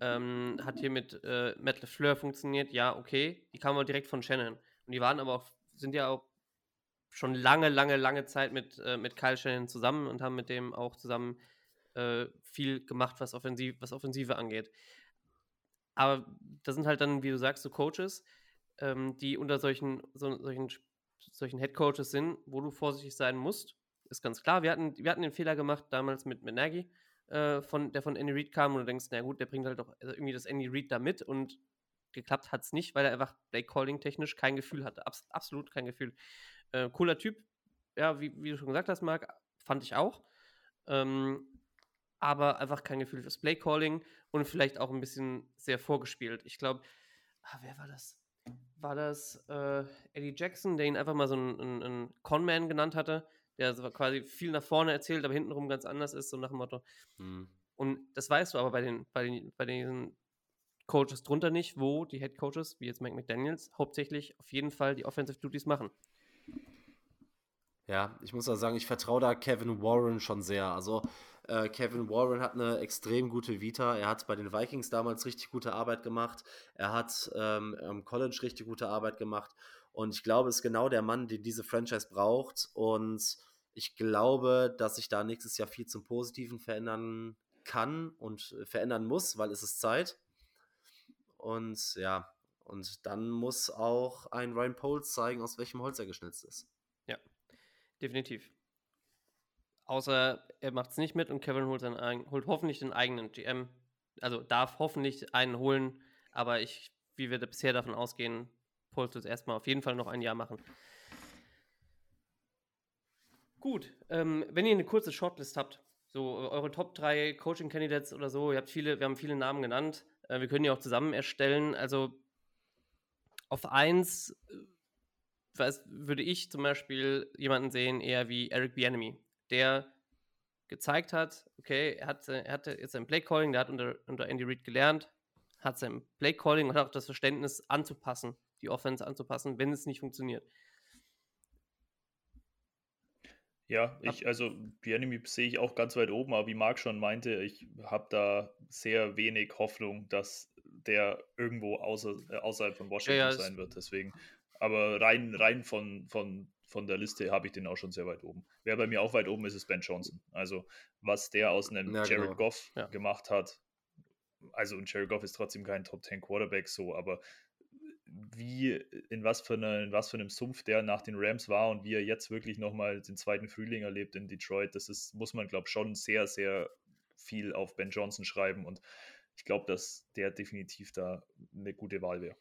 Ähm, hat hier mit äh, Matt LeFleur funktioniert. Ja, okay. Die kamen aber direkt von Shanahan. Und die waren aber auch, sind ja auch schon lange, lange, lange Zeit mit, äh, mit Kyle Shanahan zusammen und haben mit dem auch zusammen äh, viel gemacht, was, Offensiv, was Offensive angeht. Aber das sind halt dann, wie du sagst, so Coaches, ähm, die unter solchen, so, solchen, solchen Head Coaches sind, wo du vorsichtig sein musst. Ist ganz klar. Wir hatten, wir hatten den Fehler gemacht damals mit, mit äh, von, der von Andy Reid kam und du denkst, na gut, der bringt halt doch irgendwie das Andy Reid da mit und geklappt hat es nicht, weil er einfach Play Calling technisch kein Gefühl hatte. Abs absolut kein Gefühl. Äh, cooler Typ, ja, wie, wie du schon gesagt hast, Marc, fand ich auch. Ähm, aber einfach kein Gefühl fürs Play Calling und vielleicht auch ein bisschen sehr vorgespielt. Ich glaube, ah, wer war das? War das äh, Eddie Jackson, der ihn einfach mal so einen, einen, Conman genannt hatte, der so quasi viel nach vorne erzählt, aber hintenrum ganz anders ist, so nach dem Motto. Hm. Und das weißt du aber bei den, bei den, bei den Coaches drunter nicht, wo die Head Coaches, wie jetzt Mike McDaniels, hauptsächlich auf jeden Fall die Offensive Duties machen. Ja, ich muss auch sagen, ich vertraue da Kevin Warren schon sehr. Also äh, Kevin Warren hat eine extrem gute Vita. Er hat bei den Vikings damals richtig gute Arbeit gemacht. Er hat ähm, am College richtig gute Arbeit gemacht. Und ich glaube, ist genau der Mann, den diese Franchise braucht. Und ich glaube, dass sich da nächstes Jahr viel zum Positiven verändern kann und verändern muss, weil es ist Zeit. Und ja, und dann muss auch ein Ryan Poles zeigen, aus welchem Holz er geschnitzt ist. Definitiv. Außer er macht es nicht mit und Kevin holt, seinen, holt hoffentlich den eigenen GM. Also darf hoffentlich einen holen, aber ich, wie wir da bisher davon ausgehen, Poles wird erstmal auf jeden Fall noch ein Jahr machen. Gut, ähm, wenn ihr eine kurze Shortlist habt, so äh, eure Top 3 Coaching Candidates oder so, ihr habt viele, wir haben viele Namen genannt, äh, wir können die auch zusammen erstellen. Also auf 1 weiß, würde ich zum Beispiel jemanden sehen, eher wie Eric Bieniemy, der gezeigt hat, okay, er hat, er hatte jetzt sein Play-Calling, der hat unter, unter Andy Reid gelernt, hat sein Play-Calling und hat auch das Verständnis anzupassen, die Offense anzupassen, wenn es nicht funktioniert. Ja, ich, also Bienemy sehe ich auch ganz weit oben, aber wie Marc schon meinte, ich habe da sehr wenig Hoffnung, dass der irgendwo außer, äh, außerhalb von Washington ja, es- sein wird. Deswegen, aber rein, rein von, von, von der Liste habe ich den auch schon sehr weit oben. Wer bei mir auch weit oben ist, ist Ben Johnson. Also, was der aus einem Ja, Jared genau. Goff Ja. gemacht hat, also und Jared Goff ist trotzdem kein Top 10 Quarterback so, aber wie, in was für, eine, in was für einem Sumpf der nach den Rams war und wie er jetzt wirklich nochmal den zweiten Frühling erlebt in Detroit, das ist, muss man, glaube ich, schon sehr, sehr viel auf Ben Johnson schreiben und ich glaube, dass der definitiv da eine gute Wahl wäre.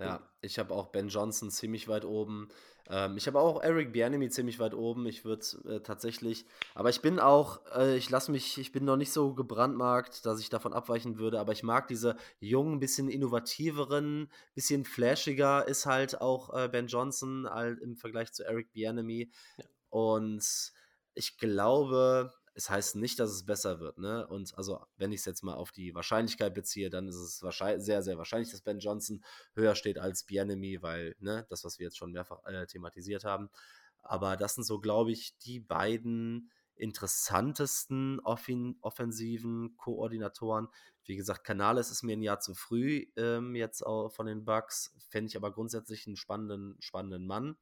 Ja, ich habe auch Ben Johnson ziemlich weit oben. Ähm, ich habe auch Eric Bieniemy ziemlich weit oben. Ich würde äh, tatsächlich, aber ich bin auch, äh, ich lasse mich, ich bin noch nicht so gebrandmarkt, dass ich davon abweichen würde, aber ich mag diese jungen, bisschen innovativeren, bisschen flashiger ist halt auch äh, Ben Johnson halt im Vergleich zu Eric Bieniemy. Ja. Und ich glaube, es heißt nicht, dass es besser wird, ne? Und also, wenn ich es jetzt mal auf die Wahrscheinlichkeit beziehe, dann ist es wahrscheinlich, sehr, sehr wahrscheinlich, dass Ben Johnson höher steht als Bienemy, weil, ne, das, was wir jetzt schon mehrfach äh, thematisiert haben. Aber das sind so, glaube ich, die beiden interessantesten offin offensiven Koordinatoren. Wie gesagt, Canales ist mir ein Jahr zu früh ähm, jetzt auch von den Bucks, fände ich aber grundsätzlich einen spannenden, spannenden Mann.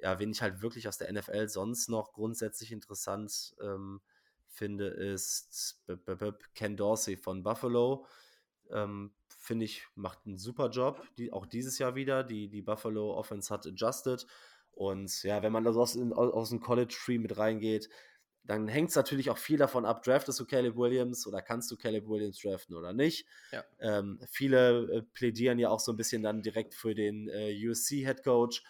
Ja, wen ich halt wirklich aus der NFL sonst noch grundsätzlich interessant ähm, finde, ist Ken Dorsey von Buffalo. Ähm, finde ich, macht einen super Job. Die, auch dieses Jahr wieder. Die, die Buffalo Offense hat adjusted. Und ja, wenn man das aus, aus dem College Tree mit reingeht, dann hängt es natürlich auch viel davon ab, draftest du Caleb Williams oder kannst du Caleb Williams draften oder nicht. Ja. Ähm, viele äh, plädieren ja auch so ein bisschen dann direkt für den äh, USC-Head Coach.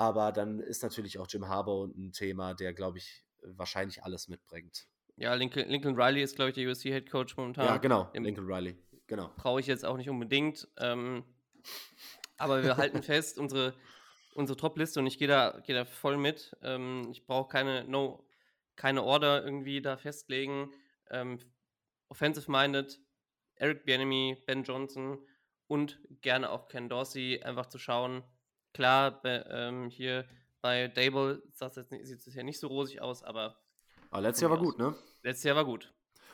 Aber dann ist natürlich auch Jim Harbaugh ein Thema, der, glaube ich, wahrscheinlich alles mitbringt. Ja, Lincoln, Lincoln Riley ist, glaube ich, der USC-Head Coach momentan. Ja, genau, Im- Lincoln Riley. Genau. Brauche ich jetzt auch nicht unbedingt. Ähm, aber wir halten fest, unsere, unsere Top-Liste und ich gehe da, geh da voll mit. Ähm, ich brauche keine, no, keine Order irgendwie da festlegen. Ähm, Offensive-minded, Eric Bieniemy, Ben Johnson und gerne auch Ken Dorsey, einfach zu schauen. Klar, bei, ähm, hier bei Dable sieht es ja nicht so rosig aus, aber Aber letztes Jahr war gut, ne? letztes Jahr war gut.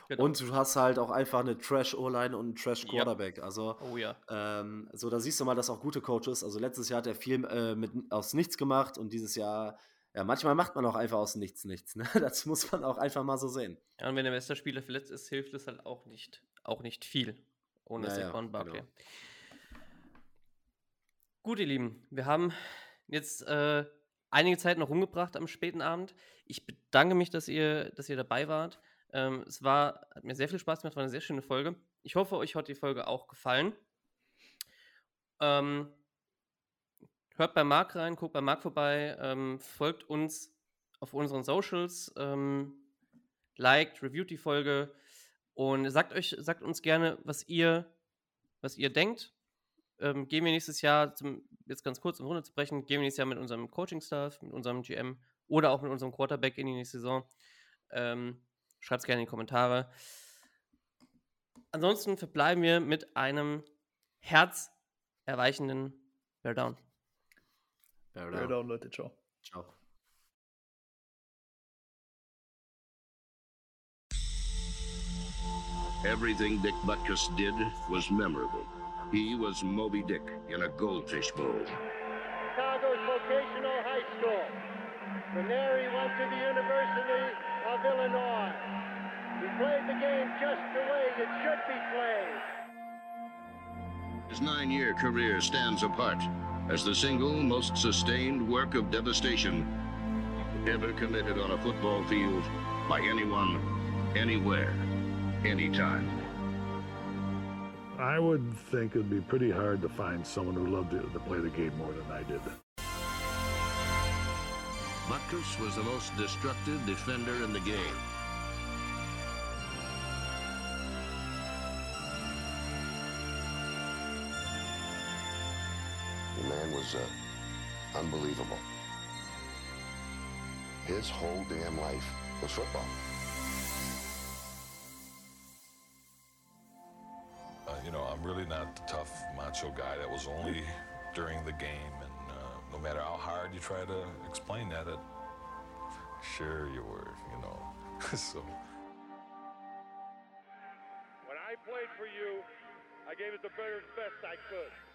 Genau. Und du hast halt auch einfach eine Trash-O-Line und einen Ja. Trash-Quarterback. Also, oh ja. ähm, so, da siehst du mal, dass auch gute Coaches. Also, letztes Jahr hat er viel äh, mit, aus nichts gemacht und dieses Jahr, ja, manchmal macht man auch einfach aus nichts nichts. Ne? Das muss man auch einfach mal so sehen. Ja, und wenn der beste Spieler verletzt ist, hilft es halt auch nicht, auch nicht viel ohne Ja, ja, Saquon Barkley. genau. Gut, ihr Lieben, wir haben jetzt äh, einige Zeit noch rumgebracht am späten Abend. Ich bedanke mich, dass ihr, dass ihr dabei wart. Ähm, es war, hat mir sehr viel Spaß gemacht, war eine sehr schöne Folge. Ich hoffe, euch hat die Folge auch gefallen. Ähm, hört bei Marc rein, guckt bei Marc vorbei, ähm, folgt uns auf unseren Socials, ähm, liked, reviewt die Folge und sagt euch, sagt uns gerne, was ihr, was ihr denkt. Ähm, gehen wir nächstes Jahr, zum, jetzt ganz kurz um Runde zu brechen, gehen wir nächstes Jahr mit unserem Coaching-Staff, mit unserem GM oder auch mit unserem Quarterback in die nächste Saison. Ähm, Schreibt es gerne in die Kommentare. Ansonsten verbleiben wir mit einem herzerweichenden Bear Down. Bear Bear down. down, Leute, ciao. Ciao. Everything Dick Butkus did was memorable. He was Moby Dick in a goldfish bowl. Chicago's vocational high school. Ranieri went to the University of Illinois. He played the game just the way it should be played. His nine year career stands apart as the single most sustained work of devastation ever committed on a football field by anyone, anywhere, anytime. I would think it'd be pretty hard to find someone who loved to, to play the game more than I did. Butkus was the most destructive defender in the game. The man was uh, unbelievable. His whole damn life was football. Uh, you know, I'm really not the tough macho guy. That was only during the game, and uh, no matter how hard you try to explain that, it sure you were, you know. so When I played for you, I gave it the best I could.